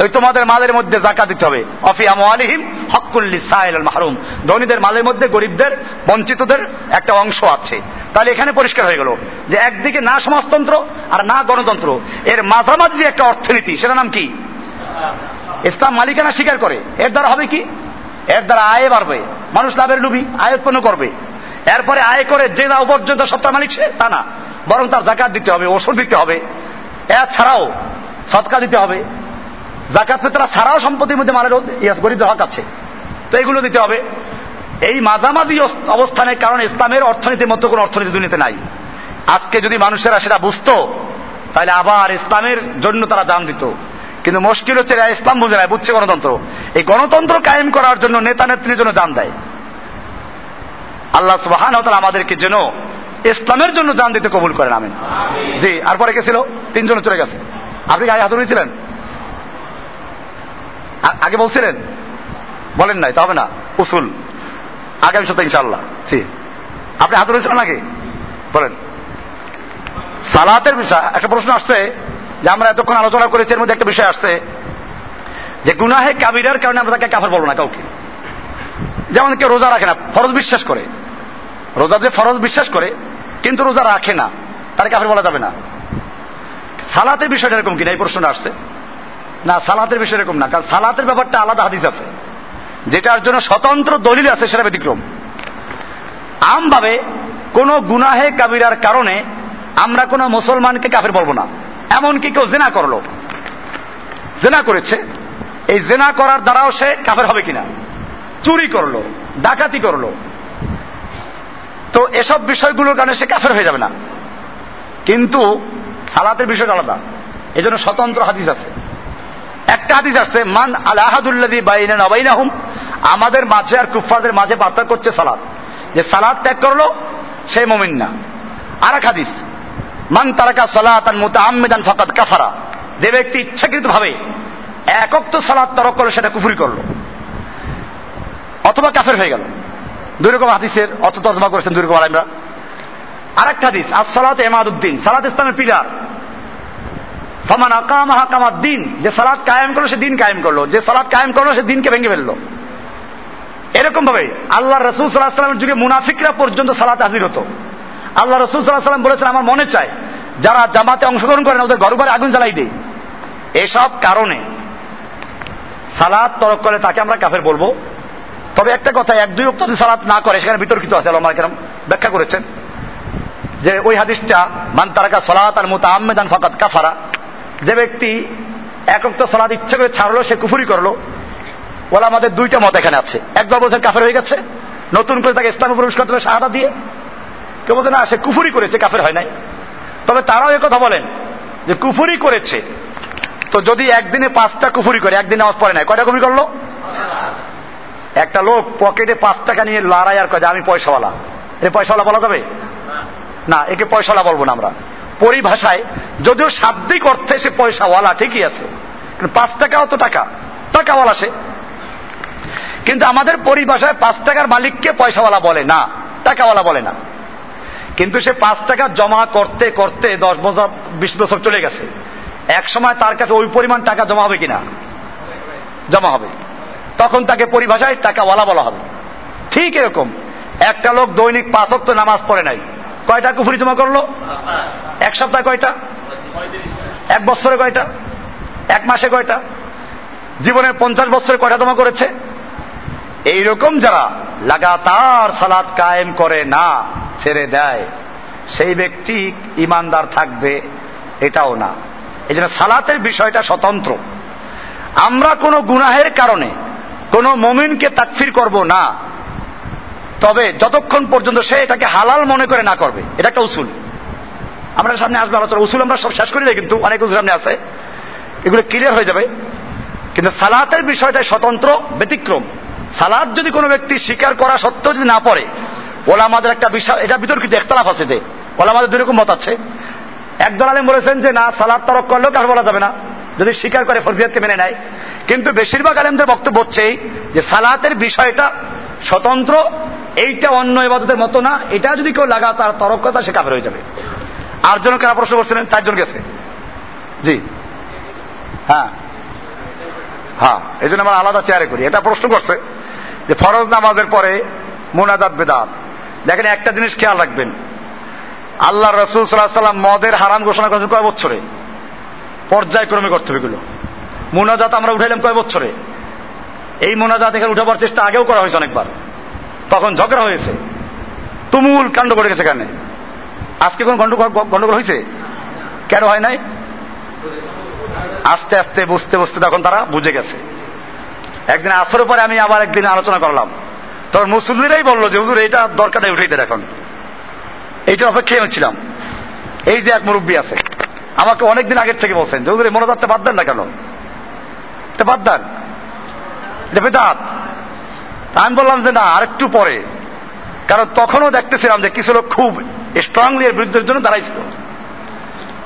ওই তোমাদের মালের মধ্যে জাকা দিতে হবে। অফি আমিম হকুল্লি সাইল মাহরুম। ধনীদের মালের মধ্যে গরিবদের, বঞ্চিতদের একটা অংশ আছে। তাহলে এখানে পরিষ্কার হয়ে গেল যে একদিকে না সমাজতন্ত্র আর না গণতন্ত্র। এর মাঝামাঝি একটা অর্থনীতি সেটা নাম কি? ইসলাম মালিকানা স্বীকার করে। এর দ্বারা হবে কি? এর দ্বারা আয় বাড়বে। মানুষ লাভের লুবি আয় উৎপন্ন করবে। এরপরে আয় করে যে না পর্যন্ত সত্তা মালিক সে, তা না। বরং তার জাকাত দিতে হবে, ওষুধ দিতে হবে। এছাড়াও সৎকা দিতে হবে। জাকাত ফেতরা ছাড়াও সম্পত্তির মধ্যে মালের গরিবদের হক আছে। তো এগুলো দিতে হবে। এই মাঝামাঝি অবস্থানের কারণে ইসলামের অর্থনীতির মতো কোন অর্থনীতি দুনিয়াতে নাই। আজকে যদি মানুষেরা সেটা বুঝত, তাহলে আবার ইসলামের জন্য তারা জান দিত। কিন্তু মুশকিল হচ্ছে ইসলাম বুঝে নেয় বুঝছে গণতন্ত্র। এই গণতন্ত্র কায়েম করার জন্য নেতা নেত্রীর জন্য জান দেয়। আল্লাহ সুবাহান আমাদেরকে যেন ইসলামের জন্য জান দিতে কবুল করেন আমিন। জি আর পরে গেছিল তিনজন চলে গেছে। আপনি আগে হাত উঠেছিলেন আগে বলছিলেন? বলেন নাই তবে না। উসুল। আগামী সপ্তাহে ইনশাল্লাহ জি। আপনি হাত উঠেছিলেন নাকি? বলেন। সালাতের বিষয় একটা প্রশ্ন আসছে যে আমরা এতক্ষণ আলোচনা করেছি এর মধ্যে একটা বিষয় আসছে। যে গুনাহে কাবিরার কারণে আমরা তাকে কাফার বলব না কাউকে। যেমন কেউ রোজা রাখে না, ফরজ বিশ্বাস করে। রোজা যে ফরজ বিশ্বাস করে, কিন্তু রোজা রাখে না, তার কাফের বলা যাবে না। সালাতের বিষয়টা এরকম কিনা, এই প্রশ্নটা আসছে। না, সালাতের বিষয় এরকম না, কারণ সালাতের ব্যাপারটা আলাদা হাদিস আছে। যেটার জন্য স্বতন্ত্র দলিল আছে, সেটা ব্যতিক্রম। আমভাবে কোন গুনাহে কাবিরার কারণে আমরা কোন মুসলমানকে কাফের বলব না। এমনকি কেউ জেনা করল। জেনা করেছে এই জেনা করার দ্বারাও সে কাফের হবে কিনা? চুরি করল, ডাকাতি করল। তো এসব বিষয়গুলোর কারণে সে কাফের হয়ে যাবে না। কিন্তু সালাতের বিষয়টা আলাদা। এই জন্য স্বতন্ত্র হাদিস আছে। একটা হাদিস আসছে মান আলাহাদুল্লাদি বাইনা নবাইনাহুম আমাদের মাঝে আর কুফারদের মাঝে পার্থক্য করছে সালাদ যে সালাদ ত্যাগ করল, সে মমিন না। আর এক হাদিস, মান তারাকা সালাতান মুতাআম্মিদান ফাকাদ কাফারা যে ব্যক্তি ইচ্ছাকৃত ভাবে একক তো সালাদ তরক করল সেটা কুফুরি করল। অথবা কাফের হয়ে গেল। দুই রকম হাদিসের অর্থ তর্জমা করেছেন দুই রকম আলাইমরা আর একটা হাদিস আর সালাত এমাদুদ্দিন সালাত ইসলামের পিলার। ফমান আকামাহ কামাদ দিন যে সালাদ কায়েম করল, সে দিন কায়েম করল। যে সালাদ কায়েম করল, সে দিনকে ভেঙে ফেলল। এরকম ভাবে আল্লাহ রসুল সাল্লাহ সাল্লামের যুগে মুনাফিকরা পর্যন্ত সালাত হাজির হতো। আল্লাহ রসুল সাল্লাহ সাল্লাম বলেছেন, আমার মনে চায়, যারা জামাতে অংশগ্রহণ করেন ওদের ঘরে আগুন জ্বালাই দেয় এসব কারণে সালাদ তরক করে তাকে আমরা কাফের বলব। তবে একটা কথা, এক, দুই অক্ত যদি সালাত না করে, সেখানে বিতর্কিত আছে আল্লাহ কেরাম ব্যাখ্যা করেছেন। যে ওই হাদিসটা, মান তারাকা সলাত আর মুতা আহমেদান ফাকাত কাফারা, যে ব্যক্তি এক অক্ত সলাদ ইচ্ছে করে ছাড়লো, সে কুফুরি করল। ওলা আমাদের দুইটা মত এখানে আছে। একদল বলছেন কাফের হয়ে গেছে, নতুন করে তাকে ইসলামে প্রবেশ করতে হবে শাহাদা দিয়ে। কেউ বলছে, না, সে কুফুরি করেছে, কাফের হয় নাই। তবে তারাও কথা বলেন যে কুফুরি করেছে। তো যদি একদিনে পাঁচটা কুফুরি করে, একদিনে নামাজ পড়ে নাই, কয়টা কুফুরি করল? একটা লোক পকেটে পাঁচ টাকা নিয়ে লড়াই আর কয় আমি পয়সাওয়ালা। এ পয়সাওয়ালা বলা যাবে? না, একে পয়সাওয়ালা বলব না আমরা। পরিভাষায়, যদিও শাব্দিক অর্থে সে পয়সাওয়ালা, ঠিকই আছে। পাঁচ টাকা অত টাকা। টাকাওয়ালা সে। কিন্তু আমাদের পরিভাষায় পাঁচ টাকার মালিককে পয়সাওয়ালা বলে না, টাকাওয়ালা বলে না। কিন্তু সে পাঁচ টাকা জমা করতে করতে দশ বছর, বিশ বছর চলে গেছে। এক সময় তার কাছে ওই পরিমাণ টাকা জমা হবে কিনা? জমা হবে। তখন তাকে পরিভাষায় টাকাওয়ালা বলা হবে। ঠিক এরকম। একটা লোক দৈনিক পাঁচক্ত নামাজ পড়ে নাই। কয়টা কুফুরি জমা করল? এক সপ্তাহে কয়টা? এক বছরে কয়টা? এক মাসে কয়টা? জীবনের পঞ্চাশ বছরে কয়টা জমা করেছে? এইরকম যারা লাগাতার সালাদ কায়েম করে না, ছেড়ে দেয়, সেই ব্যক্তি ইমানদার থাকবে, এটাও না। এই জন্য সালাতের বিষয়টা স্বতন্ত্র। আমরা কোনো গুনাহের কারণে কোনো মমিনকে তাকফির করব না। তবে যতক্ষণ পর্যন্ত সে এটাকে হালাল মনে করে না করবে, এটা একটা উসুল। আমরা সামনে আসবে আলোচনা। উসুল আমরা সব শেষ করি কিন্তু অনেক উসুল সামনে আছে। এগুলো ক্লিয়ার হয়ে যাবে। কিন্তু সালাতের বিষয়টা স্বতন্ত্র, ব্যতিক্রম। সালাদ যদি কোনো ব্যক্তি স্বীকার করা সত্ত্বেও যদি না পড়ে ওলা আমাদের একটা বিশাল এটা বিতর্কিত, একতলাফ আছে যে ওলা আমাদের দুই রকম মত আছে। একদল আলেম বলেছেন যে, না, সালাদ তরক করলেও কার বলা যাবে না। যদি স্বীকার করে ফরজিয়াতকে মেনে নেয়। কিন্তু বেশিরভাগ আলেমদের বক্তব্য হচ্ছে যে, সালাতের বিষয়টা স্বতন্ত্র, এইটা অন্য এবাদতের মতো না, এটা যদি কেউ লাগা তার তরক সে কাফের হয়ে যাবে। আর জন কেনা প্রশ্ন করছিলেন? চারজন গেছে। জি। হ্যাঁ। হ্যাঁ এই জন্য আমরা আলাদা চেয়ারে করি। এটা প্রশ্ন করছে যে, ফরজ নামাজের পরে মোনাজাত বেদাত। দেখেন, একটা জিনিস খেয়াল রাখবেন। আল্লাহ রসুল সাল্লাহ সাল্লাম মদের হারাম ঘোষণা করেছেন কয় বছরে? পর্যায়ক্রমে করতে হবে এগুলো। মোনাজাত আমরা উঠাইলাম কয় বছরে? এই মোনাজাত এখানে উঠাবার চেষ্টা আগেও করা হয়েছে অনেকবার। তখন ঝগড়া হয়েছে। তুমুল কাণ্ড করে গেছে এখানে। আজকে কোন গন্ডগোল হয়েছে? কেন হয় নাই? আস্তে আস্তে, বুঝতে বুঝতে তখন তারা বুঝে গেছে। একদিন আসরের পরে আমি আবার একদিন আলোচনা করলাম। তখন মুসলিমরাই বলল যে, হুজুর এইটা দরকার নেই, উঠেই দেন এখন। এইটা অপেক্ষায় আমি ছিলাম এই যে এক মুরব্বী আছে, আমাকে অনেকদিন আগের থেকে বলছেন এই মনোজাতটা বাদ দেন না কেন? এটা বাদ দেন। বেদাত। আমি বললাম যে, না, আরেকটু পরে। কারণ তখনও দেখতেছিলাম যে, কিছু লোক খুব স্ট্রংলি এর বিরুদ্ধের জন্য দাঁড়াইছিল।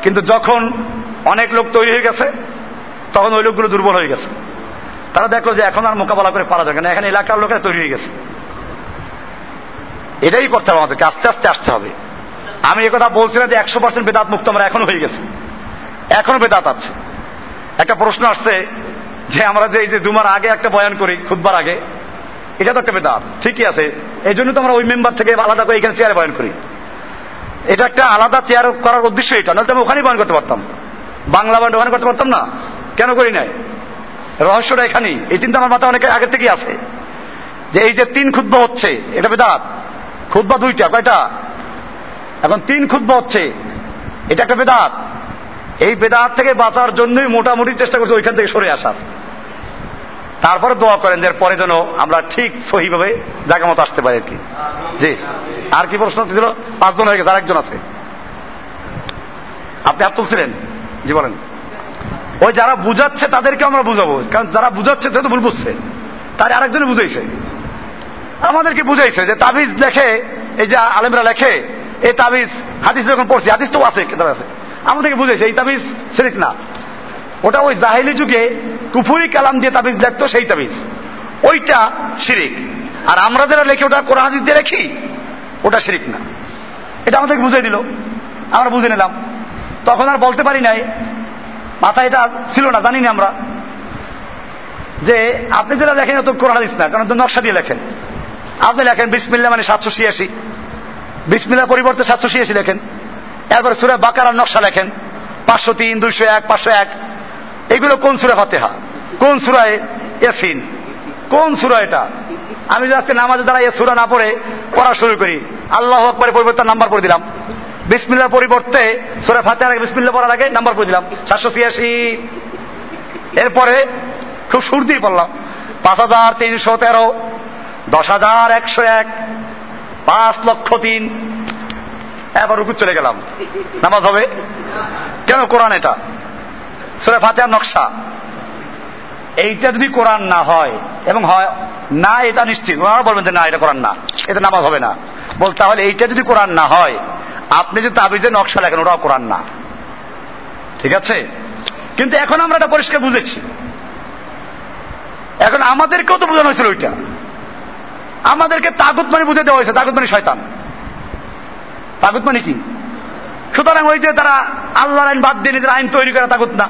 কিন্তু যখন অনেক লোক তৈরি হয়ে গেছে, তখন ওই লোকগুলো দুর্বল হয়ে গেছে। তারা দেখল যে, এখন আর মোকাবেলা করে পারা যাবে না এখানে এলাকার লোকেরা তৈরি হয়ে গেছে। এটাই করতে হবে আমাদেরকে, আস্তে আস্তে আসতে হবে। আমি কথা বলছি না যে একশো পার্সেন্ট বেদাত মুক্ত আমরা এখনও হয়ে গেছে। এখনও বেদাত আছে। একটা প্রশ্ন আসছে যে আমরা যে এই যে দুমার আগে একটা বয়ান করি খুদবার আগে, এটা তো একটা বেদাত, ঠিকই আছে। এই জন্য তো আমরা ওই মেম্বার থেকে আলাদা করে এখানে চেয়ারে বয়ান করি। এটা একটা আলাদা চেয়ার করার উদ্দেশ্য এটা, নাহলে আমি ওখানেই বয়ান করতে পারতাম। বাংলা বয়ান ওখানে করতে পারতাম না। কেন করি নাই? রহস্যটা এখানেই। এই চিন্তা আমার মাথায় অনেক আগে থেকেই আছে। যে এই যে তিন ক্ষুদ্র হচ্ছে, এটা বেদাত। খুদ্া দুইটা, কয়টা? এখন তিন ক্ষুদ্র হচ্ছে। এটা একটা বেদাত। এই বেদাত থেকে বাঁচার জন্যই মোটামুটি চেষ্টা করছি ওইখান থেকে সরে আসার। তারপরে দোয়া করেন যে পরে যেন আমরা ঠিক সহিভাবে জায়গা মতো আসতে পারি আর কি। জি। আর কি প্রশ্ন ছিল পাঁচজন হয়ে গেছে, আরেকজন আছে। আপনি হাত তুলছিলেন? জি, বলেন। ওই যারা বুঝাচ্ছে তাদেরকে আমরা বুঝাবো। কারণ যারা বুঝাচ্ছে সে তো ভুল বুঝছে। তার আরেকজনে বুঝাইছে। আমাদেরকে বুঝাইছে যে তাবিজ লেখে, এই যে আলেমরা লেখে এই তাবিজ, হাদিস যখন পড়ছি, হাদিস তো আছে আছে। আমাদেরকে বুঝাইছে এই তাবিজ শিরিক না। ওটা ওই জাহিলি যুগে কুফুরি কালাম দিয়ে তাবিজ লেখতো, সেই তাবিজ। ওইটা শিরিক। আর আমরা যারা লেখি, ওটা কোরআন হাদিস দিয়ে লেখি, ওটা শিরিক না। এটা আমাদেরকে বুঝাই দিল। আমরা বুঝে নিলাম। তখন আর বলতে পারি নাই মাথা এটা ছিল না, জানি না আমরা। যে আপনি যেটা লেখেন তো কোরআন হাদিস না, কারণ নকশা দিয়ে লেখেন। আপনি লেখেন বিসমিল্লা মানে সাতশো ছিয়াশি। বিসমিল্লা পরিবর্তে সাতশো ছিয়াশি লেখেন। এরপরে সুরে বাকারার নকশা লেখেন। পাঁচশো তিন, দুইশো এক, পাঁচশো এক। এগুলো কোন সুরে ফাতেহা? কোন সুরায় ইয়াসিন? কোন সুরা এটা? আমি আজকে নামাজে দ্বারা এ সুরা না পড়ে, পড়া শুরু করি। আল্লাহ আকবরের পরিবর্তে নাম্বার পড়ে দিলাম। বিসমিল্লার পরিবর্তে সুরে ফাতে আগে বিসমিল্লা পড়ার আগে নাম্বার পড়ে দিলাম। সাতশো ছিয়াশি এরপরে খুব সুর দিয়ে পড়লাম। পাঁচ হাজার তিনশো তেরো, দশ হাজার একশো এক পাঁচ লক্ষ তিন এবার রুকু চলে গেলাম। নামাজ হবে? কেন কোরআন এটা? সুরে ফাতেহার নকশা। এইটা যদি কোরআন না হয়, এবং হয় না, এটা নিশ্চিত। ওনারা বলবেন যে না, এটা কোরআন না। এটা নামাজ হবে না। বল, তাহলে এইটা যদি কোরআন না হয়, আপনি যদি তাবিজে নকশা লেখেন, ওটাও কোরআন না। ঠিক আছে? কিন্তু এখন আমরা এটা পরিষ্কার বুঝেছি। এখন আমাদেরকেও তো বোঝানো হয়েছিল ওইটা। আমাদেরকে তাগুত মানে বুঝে দেওয়া হয়েছে, তাগুত মানে শয়তান। তাগুত মানে কি? সুতরাং ওই যে তারা আল্লাহর আইন বাদ দিয়ে নিজের আইন তৈরি করে, তাগুত না।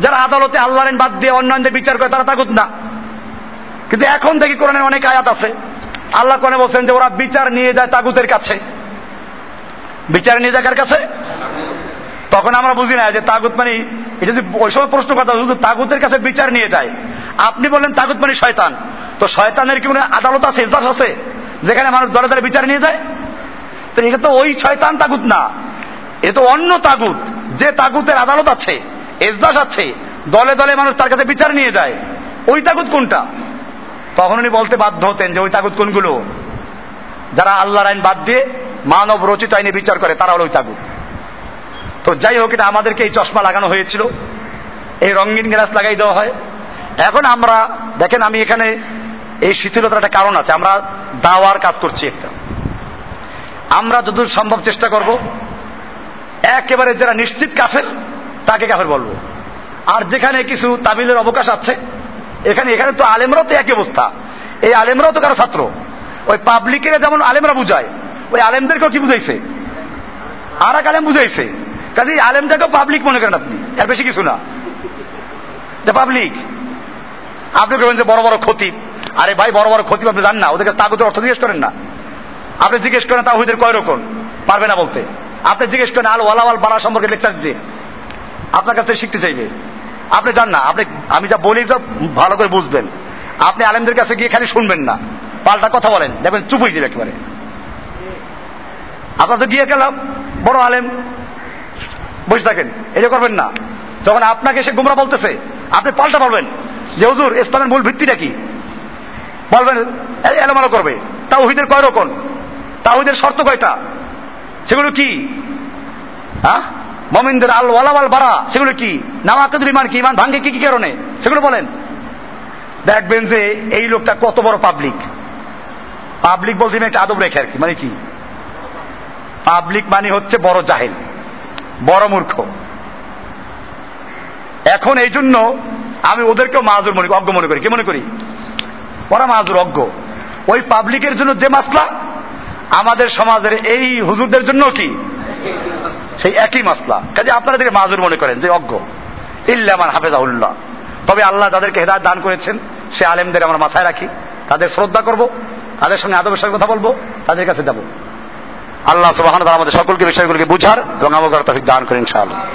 যারা আদালতে আল্লাহর আইন বাদ দিয়ে অন্যান্যদের বিচার করে, তারা তাগুত না। কিন্তু এখন থেকে কোরআনের অনেক আয়াত আছে। আল্লাহ কোরআনে বলছেন যে ওরা বিচার নিয়ে যায় তাগুতের কাছে। বিচার নিয়ে যায় কার কাছে? তখন আমরা বুঝি না যে তাগুত মানে এটা যদি ওই সময় প্রশ্ন কথা শুধু তাগুতের কাছে বিচার নিয়ে যায়। আপনি বললেন তাগুত মানে শয়তান। তো শয়তানের কি মানে আদালত আছে, ইজলাস আছে, যেখানে মানুষ দরে দরে বিচার নিয়ে যায়? তো এটা তো ওই শয়তান তাগুত না। এ তো অন্য তাগুত, যে তাগুতের আদালত আছে এজলাস আছে, দলে দলে মানুষ তার কাছে বিচার নিয়ে যায়। ওই তাগুত কোনটা? তখন উনি বলতে বাধ্য হতেন যে ওই তাগুত কোনগুলো? যারা আল্লাহর আইন বাদ দিয়ে মানব রচিত আইনে বিচার করে, তারা হলো ওই তাগুত। তো যাই হোক, এটা আমাদেরকে এই চশমা লাগানো হয়েছিল। এই রঙিন গ্লাস লাগাই দেওয়া হয়। এখন আমরা, দেখেন আমি এখানে এই শিথিলতার একটা কারণ আছে। আমরা দাওয়ার কাজ করছি একটা। আমরা যতদূর সম্ভব চেষ্টা করব, একেবারে যারা নিশ্চিত কাফের, তাকে কাফের বলব। আর যেখানে কিছু তামিলের অবকাশ আছে, এখানে এখানে তো আলেমরাও তো একই অবস্থা। এই আলেমরাও তো কারও ছাত্র। ওই পাবলিকের যেমন আলেমরা বুঝায়, ওই আলেমদেরকেও কি বুঝাইছে? আর এক আলেম বুঝাইছে। কাজে আলেমটাকেও পাবলিক মনে করেন আপনি, এর বেশি কিছু না। পাবলিক আপনি বলবেন যে বড় বড় ক্ষতি। আরে ভাই, বড় বড় ক্ষতি আপনি জান না। ওদেরকে তাগুতের অর্থ জিজ্ঞেস করেন না। আপনি জিজ্ঞেস করেন তাহিদের কয় রকম? পারবে না বলতে। আপনি জিজ্ঞেস করেন, আল ওয়ালাওয়াল বাড়া সম্পর্কে লেকচার দিতে আপনার কাছ থেকে শিখতে চাইবে। আপনি জান না, আপনি, আমি যা বলি ভালো করে বুঝবেন। আপনি আলেমদের কাছে গিয়ে খালি শুনবেন না। পাল্টা কথা বলেন। দেখবেন চুপ হয়ে যাবে একেবারে। আপনার তো গিয়ে গেলাম, বড় আলেম, বসে থাকেন। এটা করবেন না। যখন আপনাকে সে গুমরা বলতেছে, আপনি পাল্টা বলবেন। যে হুজুর, ইসলামের মূল ভিত্তিটা কি? বলবেন এলোমালো করবে। তাওহিদের কয় রকম? তাওহিদের শর্ত কয়টা? সেগুলো কি? হ্যাঁ? মমিনদের আল ওয়ালাওয়াল বাড়া সেগুলো কি? নামাকাদুর ইমান কি? ইমান ভাঙ্গে কি কি কারণে? সেগুলো বলেন। দেখবেন যে এই লোকটা কত বড় পাবলিক পাবলিক বলতে একটা আদব রেখে আর কি মানে কি? পাবলিক মানে হচ্ছে বড় জাহেল, বড় মূর্খ। এখন এই জন্য আমি ওদেরকেও মাজুর মনে অজ্ঞ মনে করি। কি মনে করি? ওরা মাজুর অজ্ঞ। ওই পাবলিকের জন্য যে মাসলা, আমাদের সমাজের এই হুজুরদের জন্য কি? সেই একই মাসলা। কাজে আপনারা দেখে মাজুর মনে করেন যে অজ্ঞ। ইল্লামান হাফেজাউল্লাহ তবে আল্লাহ যাদেরকে হেদায়ত দান করেছেন, সে আলেমদের আমরা মাথায় রাখি। তাদের শ্রদ্ধা করব, তাদের সঙ্গে আদবের সঙ্গে কথা বলব, তাদের কাছে যাব। আল্লাহ সুবাহ আমাদের সকলকে বিষয়গুলোকে বুঝার এবং তফিক দান করেন ইনশাআল্লাহ।